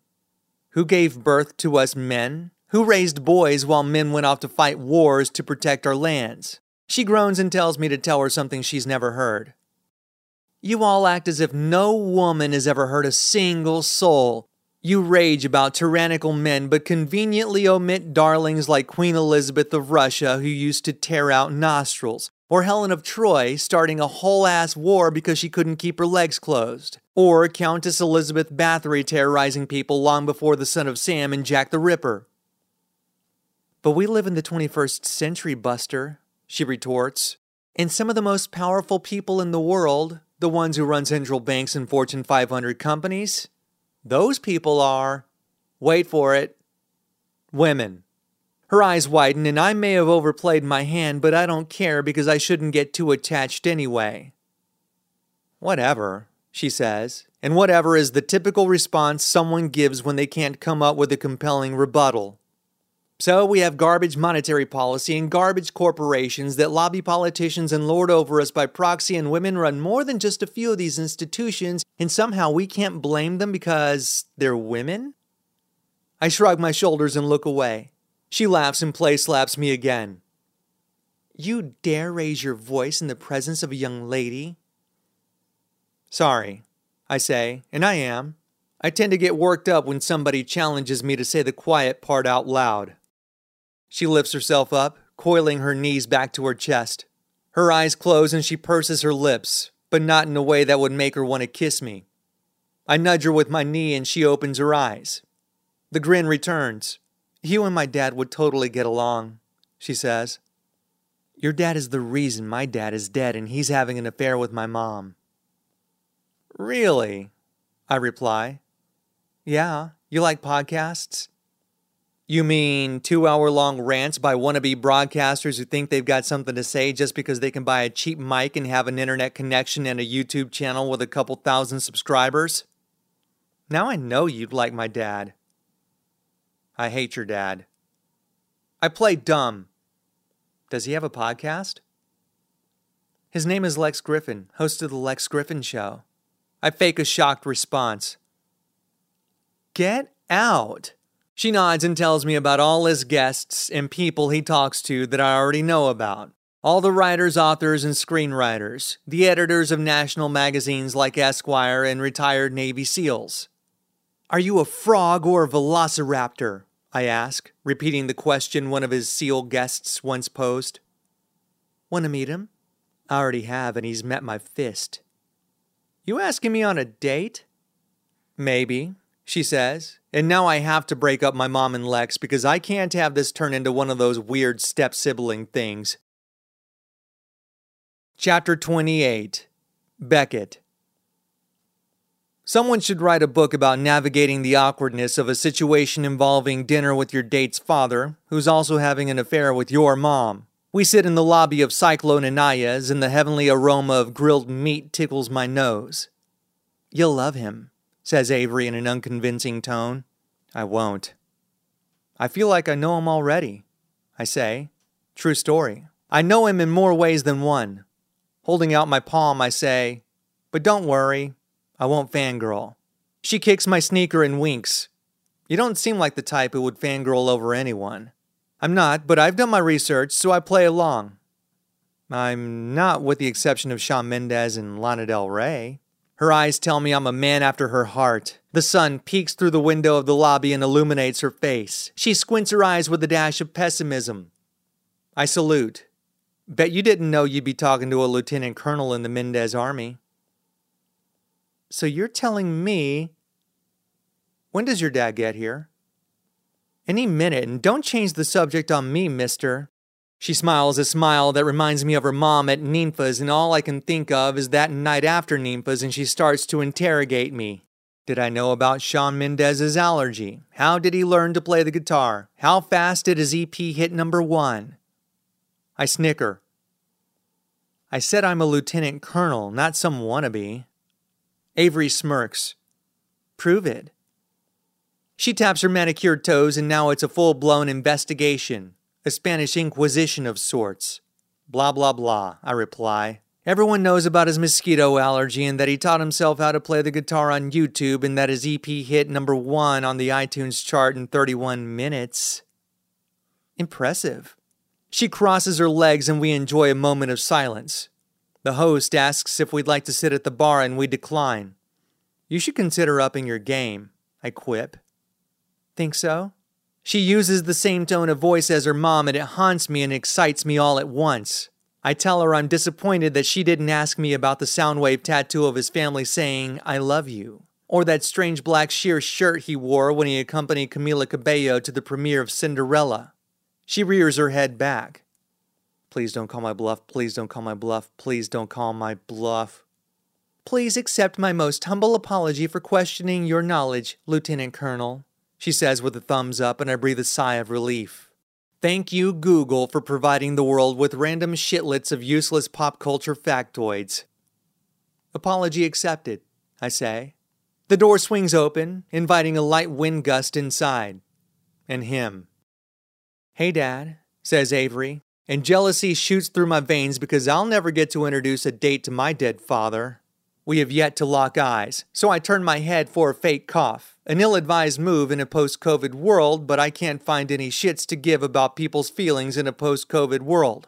who gave birth to us men? Who raised boys while men went off to fight wars to protect our lands? She groans and tells me to tell her something she's never heard. You all act as if no woman has ever hurt a single soul. You rage about tyrannical men, but conveniently omit darlings like Queen Elizabeth of Russia, who used to tear out nostrils, or Helen of Troy starting a whole ass war because she couldn't keep her legs closed, or Countess Elizabeth Bathory terrorizing people long before the son of Sam and Jack the Ripper. But we live in the 21st century, Buster, she retorts, and some of the most powerful people in the world the ones who run central banks and Fortune 500 companies, those people are, wait for it, women. Her eyes widen, and I may have overplayed my hand, but I don't care because I shouldn't get too attached anyway. Whatever, she says, and whatever is the typical response someone gives when they can't come up with a compelling rebuttal. So we have garbage monetary policy and garbage corporations that lobby politicians and lord over us by proxy, and women run more than just a few of these institutions, and somehow we can't blame them because they're women? I shrug my shoulders and look away. She laughs and play slaps me again. You dare raise your voice in the presence of a young lady? Sorry, I say, and I am. I tend to get worked up when somebody challenges me to say the quiet part out loud. She lifts herself up, coiling her knees back to her chest. Her eyes close and she purses her lips, but not in a way that would make her want to kiss me. I nudge her with my knee and she opens her eyes. The grin returns. You and my dad would totally get along, she says. Your dad is the reason my dad is dead and he's having an affair with my mom. Really? I reply. Yeah, you like podcasts? You mean two hour long rants by wannabe broadcasters who think they've got something to say just because they can buy a cheap mic and have an internet connection and a YouTube channel with a couple thousand subscribers? Now I know you'd like my dad. I hate your dad. I play dumb. Does he have a podcast? His name is Lex Griffin, host of The Lex Griffin Show. I fake a shocked response. Get out. She nods and tells me about all his guests and people he talks to that I already know about. All the writers, authors, and screenwriters, the editors of national magazines like Esquire and retired Navy SEALs. Are you a frog or a velociraptor? I ask, repeating the question one of his SEAL guests once posed. Want to meet him? I already have, and he's met my fist. You asking me on a date? Maybe, she says, and now I have to break up my mom and Lex because I can't have this turn into one of those weird step sibling things. Chapter 28 Beckett Someone should write a book about navigating the awkwardness of a situation involving dinner with your date's father, who's also having an affair with your mom. We sit in the lobby of Cyclone Anaya's, and the heavenly aroma of grilled meat tickles my nose. You'll love him, says Avery in an unconvincing tone. I won't. I feel like I know him already, I say. True story. I know him in more ways than one. Holding out my palm, I say, But don't worry, I won't fangirl. She kicks my sneaker and winks. You don't seem like the type who would fangirl over anyone. I'm not, but I've done my research, so I play along. I'm not, with the exception of Shawn Mendes and Lana Del Rey. Her eyes tell me I'm a man after her heart. The sun peeks through the window of the lobby and illuminates her face. She squints her eyes with a dash of pessimism. I salute. Bet you didn't know you'd be talking to a lieutenant colonel in the Mendes army. So you're telling me. When does your dad get here? Any minute, and don't change the subject on me, mister. She smiles a smile that reminds me of her mom at Ninfa's, and all I can think of is that night after Ninfa's, and she starts to interrogate me. Did I know about Shawn Mendes's allergy? How did he learn to play the guitar? How fast did his EP hit number one? I snicker. I said I'm a lieutenant colonel, not some wannabe. Avery smirks. Prove it. She taps her manicured toes, and now it's a full blown investigation a Spanish Inquisition of sorts. Blah, blah, blah, I reply. Everyone knows about his mosquito allergy and that he taught himself how to play the guitar on YouTube and that his EP hit number one on the iTunes chart in 31 minutes. Impressive. She crosses her legs and we enjoy a moment of silence. The host asks if we'd like to sit at the bar and we decline. You should consider upping your game, I quip. Think so? She uses the same tone of voice as her mom, and it haunts me and excites me all at once. I tell her I'm disappointed that she didn't ask me about the Soundwave tattoo of his family saying, I love you, or that strange black sheer shirt he wore when he accompanied Camila Cabello to the premiere of Cinderella. She rears her head back. Please don't call my bluff. Please don't call my bluff. Please don't call my bluff. Please accept my most humble apology for questioning your knowledge, Lieutenant Colonel she says with a thumbs up, and I breathe a sigh of relief. Thank you, Google, for providing the world with random shitlets of useless pop culture factoids. Apology accepted, I say. The door swings open, inviting a light wind gust inside. And him. Hey, Dad, says Avery, and jealousy shoots through my veins because I'll never get to introduce a date to my dead father. We have yet to lock eyes, so I turn my head for a fake cough. An ill advised move in a post COVID world, but I can't find any shits to give about people's feelings in a post COVID world.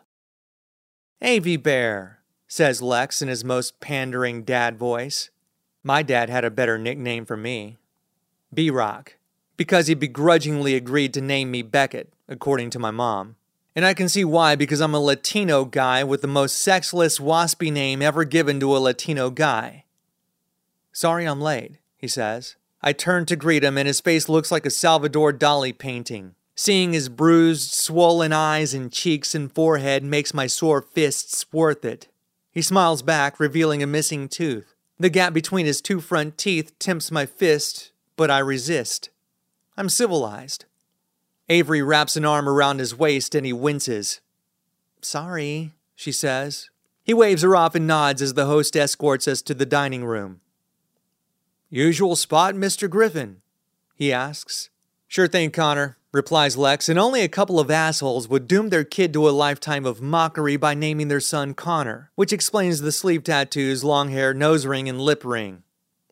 Avy Bear, says Lex in his most pandering dad voice. My dad had a better nickname for me B Rock, because he begrudgingly agreed to name me Beckett, according to my mom. And I can see why, because I'm a Latino guy with the most sexless, waspy name ever given to a Latino guy. Sorry I'm late, he says. I turn to greet him, and his face looks like a Salvador Dali painting. Seeing his bruised, swollen eyes and cheeks and forehead makes my sore fists worth it. He smiles back, revealing a missing tooth. The gap between his two front teeth tempts my fist, but I resist. I'm civilized. Avery wraps an arm around his waist and he winces. Sorry, she says. He waves her off and nods as the host escorts us to the dining room. Usual spot, Mr. Griffin? He asks. Sure thing, Connor, replies Lex, and only a couple of assholes would doom their kid to a lifetime of mockery by naming their son Connor, which explains the sleeve tattoos, long hair, nose ring, and lip ring.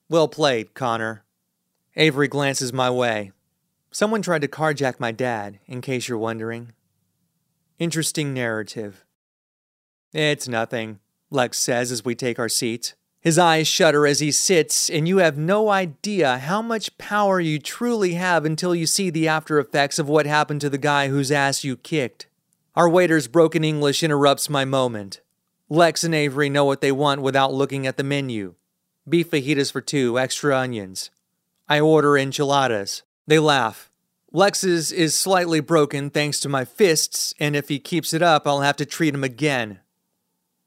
Well played, Connor. Avery glances my way. Someone tried to carjack my dad, in case you're wondering. Interesting narrative. It's nothing, Lex says as we take our seats. His eyes shudder as he sits, and you have no idea how much power you truly have until you see the after effects of what happened to the guy whose ass you kicked. Our waiter's broken English interrupts my moment. Lex and Avery know what they want without looking at the menu beef fajitas for two, extra onions. I order enchiladas. They laugh. Lex's is slightly broken thanks to my fists, and if he keeps it up, I'll have to treat him again.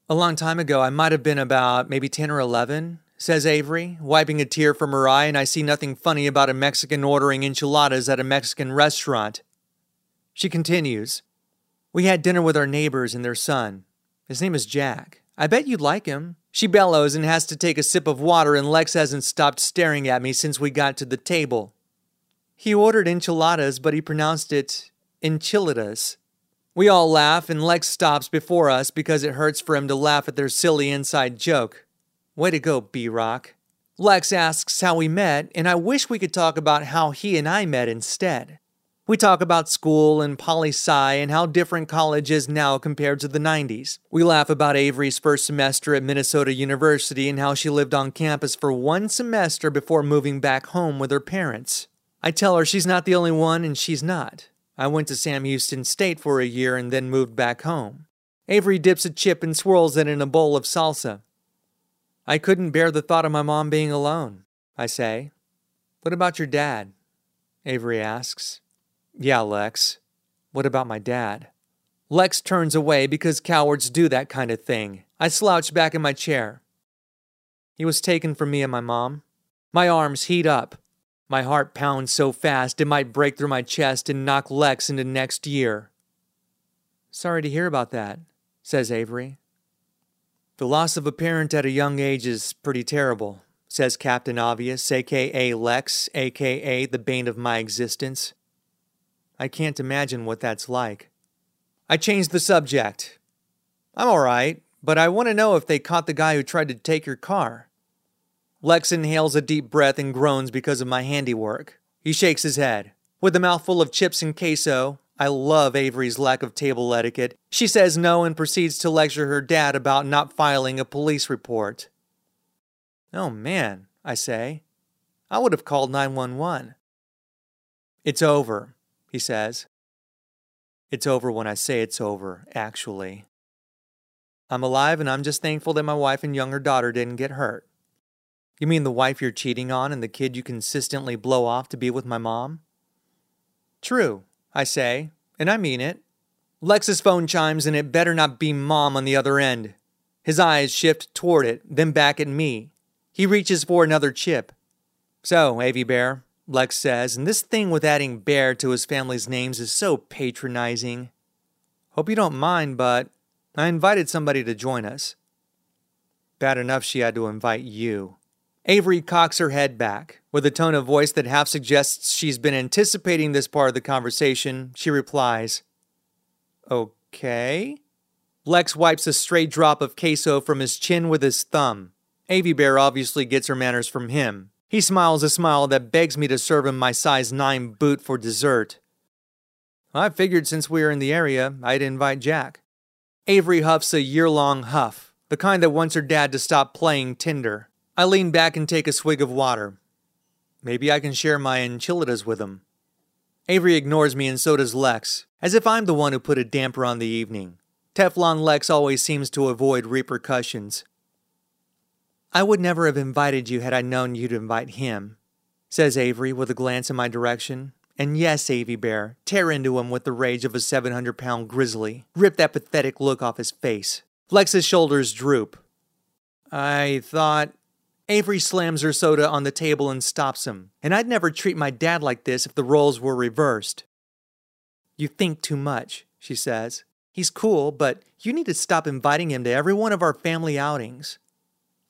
A long time ago, I might have been about maybe 10 or 11, says Avery, wiping a tear from her eye, and I see nothing funny about a Mexican ordering enchiladas at a Mexican restaurant. She continues, We had dinner with our neighbors and their son. His name is Jack. I bet you'd like him. She bellows and has to take a sip of water, and Lex hasn't stopped staring at me since we got to the table. He ordered enchiladas, but he pronounced it enchiladas. We all laugh, and Lex stops before us because it hurts for him to laugh at their silly inside joke. Way to go, B Rock. Lex asks how we met, and I wish we could talk about how he and I met instead. We talk about school and poli sci and how different college is now compared to the 90s. We laugh about Avery's first semester at Minnesota University and how she lived on campus for one semester before moving back home with her parents. I tell her she's not the only one, and she's not. I went to Sam Houston State for a year and then moved back home. Avery dips a chip and swirls it in a bowl of salsa. I couldn't bear the thought of my mom being alone, I say. What about your dad? Avery asks. Yeah, Lex. What about my dad? Lex turns away because cowards do that kind of thing. I slouch back in my chair. He was taken from me and my mom. My arms heat up. My heart pounds so fast it might break through my chest and knock Lex into next year. Sorry to hear about that, says Avery. The loss of a parent at a young age is pretty terrible, says Captain Obvious, aka Lex, aka the bane of my existence. I can't imagine what that's like. I changed the subject. I'm alright, but I want to know if they caught the guy who tried to take your car. Lex inhales a deep breath and groans because of my handiwork. He shakes his head. With a mouthful of chips and queso, I love Avery's lack of table etiquette. She says no and proceeds to lecture her dad about not filing a police report. Oh man, I say. I would have called 911. It's over, he says. It's over when I say it's over, actually. I'm alive and I'm just thankful that my wife and younger daughter didn't get hurt. You mean the wife you're cheating on and the kid you consistently blow off to be with my mom? True, I say, and I mean it. Lex's phone chimes and it better not be mom on the other end. His eyes shift toward it, then back at me. He reaches for another chip. So, Avy Bear, Lex says, and this thing with adding Bear to his family's names is so patronizing. Hope you don't mind, but I invited somebody to join us. Bad enough she had to invite you. Avery cocks her head back. With a tone of voice that half suggests she's been anticipating this part of the conversation, she replies, Okay. Lex wipes a stray drop of queso from his chin with his thumb. Avy Bear obviously gets her manners from him. He smiles a smile that begs me to serve him my size 9 boot for dessert. I figured since we were in the area, I'd invite Jack. Avery huffs a year long huff, the kind that wants her dad to stop playing Tinder. I lean back and take a swig of water. Maybe I can share my enchiladas with him. Avery ignores me and so does Lex, as if I'm the one who put a damper on the evening. Teflon Lex always seems to avoid repercussions. I would never have invited you had I known you'd invite him, says Avery with a glance in my direction. And yes, Avy Bear, tear into him with the rage of a 700 pound grizzly. Rip that pathetic look off his face. Lex's shoulders droop. I thought. Avery slams her soda on the table and stops him. And I'd never treat my dad like this if the roles were reversed. You think too much, she says. He's cool, but you need to stop inviting him to every one of our family outings.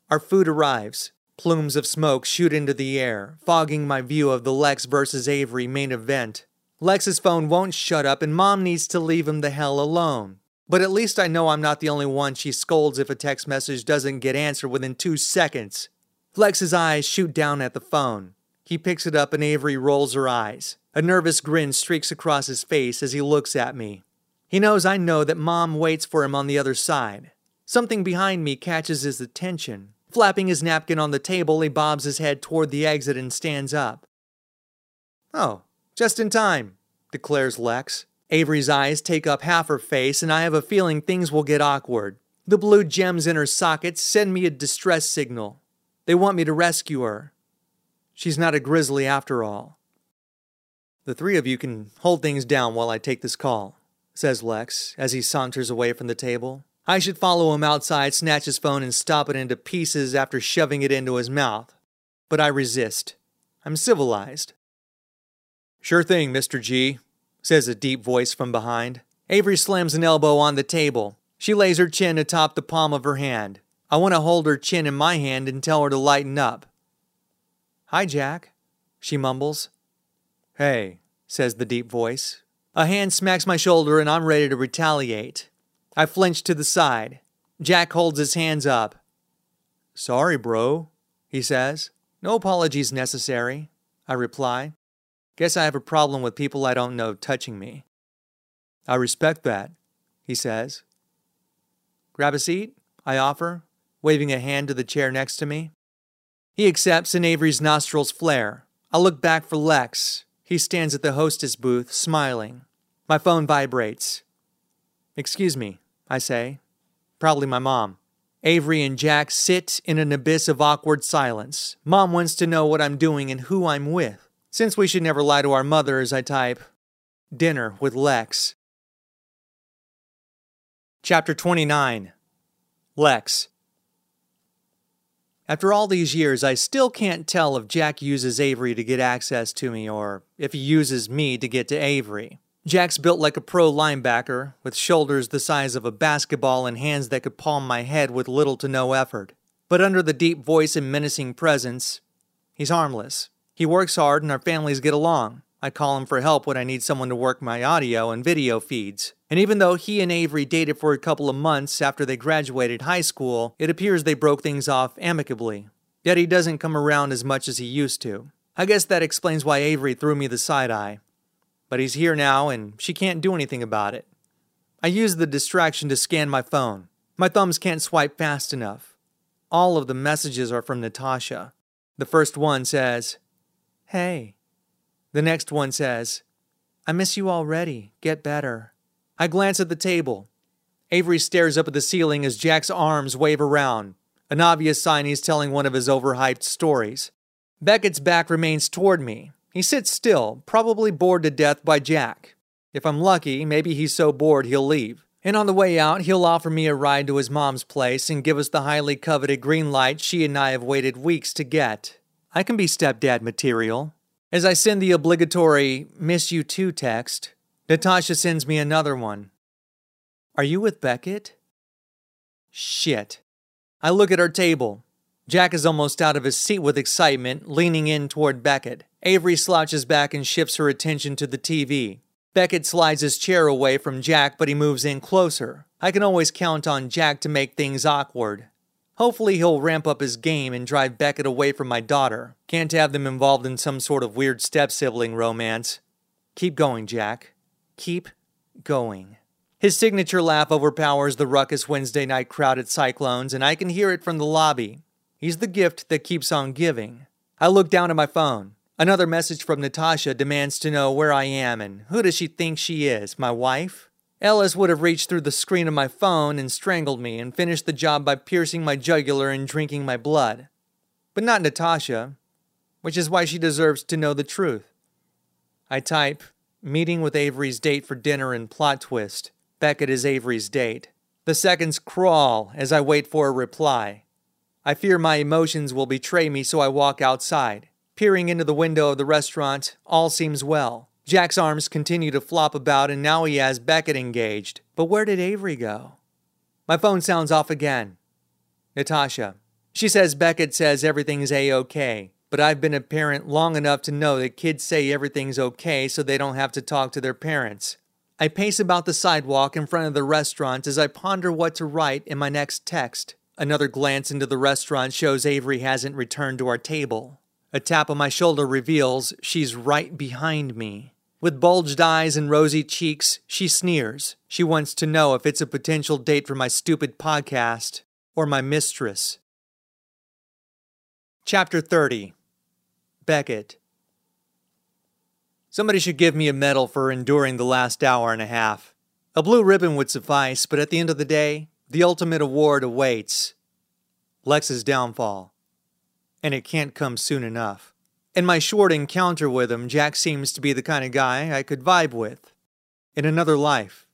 Our food arrives. Plumes of smoke shoot into the air, fogging my view of the Lex versus Avery main event. Lex's phone won't shut up, and mom needs to leave him the hell alone. But at least I know I'm not the only one she scolds if a text message doesn't get answered within two seconds. Lex's eyes shoot down at the phone. He picks it up and Avery rolls her eyes. A nervous grin streaks across his face as he looks at me. He knows I know that mom waits for him on the other side. Something behind me catches his attention. Flapping his napkin on the table, he bobs his head toward the exit and stands up. Oh, just in time, declares Lex. Avery's eyes take up half her face, and I have a feeling things will get awkward. The blue gems in her sockets send me a distress signal. They want me to rescue her. She's not a grizzly after all. The three of you can hold things down while I take this call, says Lex as he saunters away from the table. I should follow him outside, snatch his phone, and stop it into pieces after shoving it into his mouth. But I resist. I'm civilized. Sure thing, Mr. G, says a deep voice from behind. Avery slams an elbow on the table. She lays her chin atop the palm of her hand. I want to hold her chin in my hand and tell her to lighten up. Hi, Jack, she mumbles. Hey, says the deep voice. A hand smacks my shoulder and I'm ready to retaliate. I flinch to the side. Jack holds his hands up. Sorry, bro, he says. No apologies necessary, I reply. Guess I have a problem with people I don't know touching me. I respect that, he says. Grab a seat, I offer, waving a hand to the chair next to me. He accepts and Avery's nostrils flare. I look back for Lex. He stands at the hostess booth, smiling. My phone vibrates. Excuse me, I say. Probably my mom. Avery and Jack sit in an abyss of awkward silence. Mom wants to know what I'm doing and who I'm with. Since we should never lie to our mothers, I type Dinner with Lex. Chapter 29 Lex. After all these years, I still can't tell if Jack uses Avery to get access to me or if he uses me to get to Avery. Jack's built like a pro linebacker, with shoulders the size of a basketball and hands that could palm my head with little to no effort. But under the deep voice and menacing presence, he's harmless. He works hard and our families get along. I call him for help when I need someone to work my audio and video feeds. And even though he and Avery dated for a couple of months after they graduated high school, it appears they broke things off amicably. Yet he doesn't come around as much as he used to. I guess that explains why Avery threw me the side eye. But he's here now, and she can't do anything about it. I use the distraction to scan my phone. My thumbs can't swipe fast enough. All of the messages are from Natasha. The first one says, Hey. The next one says, I miss you already. Get better. I glance at the table. Avery stares up at the ceiling as Jack's arms wave around, an obvious sign he's telling one of his overhyped stories. Beckett's back remains toward me, he sits still, probably bored to death by Jack. If I'm lucky, maybe he's so bored he'll leave. And on the way out, he'll offer me a ride to his mom's place and give us the highly coveted green light she and I have waited weeks to get. I can be stepdad material. As I send the obligatory miss you too text, Natasha sends me another one. Are you with Beckett? Shit. I look at our table. Jack is almost out of his seat with excitement, leaning in toward Beckett. Avery slouches back and shifts her attention to the TV. Beckett slides his chair away from Jack, but he moves in closer. I can always count on Jack to make things awkward. Hopefully, he'll ramp up his game and drive Beckett away from my daughter. Can't have them involved in some sort of weird step sibling romance. Keep going, Jack. Keep going. His signature laugh overpowers the ruckus Wednesday night crowd at Cyclones, and I can hear it from the lobby. He's the gift that keeps on giving. I look down at my phone. Another message from Natasha demands to know where I am and who does she think she is, my wife? Ellis would have reached through the screen of my phone and strangled me and finished the job by piercing my jugular and drinking my blood. But not Natasha, which is why she deserves to know the truth. I type, meeting with Avery's date for dinner and plot twist. Beckett is Avery's date. The seconds crawl as I wait for a reply. I fear my emotions will betray me, so I walk outside. Peering into the window of the restaurant, all seems well. Jack's arms continue to flop about, and now he has Beckett engaged. But where did Avery go? My phone sounds off again. Natasha. She says Beckett says everything's A OK, but I've been a parent long enough to know that kids say everything's okay so they don't have to talk to their parents. I pace about the sidewalk in front of the restaurant as I ponder what to write in my next text. Another glance into the restaurant shows Avery hasn't returned to our table. A tap on my shoulder reveals she's right behind me. With bulged eyes and rosy cheeks, she sneers. She wants to know if it's a potential date for my stupid podcast or my mistress. Chapter 30 Beckett. Somebody should give me a medal for enduring the last hour and a half. A blue ribbon would suffice, but at the end of the day, the ultimate award awaits Lex's downfall. And it can't come soon enough. In my short encounter with him, Jack seems to be the kind of guy I could vibe with. In another life.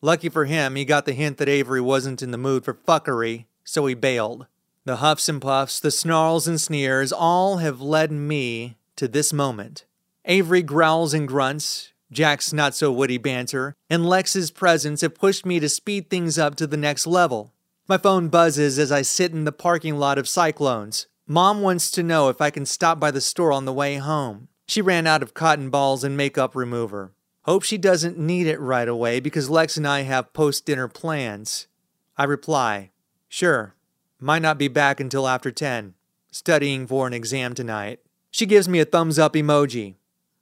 Lucky for him, he got the hint that Avery wasn't in the mood for fuckery, so he bailed. The huffs and puffs, the snarls and sneers, all have led me to this moment. Avery growls and grunts, Jack's not so witty banter, and Lex's presence have pushed me to speed things up to the next level. My phone buzzes as I sit in the parking lot of Cyclones. Mom wants to know if I can stop by the store on the way home. She ran out of cotton balls and makeup remover. Hope she doesn't need it right away because Lex and I have post dinner plans. I reply, Sure, might not be back until after 10. Studying for an exam tonight. She gives me a thumbs up emoji.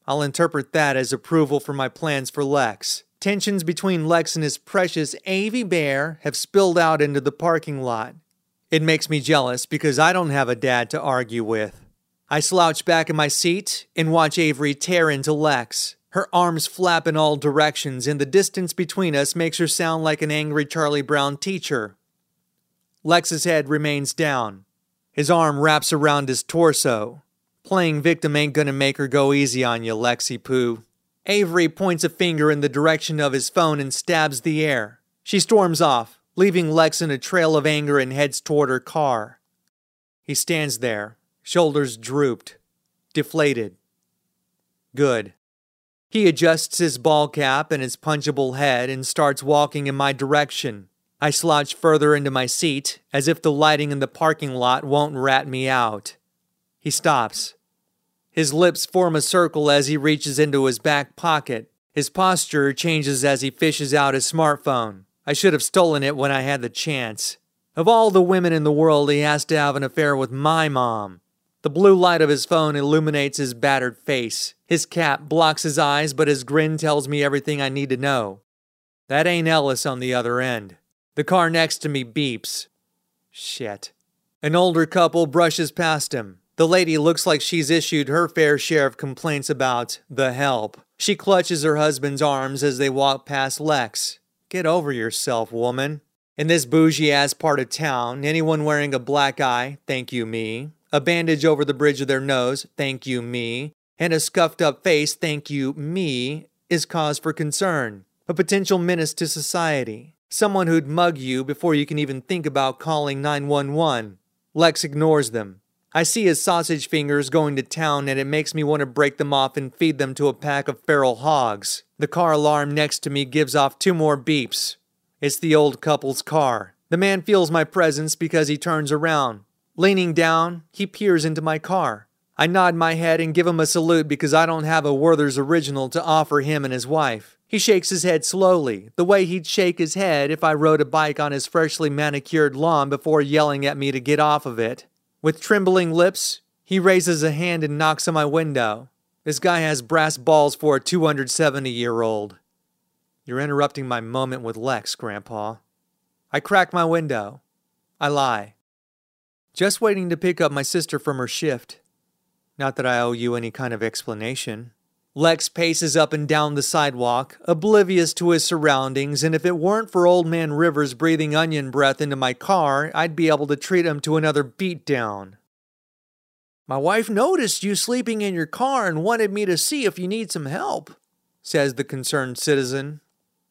I'll interpret that as approval for my plans for Lex. Tensions between Lex and his precious Avy Bear have spilled out into the parking lot. It makes me jealous because I don't have a dad to argue with. I slouch back in my seat and watch Avery tear into Lex. Her arms flap in all directions, and the distance between us makes her sound like an angry Charlie Brown teacher. Lex's head remains down. His arm wraps around his torso. Playing victim ain't gonna make her go easy on you, Lexi Pooh. Avery points a finger in the direction of his phone and stabs the air. She storms off leaving Lex in a trail of anger and heads toward her car. He stands there, shoulders drooped, deflated. Good. He adjusts his ball cap and his punchable head and starts walking in my direction. I slouch further into my seat, as if the lighting in the parking lot won't rat me out. He stops. His lips form a circle as he reaches into his back pocket. His posture changes as he fishes out his smartphone. I should have stolen it when I had the chance. Of all the women in the world, he has to have an affair with my mom. The blue light of his phone illuminates his battered face. His cap blocks his eyes, but his grin tells me everything I need to know. That ain't Ellis on the other end. The car next to me beeps. Shit. An older couple brushes past him. The lady looks like she's issued her fair share of complaints about the help. She clutches her husband's arms as they walk past Lex. Get over yourself, woman. In this bougie ass part of town, anyone wearing a black eye, thank you, me, a bandage over the bridge of their nose, thank you, me, and a scuffed up face, thank you, me, is cause for concern. A potential menace to society. Someone who'd mug you before you can even think about calling 911. Lex ignores them. I see his sausage fingers going to town and it makes me want to break them off and feed them to a pack of feral hogs. The car alarm next to me gives off two more beeps. It's the old couple's car. The man feels my presence because he turns around. Leaning down, he peers into my car. I nod my head and give him a salute because I don't have a Werther's original to offer him and his wife. He shakes his head slowly, the way he'd shake his head if I rode a bike on his freshly manicured lawn before yelling at me to get off of it. With trembling lips, he raises a hand and knocks on my window. This guy has brass balls for a 270 year old. You're interrupting my moment with Lex, Grandpa. I crack my window. I lie. Just waiting to pick up my sister from her shift. Not that I owe you any kind of explanation. Lex paces up and down the sidewalk, oblivious to his surroundings, and if it weren't for Old Man Rivers breathing onion breath into my car, I'd be able to treat him to another beatdown. My wife noticed you sleeping in your car and wanted me to see if you need some help, says the concerned citizen,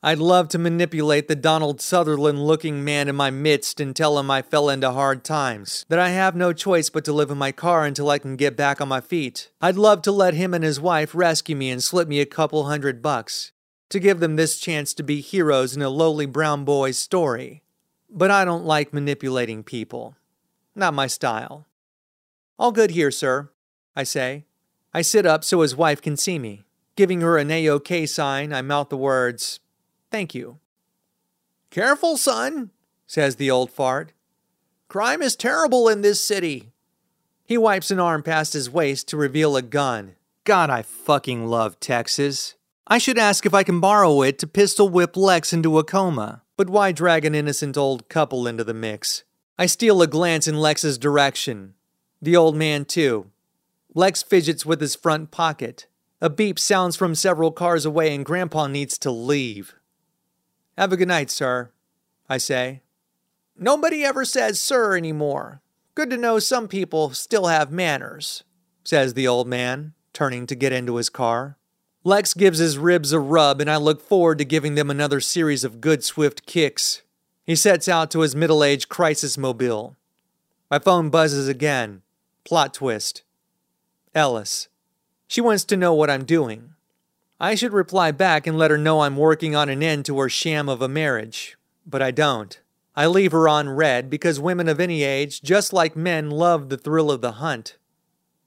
I'd love to manipulate the Donald Sutherland looking man in my midst and tell him I fell into hard times, that I have no choice but to live in my car until I can get back on my feet. I'd love to let him and his wife rescue me and slip me a couple hundred bucks, to give them this chance to be heroes in a lowly brown boy's story. But I don't like manipulating people. Not my style. All good here, sir, I say. I sit up so his wife can see me. Giving her an A-OK sign, I mouth the words, Thank you. Careful, son, says the old fart. Crime is terrible in this city. He wipes an arm past his waist to reveal a gun. God, I fucking love Texas. I should ask if I can borrow it to pistol whip Lex into a coma. But why drag an innocent old couple into the mix? I steal a glance in Lex's direction. The old man, too. Lex fidgets with his front pocket. A beep sounds from several cars away, and Grandpa needs to leave. Have a good night, sir, I say. Nobody ever says sir anymore. Good to know some people still have manners, says the old man, turning to get into his car. Lex gives his ribs a rub, and I look forward to giving them another series of good, swift kicks. He sets out to his middle aged crisis mobile. My phone buzzes again. Plot twist. Ellis. She wants to know what I'm doing. I should reply back and let her know I'm working on an end to her sham of a marriage, but I don't. I leave her on red because women of any age, just like men, love the thrill of the hunt.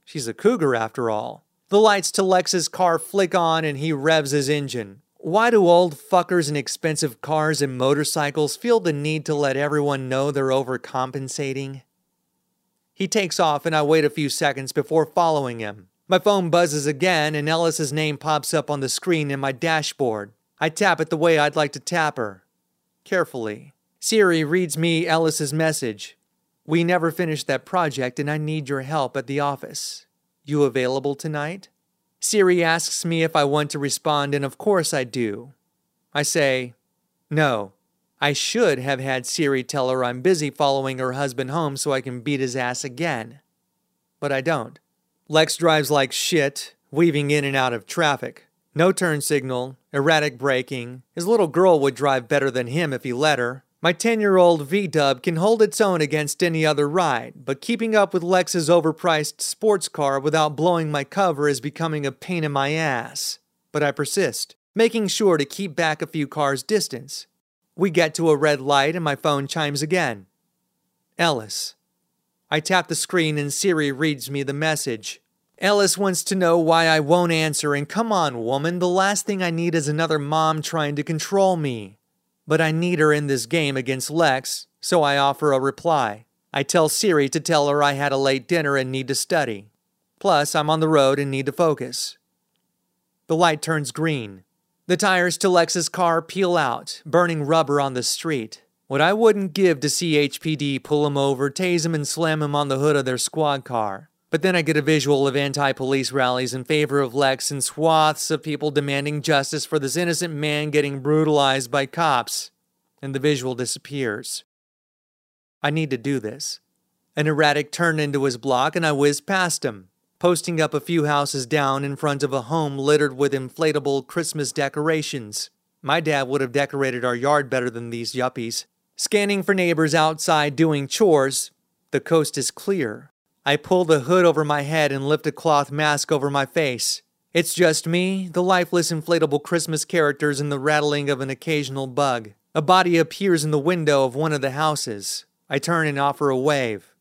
She's a cougar after all. The lights to Lex's car flick on and he revs his engine. Why do old fuckers in expensive cars and motorcycles feel the need to let everyone know they're overcompensating? He takes off and I wait a few seconds before following him. My phone buzzes again, and Ellis's name pops up on the screen in my dashboard. I tap it the way I'd like to tap her. Carefully. Siri reads me Ellis's message. We never finished that project, and I need your help at the office. You available tonight? Siri asks me if I want to respond, and of course I do. I say, No. I should have had Siri tell her I'm busy following her husband home so I can beat his ass again. But I don't. Lex drives like shit, weaving in and out of traffic. No turn signal, erratic braking. His little girl would drive better than him if he let her. My 10 year old V Dub can hold its own against any other ride, but keeping up with Lex's overpriced sports car without blowing my cover is becoming a pain in my ass. But I persist, making sure to keep back a few cars' distance. We get to a red light and my phone chimes again. Ellis. I tap the screen and Siri reads me the message. Ellis wants to know why I won't answer, and come on, woman, the last thing I need is another mom trying to control me. But I need her in this game against Lex, so I offer a reply. I tell Siri to tell her I had a late dinner and need to study. Plus, I'm on the road and need to focus. The light turns green. The tires to Lex's car peel out, burning rubber on the street. What I wouldn't give to see HPD pull him over, tase him, and slam him on the hood of their squad car. But then I get a visual of anti police rallies in favor of Lex and swaths of people demanding justice for this innocent man getting brutalized by cops, and the visual disappears. I need to do this. An erratic turn into his block, and I whiz past him, posting up a few houses down in front of a home littered with inflatable Christmas decorations. My dad would have decorated our yard better than these yuppies. Scanning for neighbors outside doing chores, the coast is clear. I pull the hood over my head and lift a cloth mask over my face. It's just me, the lifeless inflatable Christmas characters, and the rattling of an occasional bug. A body appears in the window of one of the houses. I turn and offer a wave.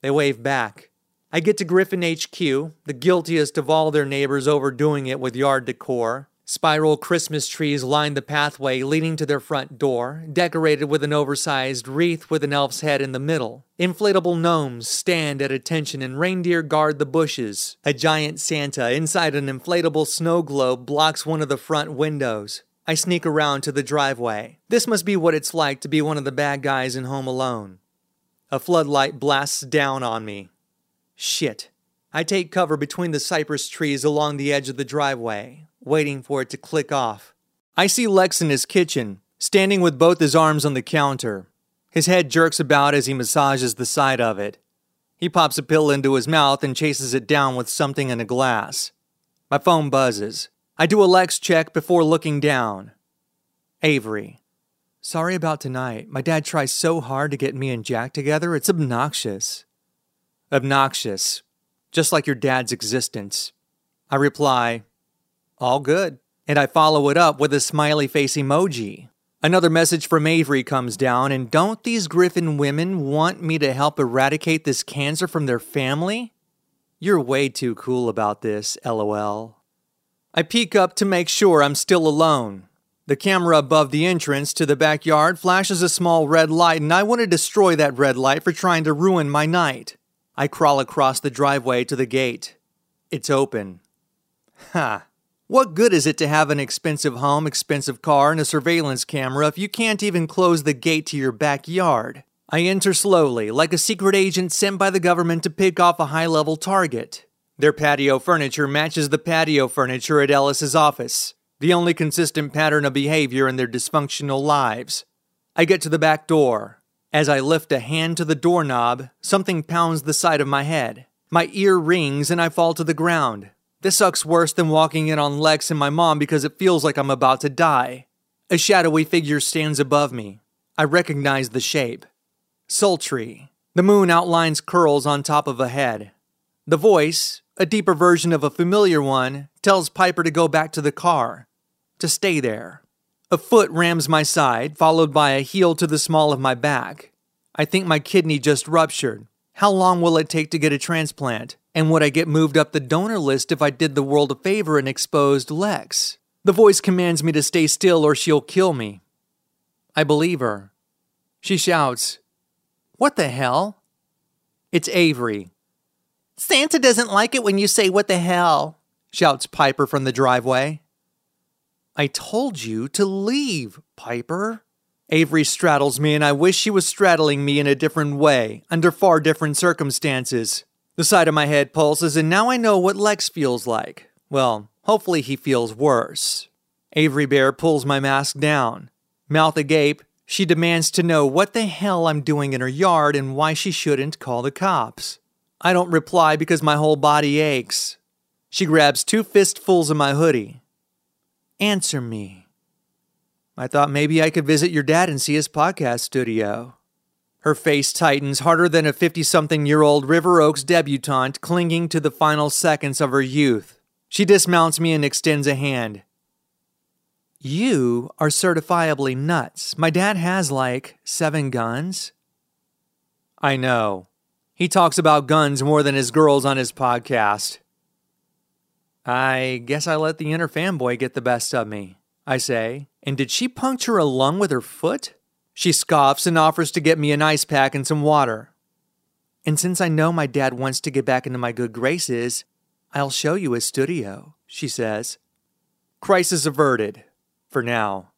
They wave back. I get to Griffin HQ, the guiltiest of all their neighbors overdoing it with yard decor. Spiral Christmas trees line the pathway leading to their front door, decorated with an oversized wreath with an elf's head in the middle. Inflatable gnomes stand at attention and reindeer guard the bushes. A giant Santa inside an inflatable snow globe blocks one of the front windows. I sneak around to the driveway. This must be what it's like to be one of the bad guys in Home Alone. A floodlight blasts down on me. Shit. I take cover between the cypress trees along the edge of the driveway waiting for it to click off. I see Lex in his kitchen, standing with both his arms on the counter. His head jerks about as he massages the side of it. He pops a pill into his mouth and chases it down with something in a glass. My phone buzzes. I do a Lex check before looking down. Avery. Sorry about tonight. My dad tries so hard to get me and Jack together, it's obnoxious. Obnoxious. Just like your dad's existence. I reply, all good. And I follow it up with a smiley face emoji. Another message from Avery comes down, and don't these Griffin women want me to help eradicate this cancer from their family? You're way too cool about this, lol. I peek up to make sure I'm still alone. The camera above the entrance to the backyard flashes a small red light, and I want to destroy that red light for trying to ruin my night. I crawl across the driveway to the gate. It's open. Ha! What good is it to have an expensive home, expensive car, and a surveillance camera if you can't even close the gate to your backyard? I enter slowly, like a secret agent sent by the government to pick off a high level target. Their patio furniture matches the patio furniture at Ellis's office, the only consistent pattern of behavior in their dysfunctional lives. I get to the back door. As I lift a hand to the doorknob, something pounds the side of my head. My ear rings and I fall to the ground. This sucks worse than walking in on Lex and my mom because it feels like I'm about to die. A shadowy figure stands above me. I recognize the shape. Sultry. The moon outlines curls on top of a head. The voice, a deeper version of a familiar one, tells Piper to go back to the car, to stay there. A foot rams my side, followed by a heel to the small of my back. I think my kidney just ruptured. How long will it take to get a transplant? And would I get moved up the donor list if I did the world a favor and exposed Lex? The voice commands me to stay still or she'll kill me. I believe her. She shouts, What the hell? It's Avery. Santa doesn't like it when you say what the hell, shouts Piper from the driveway. I told you to leave, Piper. Avery straddles me, and I wish she was straddling me in a different way, under far different circumstances. The side of my head pulses, and now I know what Lex feels like. Well, hopefully he feels worse. Avery Bear pulls my mask down. Mouth agape, she demands to know what the hell I'm doing in her yard and why she shouldn't call the cops. I don't reply because my whole body aches. She grabs two fistfuls of my hoodie. Answer me. I thought maybe I could visit your dad and see his podcast studio. Her face tightens harder than a 50 something year old River Oaks debutante clinging to the final seconds of her youth. She dismounts me and extends a hand. You are certifiably nuts. My dad has like seven guns. I know. He talks about guns more than his girls on his podcast. I guess I let the inner fanboy get the best of me. I say, and did she puncture a lung with her foot? She scoffs and offers to get me an ice pack and some water. And since I know my dad wants to get back into my good graces, I'll show you his studio, she says. Crisis averted. For now.